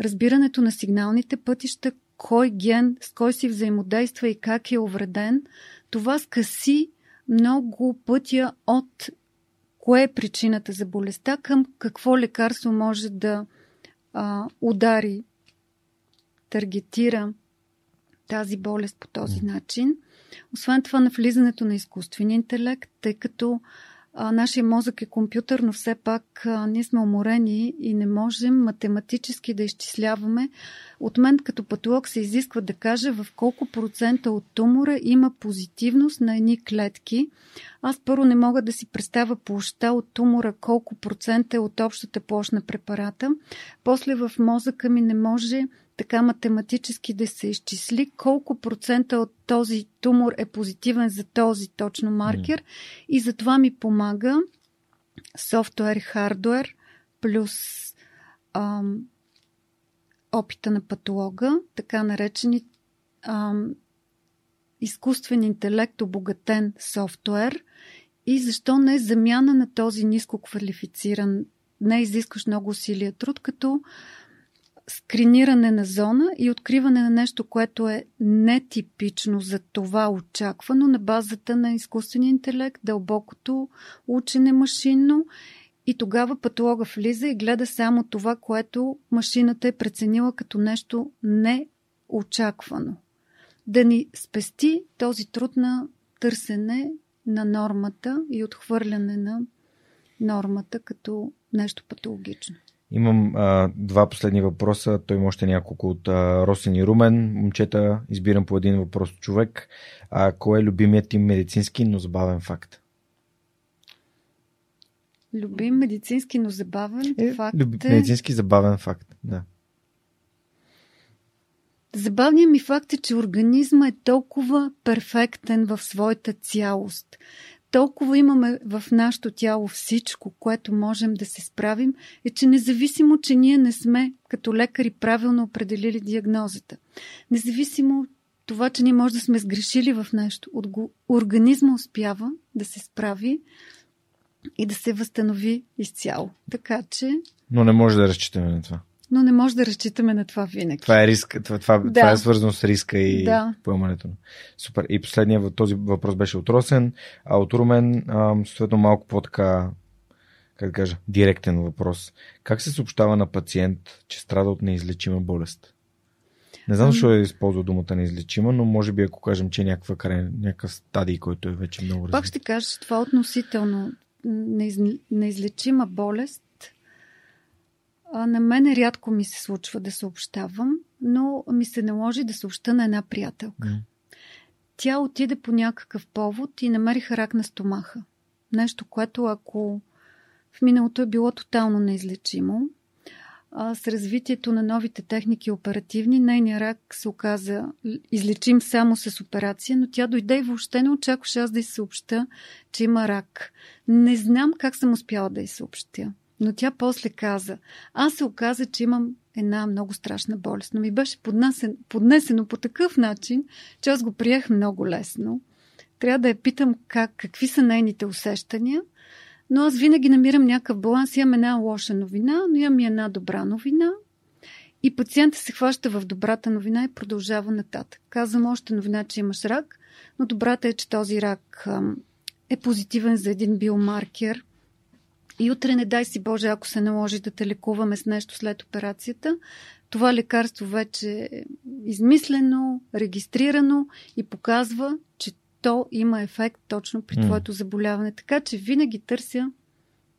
разбирането на сигналните пътища, кой ген с кой си взаимодейства и как е увреден. Това скъси много пътя от кое е причината за болестта към какво лекарство може да а, удари таргетира тази болест по този начин. Освен това, навлизането на изкуствения интелект, тъй като а, нашия мозък е компютър, но все пак а, ние сме уморени и не можем математически да изчисляваме. От мен като патолог се изисква да кажа в колко процента от тумора има позитивност на едни клетки. Аз първо не мога да си представя площа от тумора, колко процента е от общата площ на препарата. После в мозъка ми не може така математически да се изчисли колко процента от този тумор е позитивен за този точно маркер mm. и за това ми помага софтуер хардуер плюс ам, опита на патолога, така наречени ам, изкуствен интелект, обогатен софтуер и защо не е замяна на този ниско квалифициран, не изискваш много усилия труд, като скриниране на зона и откриване на нещо, което е нетипично за това очаквано на базата на изкуствения интелект, дълбокото учене машинно и тогава патолога влиза и гледа само това, което машината е преценила като нещо неочаквано. Да ни спести този труд на търсене на нормата и отхвърляне на нормата като нещо патологично. Имам а, два последни въпроса. Той има още няколко от а, Росен и Румен. Момчета, избирам по един въпрос от човек. А, кой е любимият ти медицински, но забавен факт? Любим медицински, но забавен е, факт. Люб... Е... Медицински забавен факт, да. Забавният ми факт е, че организма е толкова перфектен в своята цялост толкова имаме в нашето тяло всичко, което можем да се справим, е, че независимо, че ние не сме като лекари правилно определили диагнозата, независимо това, че ние може да сме сгрешили в нещо, организма успява да се справи и да се възстанови изцяло. Така че. Но не може да разчитаме на това но не може да разчитаме на това винаги. Това е риск, това, това, да. това е свързано с риска и да. поемането. Супер. И последният този въпрос беше от Росен, а от Румен, съответно малко по-така, как да кажа, директен въпрос. Как се съобщава на пациент, че страда от неизлечима болест? Не знам защо е използва думата неизлечима, но може би ако кажем, че е някаква край, някакъв стадий, който е вече много развит. Пак ще кажа, че това е относително неизлечима болест а, на мен рядко ми се случва да съобщавам, но ми се наложи да съобща на една приятелка. Mm. Тя отиде по някакъв повод и намериха рак на стомаха. Нещо, което ако в миналото е било тотално неизлечимо, а, с развитието на новите техники оперативни, нейният рак се оказа излечим само с операция, но тя дойде и въобще не очакваше аз да й съобща, че има рак. Не знам как съм успяла да й съобщя. Но тя после каза, аз се оказа, че имам една много страшна болест, но ми беше поднесен, поднесено по такъв начин, че аз го приех много лесно. Трябва да я питам как, какви са нейните усещания, но аз винаги намирам някакъв баланс. Имам една лоша новина, но имам и една добра новина. И пациентът се хваща в добрата новина и продължава нататък. Казвам още новина, че имаш рак, но добрата е, че този рак е позитивен за един биомаркер – и утре, не дай си Боже, ако се наложи да те лекуваме с нещо след операцията, това лекарство вече е измислено, регистрирано и показва, че то има ефект точно при твоето заболяване. Така че винаги търся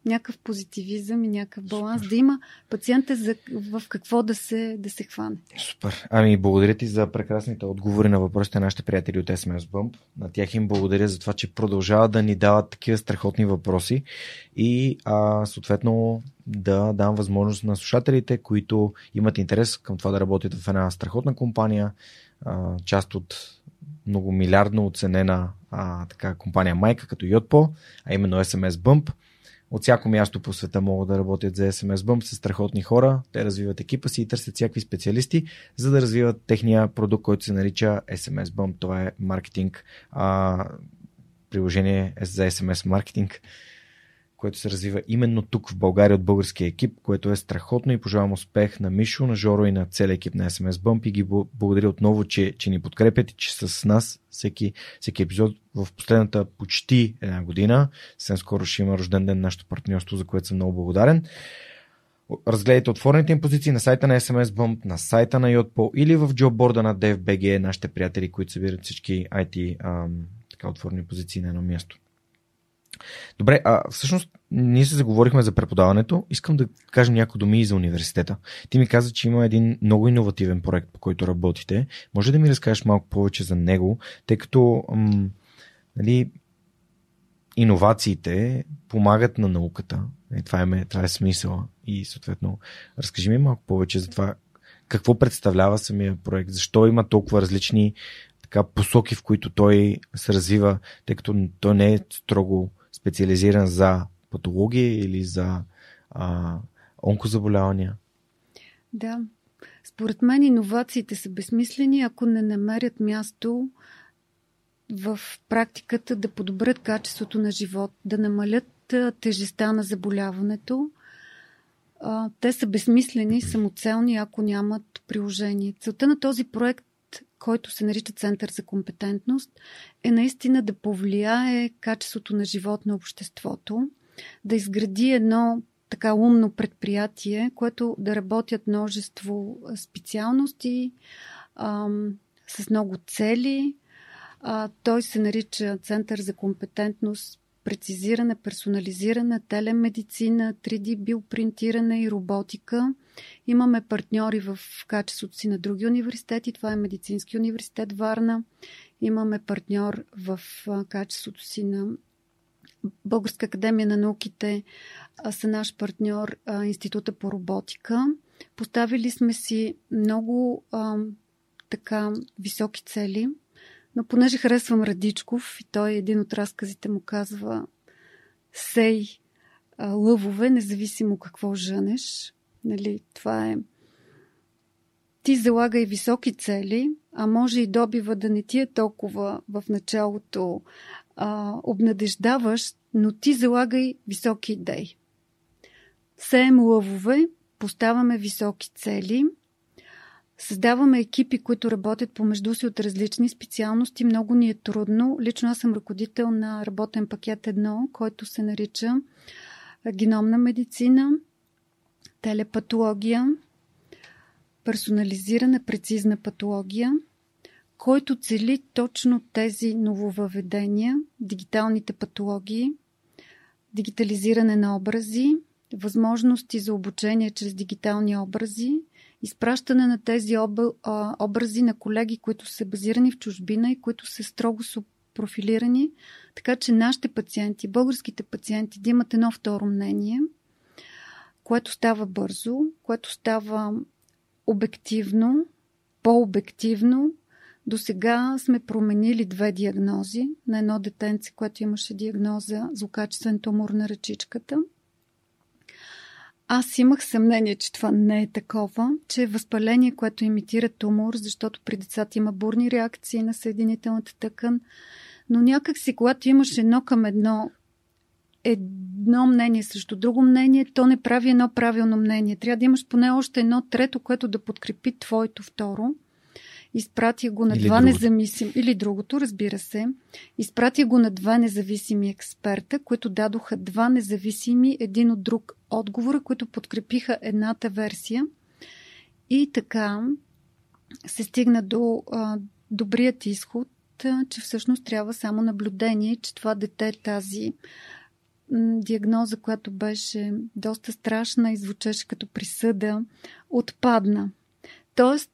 някакъв позитивизъм и някакъв баланс, Супер. да има пациента за, в какво да се, да се хване. Супер. Ами, благодаря ти за прекрасните отговори на въпросите на нашите приятели от SMS Bump. На тях им благодаря за това, че продължават да ни дават такива страхотни въпроси и а, съответно да дам възможност на слушателите, които имат интерес към това да работят в една страхотна компания, а, част от много милиардно оценена а, така, компания майка като Yotpo, а именно SMS Bump – от всяко място по света могат да работят за SMS Bump с страхотни хора. Те развиват екипа си и търсят всякакви специалисти, за да развиват техния продукт, който се нарича SMS Bump. Това е маркетинг, а, приложение за SMS маркетинг което се развива именно тук в България от българския екип, което е страхотно и пожелавам успех на Мишо, на Жоро и на целия екип на SMS Bump и ги благодаря отново, че, че ни подкрепят и че с нас всеки, всеки епизод в последната почти една година. Съвсем скоро ще има рожден ден нашето партньорство, за което съм много благодарен. разгледайте отворените им позиции на сайта на SMS Bump, на сайта на Yotpo или в джобборда на DFBG, нашите приятели, които събират всички IT ам, така отворени позиции на едно място. Добре, а всъщност ние се заговорихме за преподаването. Искам да кажем някои думи и за университета. Ти ми каза, че има един много иновативен проект, по който работите. Може да ми разкажеш малко повече за него, тъй като м- нали, иновациите помагат на науката. И това, е, това е смисъла. И съответно, разкажи ми малко повече за това какво представлява самия проект, защо има толкова различни така, посоки, в които той се развива, тъй като той не е строго специализиран за патология или за а, онкозаболявания. Да. Според мен иновациите са безсмислени, ако не намерят място в практиката да подобрят качеството на живот, да намалят тежестта на заболяването. Те са безсмислени, самоцелни, ако нямат приложение. Целта на този проект, който се нарича Център за компетентност, е наистина да повлияе качеството на живот на обществото, да изгради едно така умно предприятие, което да работят множество специалности, ам, с много цели, а, той се нарича Център за компетентност, прецизиране, персонализирана телемедицина, 3D биопринтиране и роботика. Имаме партньори в качеството си на други университети. Това е Медицински университет Варна. Имаме партньор в качеството си на Българска академия на науките са наш партньор Института по роботика. Поставили сме си много а, така високи цели – но понеже харесвам Радичков и той един от разказите му казва сей лъвове, независимо какво жънеш. Нали, това е ти залага и високи цели, а може и добива да не ти е толкова в началото а, обнадеждаващ, но ти залагай високи идеи. Сеем лъвове, поставяме високи цели – Създаваме екипи, които работят помежду си от различни специалности. Много ни е трудно. Лично аз съм ръководител на работен пакет 1, който се нарича геномна медицина, телепатология, персонализирана прецизна патология, който цели точно тези нововъведения, дигиталните патологии, дигитализиране на образи, възможности за обучение чрез дигитални образи – изпращане на тези образи на колеги, които са базирани в чужбина и които са строго профилирани, така че нашите пациенти, българските пациенти, да имат едно второ мнение, което става бързо, което става обективно, по-обективно. До сега сме променили две диагнози. На едно детенце, което имаше диагноза злокачествен тумор на ръчичката – аз имах съмнение, че това не е такова, че е възпаление, което имитира тумор, защото при децата има бурни реакции на съединителната тъкан. Но някак си, когато имаш едно към едно, едно мнение срещу друго мнение, то не прави едно правилно мнение. Трябва да имаш поне още едно трето, което да подкрепи твоето второ – Изпратих го на или два независими, или другото, разбира се. Изпратих го на два независими експерта, които дадоха два независими един от друг отговора, които подкрепиха едната версия. И така се стигна до а, добрият изход, а, че всъщност трябва само наблюдение, че това дете тази диагноза, която беше доста страшна и звучеше като присъда, отпадна. Тоест,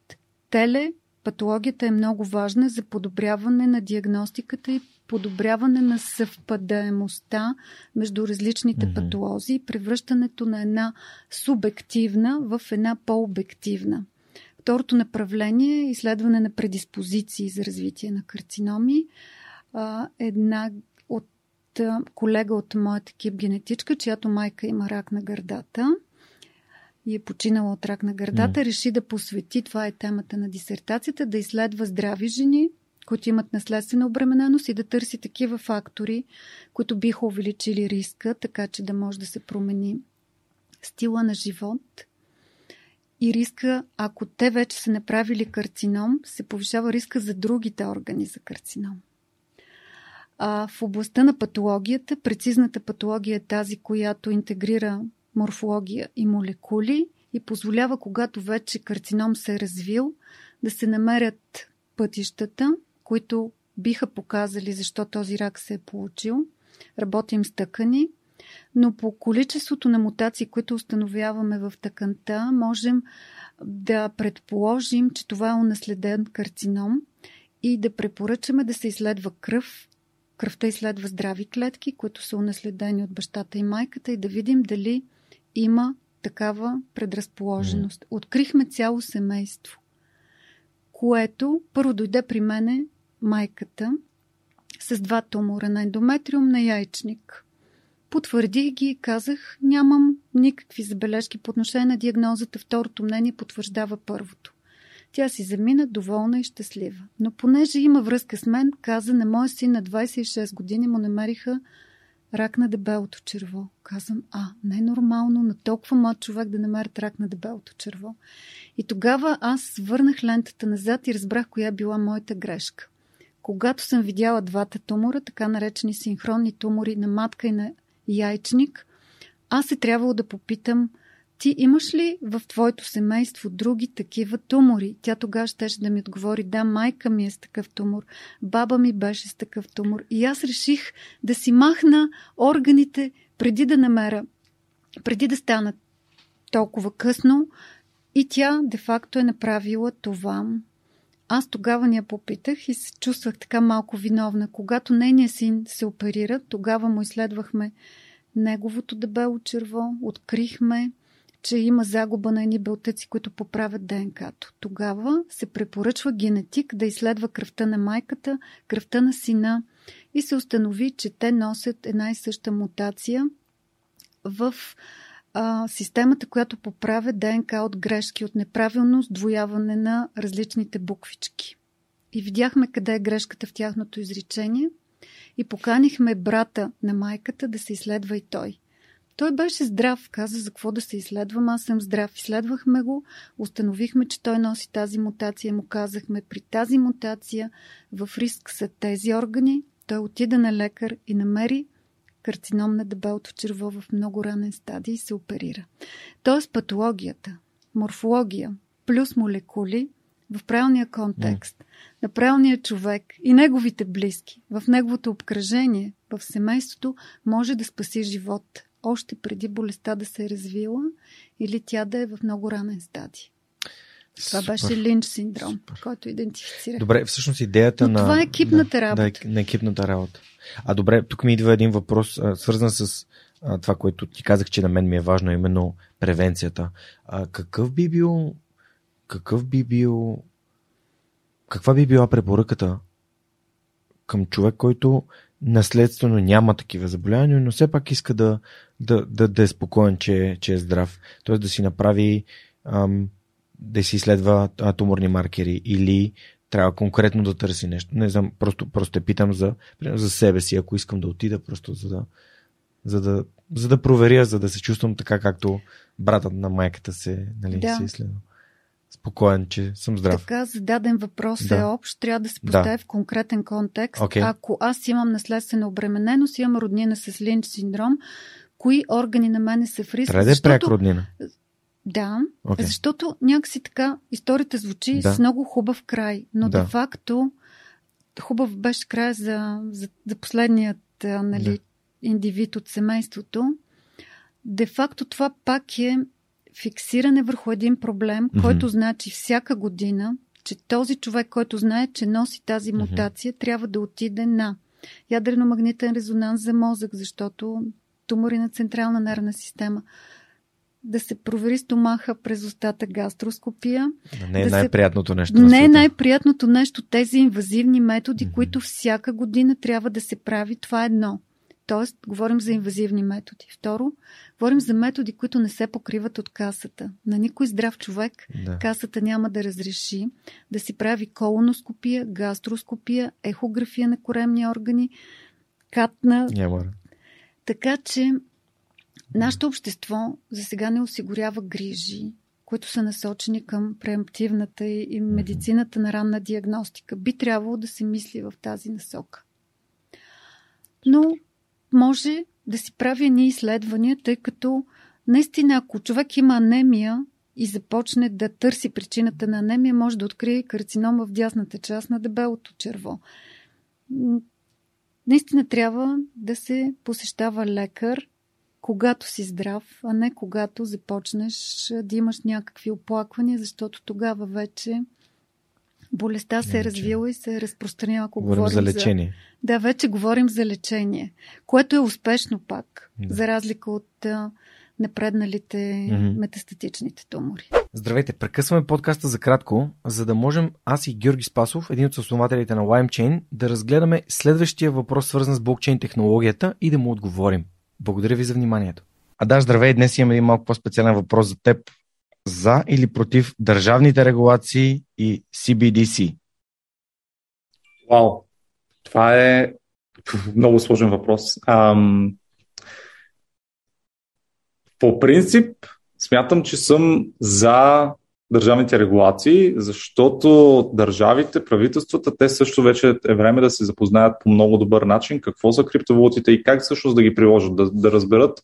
теле Патологията е много важна за подобряване на диагностиката и подобряване на съвпадаемостта между различните mm-hmm. патолози и превръщането на една субективна в една по-обективна. Второто направление е изследване на предиспозиции за развитие на карциноми. Една от колега от моят екип генетичка, чиято майка има рак на гърдата – и е починала от рак на гърдата, mm. реши да посвети, това е темата на дисертацията, да изследва здрави жени, които имат наследствена обремененост и да търси такива фактори, които биха увеличили риска, така че да може да се промени стила на живот. И риска, ако те вече са направили карцином, се повишава риска за другите органи за карцином. А в областта на патологията, прецизната патология е тази, която интегрира морфология и молекули и позволява, когато вече карцином се е развил, да се намерят пътищата, които биха показали защо този рак се е получил. Работим с тъкани, но по количеството на мутации, които установяваме в тъканта, можем да предположим, че това е унаследен карцином и да препоръчаме да се изследва кръв. Кръвта изследва здрави клетки, които са унаследени от бащата и майката и да видим дали има такава предразположеност. Открихме цяло семейство, което първо дойде при мене майката с два тумора на ендометриум на яйчник. Потвърдих ги и казах, нямам никакви забележки по отношение на диагнозата. Второто мнение потвърждава първото. Тя си замина доволна и щастлива. Но понеже има връзка с мен, каза на моя син на 26 години му намериха рак на дебелото черво. Казвам, а, не нормално на толкова млад човек да намерят рак на дебелото черво. И тогава аз върнах лентата назад и разбрах коя била моята грешка. Когато съм видяла двата тумора, така наречени синхронни тумори на матка и на яйчник, аз е трябвало да попитам ти имаш ли в твоето семейство други такива тумори? Тя тогава щеше да ми отговори, да, майка ми е с такъв тумор, баба ми беше с такъв тумор. И аз реших да си махна органите преди да намеря, преди да стана толкова късно. И тя де-факто е направила това. Аз тогава ни я попитах и се чувствах така малко виновна. Когато нейният син се оперира, тогава му изследвахме неговото дебело черво, открихме, че има загуба на едни белтъци, които поправят ДНК-то. Тогава се препоръчва генетик да изследва кръвта на майката, кръвта на сина и се установи, че те носят една и съща мутация в а, системата, която поправя ДНК от грешки, от неправилно сдвояване на различните буквички. И видяхме къде е грешката в тяхното изречение и поканихме брата на майката да се изследва и той. Той беше здрав, каза за какво да се изследвам, аз съм здрав. Изследвахме го, установихме, че той носи тази мутация, му казахме, при тази мутация в риск са тези органи. Той отида на лекар и намери карцином на дебелото черво в много ранен стадий и се оперира. Тоест патологията, морфология плюс молекули в правилния контекст, mm. на правилния човек и неговите близки, в неговото обкръжение, в семейството, може да спаси живот още преди болестта да се е развила или тя да е в много ранен стадий. Това Супер. беше линч синдром, Супер. който идентифицира. Добре, всъщност идеята Но на. Това е екипната да, работа. Да, на екипната работа. А добре, тук ми идва един въпрос, свързан с това, което ти казах, че на мен ми е важно, именно превенцията. А, какъв би бил. Какъв би бил. Каква би била препоръката към човек, който наследствено няма такива заболявания, но все пак иска да, да, да, да е спокоен, че, че е здрав. Тоест да си направи, ам, да си изследва туморни маркери или трябва конкретно да търси нещо. Не знам, просто, просто те питам за, за себе си, ако искам да отида, просто за да, за да, за да проверя, за да се чувствам така, както братът на майката се, нали, да. се изследва спокоен, че съм здрав. Така, зададен въпрос да. е общ, трябва да се постави да. в конкретен контекст. Okay. Ако аз имам наследствена обремененост, имам роднина с линч синдром, кои органи на мене са в риск? Трябва да е пряк роднина. Да, okay. защото някакси така историята звучи да. с много хубав край, но да. де-факто хубав беше край за, за, за последният нали, да. индивид от семейството. Де-факто това пак е фиксиране върху един проблем, mm-hmm. който значи всяка година, че този човек, който знае, че носи тази мутация, mm-hmm. трябва да отиде на ядрено-магнитен резонанс за мозък, защото тумори на централна нервна система, да се провери стомаха през устата гастроскопия. Не е да най-приятното нещо. Не е най-приятното нещо. Тези инвазивни методи, mm-hmm. които всяка година трябва да се прави, това е едно. Тоест, говорим за инвазивни методи. Второ, говорим за методи, които не се покриват от касата. На никой здрав човек да. касата няма да разреши да си прави колоноскопия, гастроскопия, ехография на коремни органи, катна. Така че нашето общество за сега не осигурява грижи, които са насочени към преемптивната и медицината на ранна диагностика. Би трябвало да се мисли в тази насока. Но може да си прави едни изследвания, тъй като наистина, ако човек има анемия и започне да търси причината на анемия, може да открие карцинома в дясната част на дебелото черво. Наистина трябва да се посещава лекар, когато си здрав, а не когато започнеш да имаш някакви оплаквания, защото тогава вече болестта се е развила и се е разпространява, ако говорим, говорим за лечение. За... Да, вече говорим за лечение, което е успешно пак, да. за разлика от а, напредналите mm-hmm. метастатичните тумори. Здравейте, прекъсваме подкаста за кратко, за да можем аз и Георги Спасов, един от основателите на LimeChain, да разгледаме следващия въпрос, свързан с блокчейн технологията и да му отговорим. Благодаря ви за вниманието. А да, здравей, днес имам един малко по-специален въпрос за теб за или против държавните регулации и CBDC? Вау, това е много сложен въпрос. Ам... По принцип, смятам, че съм за държавните регулации, защото държавите, правителствата, те също вече е време да се запознаят по много добър начин какво са криптовалутите и как всъщност да ги приложат, да, да разберат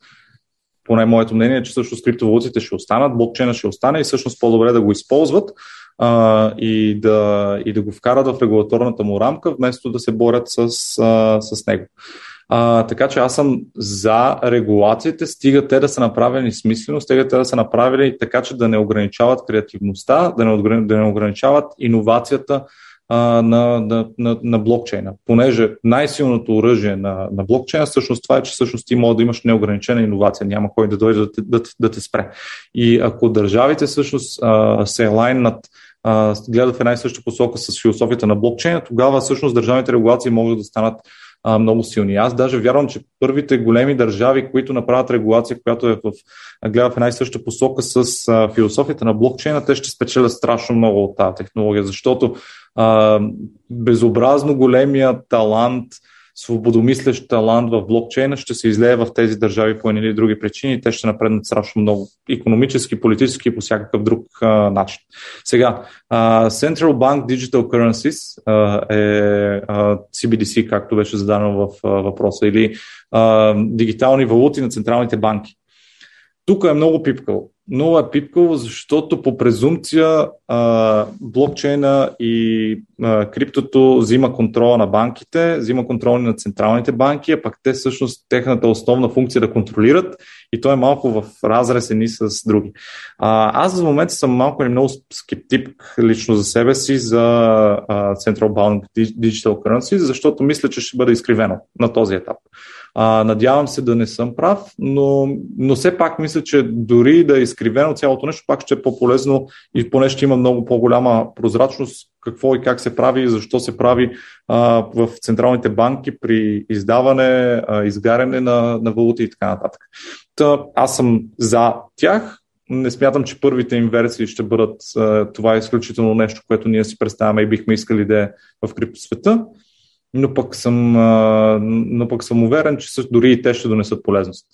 поне моето мнение е, че всъщност криптовалутите ще останат, блокчейна ще остане и всъщност по-добре да го използват а, и, да, и да го вкарат в регулаторната му рамка, вместо да се борят с, а, с него. А, така че аз съм за регулациите, стига те да са направени смислено, стига те да са направили така, че да не ограничават креативността, да не, да не ограничават иновацията а, на, на, на, на блокчейна. Понеже най-силното оръжие на, на блокчейна всъщност това е, че всъщност ти може да имаш неограничена иновация, няма кой да дойде да те, да, да те спре. И ако държавите всъщност а, се лайнат гледат в една и съща посока с философията на блокчейна, тогава всъщност държавните регулации могат да станат а, много силни. Аз даже вярвам, че първите големи държави, които направят регулация, която е в, гледа в една и съща посока с а, философията на блокчейна, те ще спечелят страшно много от тази технология, защото а, безобразно големия талант, свободомислещ талант в блокчейна ще се излее в тези държави по едни или други причини те ще напреднат страшно много економически, политически и по всякакъв друг а, начин. Сега, а, Central Bank Digital Currencies а, е а, CBDC, както беше задано в а, въпроса, или а, дигитални валути на централните банки. Тук е много пипкал. Много е пипкал, защото по презумпция блокчейна и а, криптото взима контрола на банките, взима контрола на централните банки, а пък те всъщност техната основна функция да контролират и то е малко в разрез едни с други. А, аз за момента съм малко или много скептик лично за себе си за а, Central Bank Digital Currency, защото мисля, че ще бъде изкривено на този етап. А, надявам се да не съм прав, но, но все пак мисля, че дори да е изкривено цялото нещо, пак ще е по-полезно и поне ще има много по-голяма прозрачност какво и как се прави и защо се прави а, в централните банки при издаване, а, изгаряне на, на валути и така нататък. Та, аз съм за тях. Не смятам, че първите им версии ще бъдат това е изключително нещо, което ние си представяме и бихме искали да е в криптосвета но пък съм, но пък съм уверен, че дори и те ще донесат полезност.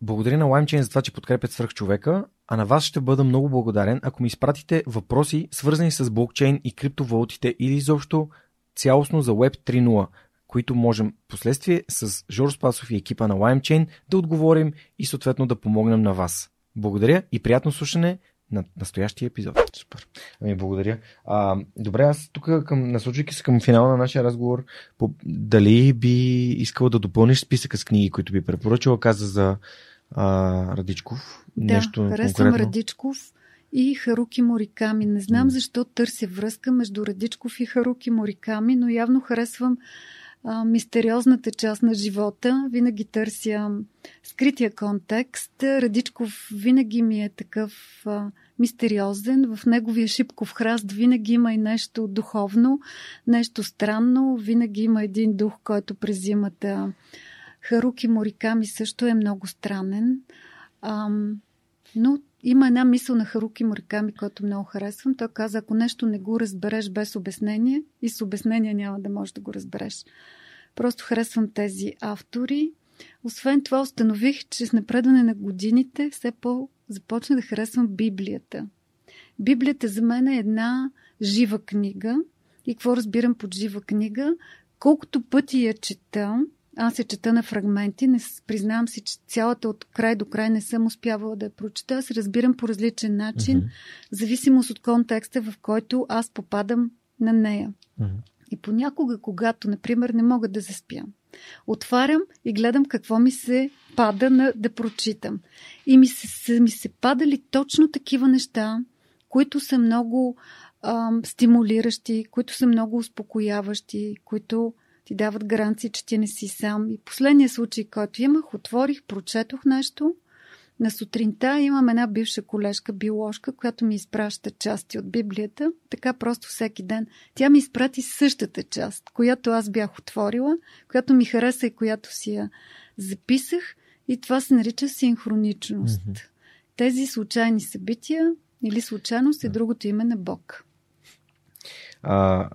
Благодаря на LimeChain за това, че подкрепят свърх човека, а на вас ще бъда много благодарен, ако ми изпратите въпроси, свързани с блокчейн и криптовалутите или изобщо цялостно за Web 3.0, които можем последствие с Жор Спасов и екипа на LimeChain да отговорим и съответно да помогнем на вас. Благодаря и приятно слушане на настоящия епизод. Супер. Ами, благодаря. А, добре, аз тук към, насочвайки се към финала на нашия разговор, по, дали би искала да допълниш списъка с книги, които би препоръчала, каза за а, Радичков. Да, нещо харесвам конкретно. Радичков и Харуки Мориками. Не знам защо търся връзка между Радичков и Харуки Мориками, но явно харесвам а, мистериозната част на живота. Винаги търся скрития контекст. Радичков винаги ми е такъв а, мистериозен. В неговия шипков храст винаги има и нещо духовно, нещо странно. Винаги има един дух, който през зимата. Харуки Мориками също е много странен. А, но има една мисъл на Харуки Мориками, който много харесвам. Той каза, ако нещо не го разбереш без обяснение, и с обяснение няма да можеш да го разбереш. Просто харесвам тези автори. Освен това, установих, че с напредване на годините все по започна да харесвам Библията. Библията за мен е една жива книга. И какво разбирам под жива книга? Колкото пъти я чета, Аз се чета на фрагменти, не признавам си, че цялата от край до край не съм успявала да я прочета. Аз разбирам по различен начин, mm-hmm. зависимост от контекста, в който аз попадам на нея. Mm-hmm. И понякога, когато, например, не мога да заспя, отварям и гледам какво ми се пада на да прочитам. И ми се, ми се падали точно такива неща, които са много ам, стимулиращи, които са много успокояващи, които ти дават гаранция, че ти не си сам. И последния случай, който имах, отворих, прочетох нещо. На сутринта имам една бивша колежка, биоложка, която ми изпраща части от Библията, така просто всеки ден. Тя ми изпрати същата част, която аз бях отворила, която ми хареса и която си я записах. И това се нарича синхроничност. Mm-hmm. Тези случайни събития или случайност е другото име на Бог. А,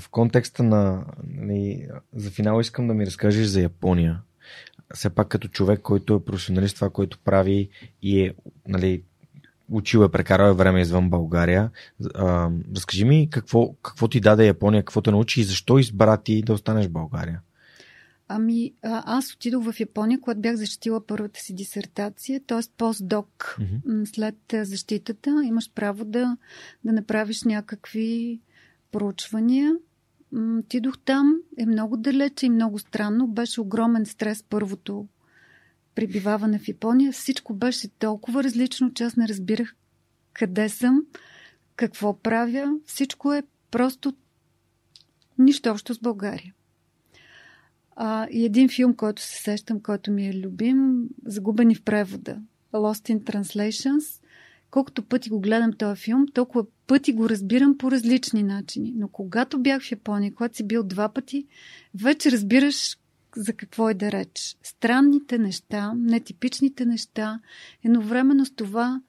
в контекста на... Нали, за финал искам да ми разкажеш за Япония. Все пак като човек, който е професионалист това, което прави и е нали, учил е, прекарал е време извън България. А, разкажи ми какво, какво ти даде Япония, какво те научи и защо избра ти да останеш в България? Ами, аз отидох в Япония, когато бях защитила първата си дисертация, т.е. постдок. Mm-hmm. След защитата имаш право да, да направиш някакви проучвания отидох там, е много далече и много странно. Беше огромен стрес първото прибиваване в Япония. Всичко беше толкова различно, че аз не разбирах къде съм, какво правя. Всичко е просто нищо общо с България. А, и един филм, който се сещам, който ми е любим, Загубени в превода. Lost in Translations. Колкото пъти го гледам този филм, толкова пъти го разбирам по различни начини. Но когато бях в Япония, когато си бил два пъти, вече разбираш за какво е да реч. Странните неща, нетипичните неща, едновременно с това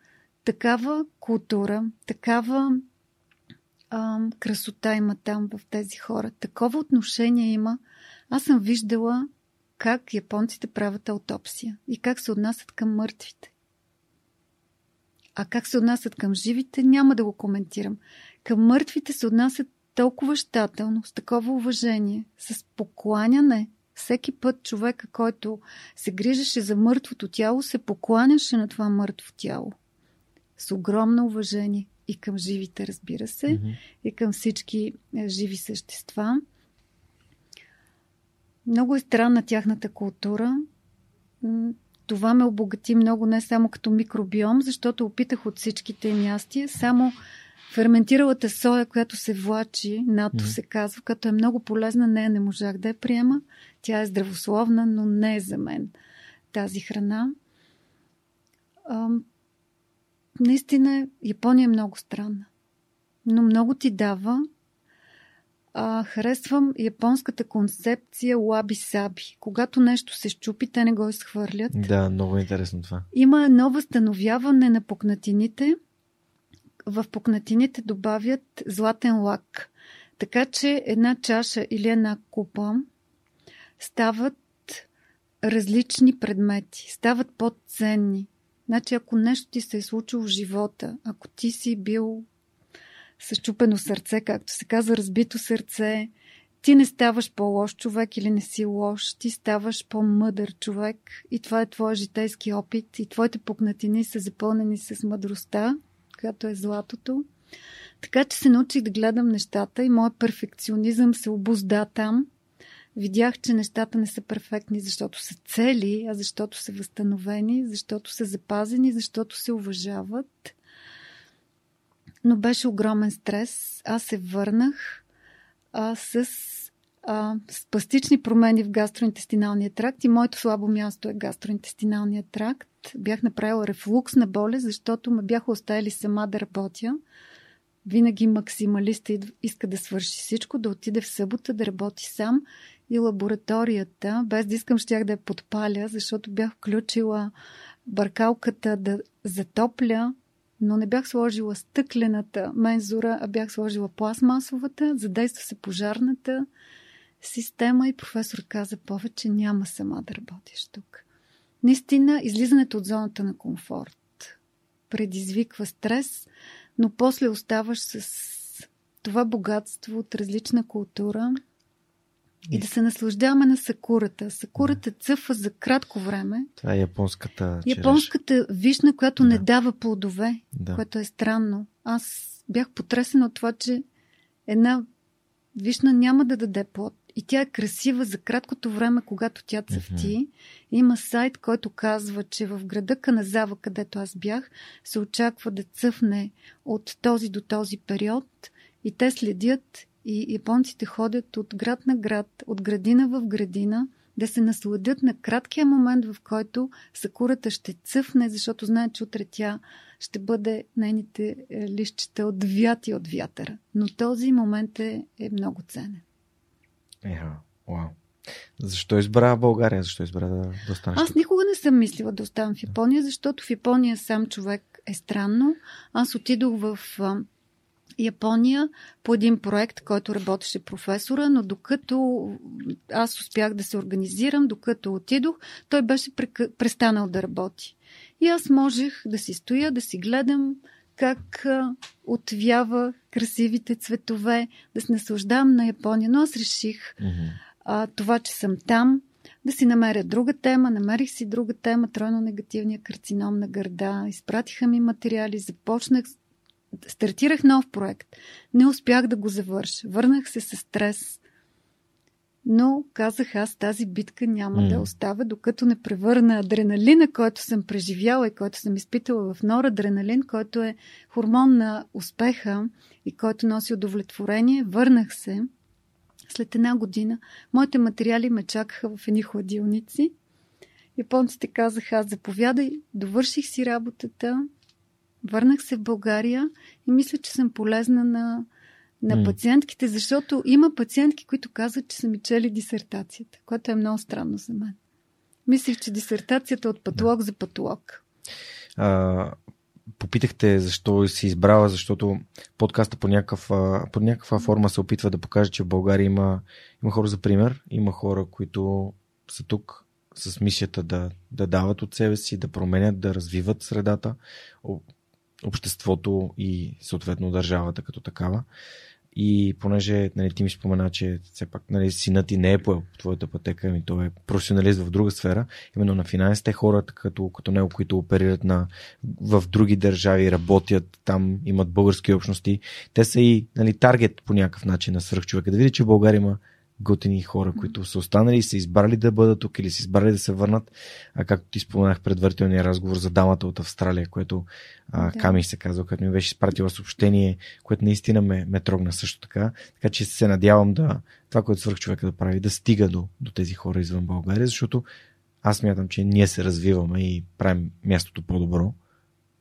такава култура, такава а, красота има там в тези хора. Такова отношение има. Аз съм виждала как японците правят аутопсия и как се отнасят към мъртвите. А как се отнасят към живите, няма да го коментирам. Към мъртвите се отнасят толкова щателно, с такова уважение, с покланяне. Всеки път човека, който се грижеше за мъртвото тяло, се покланяше на това мъртво тяло. С огромно уважение и към живите, разбира се, mm-hmm. и към всички е, живи същества. Много е странна тяхната култура това ме обогати много не само като микробиом, защото опитах от всичките им ястия, само ферментиралата соя, която се влачи, НАТО се казва, като е много полезна, нея не можах да я приема. Тя е здравословна, но не е за мен тази храна. А, наистина, Япония е много странна. Но много ти дава а, харесвам японската концепция лаби-саби. Когато нещо се щупи, те не го изхвърлят. Да, много интересно това. Има едно възстановяване на пукнатините. В пукнатините добавят златен лак. Така че една чаша или една купа стават различни предмети, стават по-ценни. Значи, ако нещо ти се е случило в живота, ако ти си бил с чупено сърце, както се казва, разбито сърце. Ти не ставаш по-лош човек или не си лош, ти ставаш по-мъдър човек и това е твоя житейски опит и твоите пукнатини са запълнени с мъдростта, която е златото. Така че се научих да гледам нещата и моят перфекционизъм се обозда там. Видях, че нещата не са перфектни, защото са цели, а защото са възстановени, защото са запазени, защото се уважават но беше огромен стрес. Аз се върнах а, с а, спастични промени в гастроинтестиналния тракт и моето слабо място е гастроинтестиналния тракт. Бях направила рефлукс на болест, защото ме бяха оставили сама да работя. Винаги максималиста иска да свърши всичко, да отиде в събота, да работи сам. И лабораторията, без да искам, щях да я подпаля, защото бях включила бъркалката да затопля но не бях сложила стъклената мензура, а бях сложила пластмасовата, задейства се пожарната система и професор каза повече няма сама да работиш тук. Наистина, излизането от зоната на комфорт предизвиква стрес, но после оставаш с това богатство от различна култура, и да се наслаждаваме на сакурата. Сакурата цъфа за кратко време. Това е японската Японската вишна, която да. не дава плодове, да. което е странно. Аз бях потресена от това, че една вишна няма да даде плод. И тя е красива за краткото време, когато тя цъфти. Mm-hmm. Има сайт, който казва, че в града Каназава, където аз бях, се очаква да цъфне от този до този период. И те следят и японците ходят от град на град, от градина в градина, да се насладят на краткия момент, в който сакурата ще цъфне, защото знаят, че утре тя ще бъде нейните е, лищчета отвяти от вятъра. Но този момент е, е много ценен. Yeah. Wow. Защо избра България? Защо избра да, да останеш? Аз никога не съм мислила да оставам в Япония, защото в Япония сам човек е странно. Аз отидох в Япония по един проект, който работеше професора, но докато аз успях да се организирам, докато отидох, той беше престанал да работи. И аз можех да си стоя, да си гледам как отвява красивите цветове, да се наслаждавам на Япония. Но аз реших mm-hmm. а, това, че съм там, да си намеря друга тема. Намерих си друга тема, тройно негативния карцином на гърда. Изпратиха ми материали, започнах стартирах нов проект. Не успях да го завърша. Върнах се с стрес. Но казах аз тази битка няма mm. да оставя, докато не превърна адреналина, който съм преживяла и който съм изпитала в норадреналин, който е хормон на успеха и който носи удовлетворение. Върнах се. След една година моите материали ме чакаха в едни хладилници. Японците казаха, аз заповядай, довърших си работата, Върнах се в България и мисля, че съм полезна на, на mm. пациентките, защото има пациентки, които казват, че са ми чели дисертацията, което е много странно за мен. Мислих, че дисертацията е от патолог да. за патолог. А, попитахте защо си избрала, защото подкаста по, някакъв, по някаква форма се опитва да покаже, че в България има, има хора за пример, има хора, които са тук с мисията да, да дават от себе си, да променят, да развиват средата обществото и съответно държавата като такава. И понеже нали, ти ми спомена, че все пак нали, синът ти не е по твоята пътека, ами той е професионалист в друга сфера, именно на финансите хората като, като него, които оперират на, в други държави, работят там, имат български общности, те са и нали, таргет по някакъв начин на свръхчовека. Да види, че България има готини хора, които са останали и са избрали да бъдат тук или са избрали да се върнат. А както ти споменах предварителния разговор за дамата от Австралия, което а, да. Ками се казва, като ми беше изпратила съобщение, което наистина ме, ме трогна също така. Така че се надявам да това, което свърх човека да прави, да стига до, до тези хора извън България, защото аз мятам, че ние се развиваме и правим мястото по-добро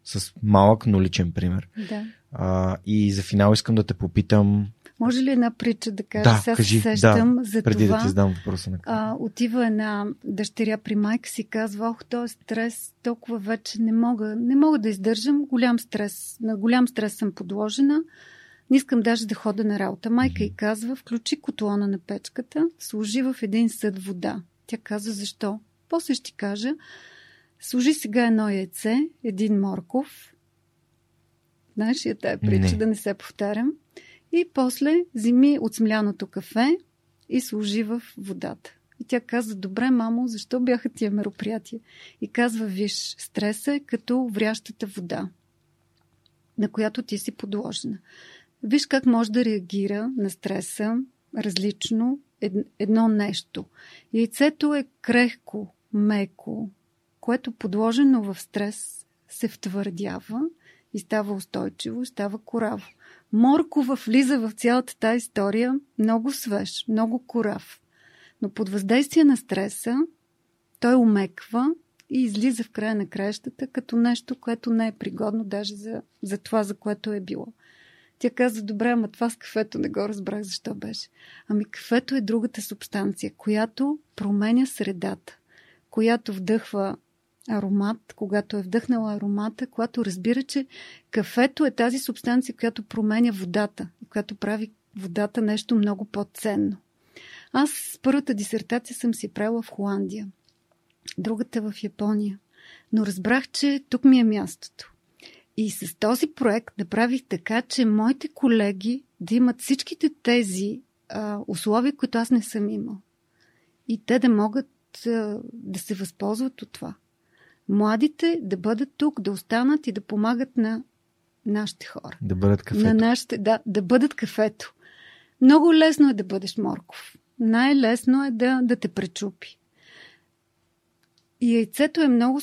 с малък, но личен пример. Да. А, и за финал искам да те попитам може ли една притча да кажа? Да, Сега кажи, се сещам да, за преди това. да ти задам въпроса на а, Отива една дъщеря при майка си казва, ох, този стрес, толкова вече не мога, не мога да издържам, голям стрес, на голям стрес съм подложена, не искам даже да хода на работа. Майка й казва, включи котлона на печката, сложи в един съд вода. Тя казва, защо? После ще ти кажа, сложи сега едно яйце, един морков, Знаеш я тая притча, не. да не се повтарям. И после вземи от смляното кафе и сложи в водата. И тя каза, добре, мамо, защо бяха тия мероприятия? И казва, виж, стреса е като врящата вода, на която ти си подложена. Виж как може да реагира на стреса различно едно нещо. Яйцето е крехко, меко, което подложено в стрес се втвърдява и става устойчиво, става кораво. Моркова влиза в цялата тази история много свеж, много корав. Но под въздействие на стреса той умеква и излиза в края на краищата като нещо, което не е пригодно даже за, за това, за което е било. Тя каза, добре, ама това с кафето не го разбрах защо беше. Ами кафето е другата субстанция, която променя средата, която вдъхва аромат, когато е вдъхнала аромата, когато разбира, че кафето е тази субстанция, която променя водата, която прави водата нещо много по-ценно. Аз първата дисертация съм си правила в Холандия, другата в Япония. Но разбрах, че тук ми е мястото. И с този проект направих така, че моите колеги да имат всичките тези а, условия, които аз не съм имал. И те да могат а, да се възползват от това. Младите да бъдат тук, да останат и да помагат на нашите хора. Да бъдат кафето. На нашите, да, да бъдат кафето. Много лесно е да бъдеш морков. Най-лесно е да, да те пречупи. И яйцето е много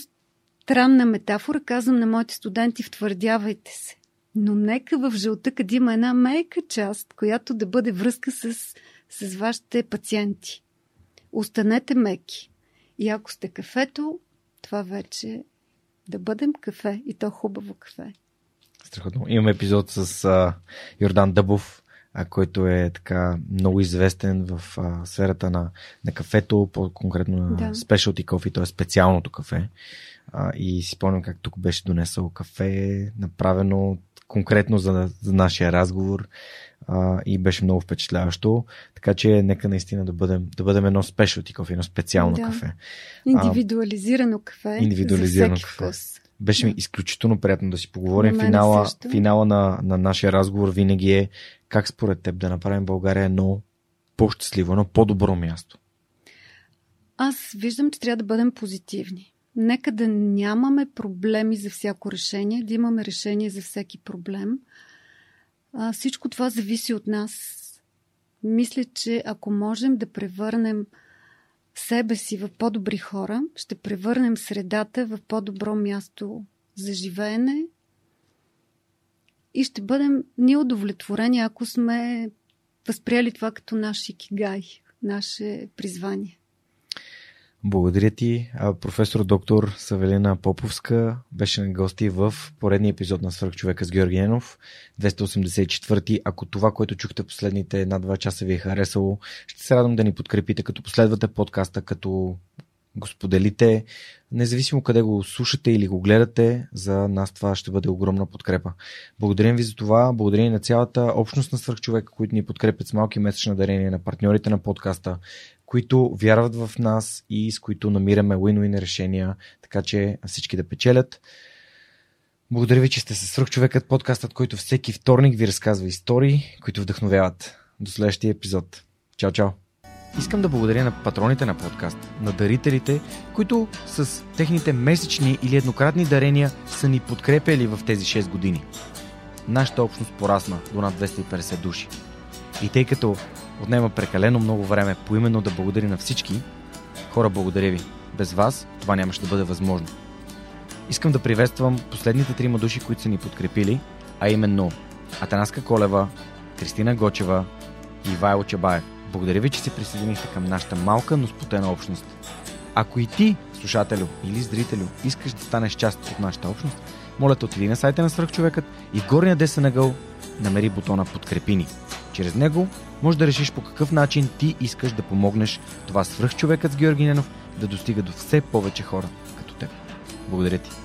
странна метафора. Казвам на моите студенти, втвърдявайте се. Но нека в къде има една мейка част, която да бъде връзка с, с вашите пациенти. Останете меки. И ако сте кафето, това вече да бъдем кафе и то хубаво кафе. Страхотно. Имаме епизод с а, Йордан Дъбов, а, който е така много известен в а, сферата на, на кафето, по-конкретно на да. specialty coffee, т.е. специалното кафе. А, и си спомням как тук беше донесъл кафе, направено конкретно за, за нашия разговор а, и беше много впечатляващо. Така че нека наистина да бъдем, да бъдем едно specialty кофе, едно специално да. кафе. Индивидуализирано кафе. Индивидуализирано кафе. Вкус. Беше ми изключително приятно да си поговорим. Финала, финала на, на нашия разговор винаги е как според теб да направим България едно по-щастливо, едно по-добро място. Аз виждам, че трябва да бъдем позитивни. Нека да нямаме проблеми за всяко решение, да имаме решение за всеки проблем. А, всичко това зависи от нас. Мисля, че ако можем да превърнем себе си в по-добри хора, ще превърнем средата в по-добро място за живеене и ще бъдем ние удовлетворени, ако сме възприели това като наш икигай, наше призвание. Благодаря ти. Професор доктор Савелина Поповска беше на гости в поредния епизод на Свърхчовека с Георги Енов, 284. Ако това, което чухте последните една-два часа ви е харесало, ще се радвам да ни подкрепите, като последвате подкаста, като го споделите, независимо къде го слушате или го гледате, за нас това ще бъде огромна подкрепа. Благодарим ви за това, благодарим на цялата общност на свърхчовека, които ни подкрепят с малки месечни дарения, на партньорите на подкаста, които вярват в нас и с които намираме win-win решения, така че всички да печелят. Благодаря ви, че сте с Свърхчовекът, подкастът, който всеки вторник ви разказва истории, които вдъхновяват. До следващия епизод. Чао, чао! Искам да благодаря на патроните на подкаст, на дарителите, които с техните месечни или еднократни дарения са ни подкрепяли в тези 6 години. Нашата общност порасна до над 250 души. И тъй като отнема прекалено много време поименно да благодаря на всички, хора благодаря ви. Без вас това нямаше да бъде възможно. Искам да приветствам последните трима души, които са ни подкрепили, а именно Атанаска Колева, Кристина Гочева и Вайло Чабаев. Благодаря ви, че се присъединихте към нашата малка, но спотена общност. Ако и ти, слушателю или зрителю, искаш да станеш част от нашата общност, моля те отиди на сайта на Свърхчовекът и в горния десен ъгъл намери бутона Подкрепи ни. Чрез него може да решиш по какъв начин ти искаш да помогнеш това свръхчовекът с Георги Ненов да достига до все повече хора като теб. Благодаря ти.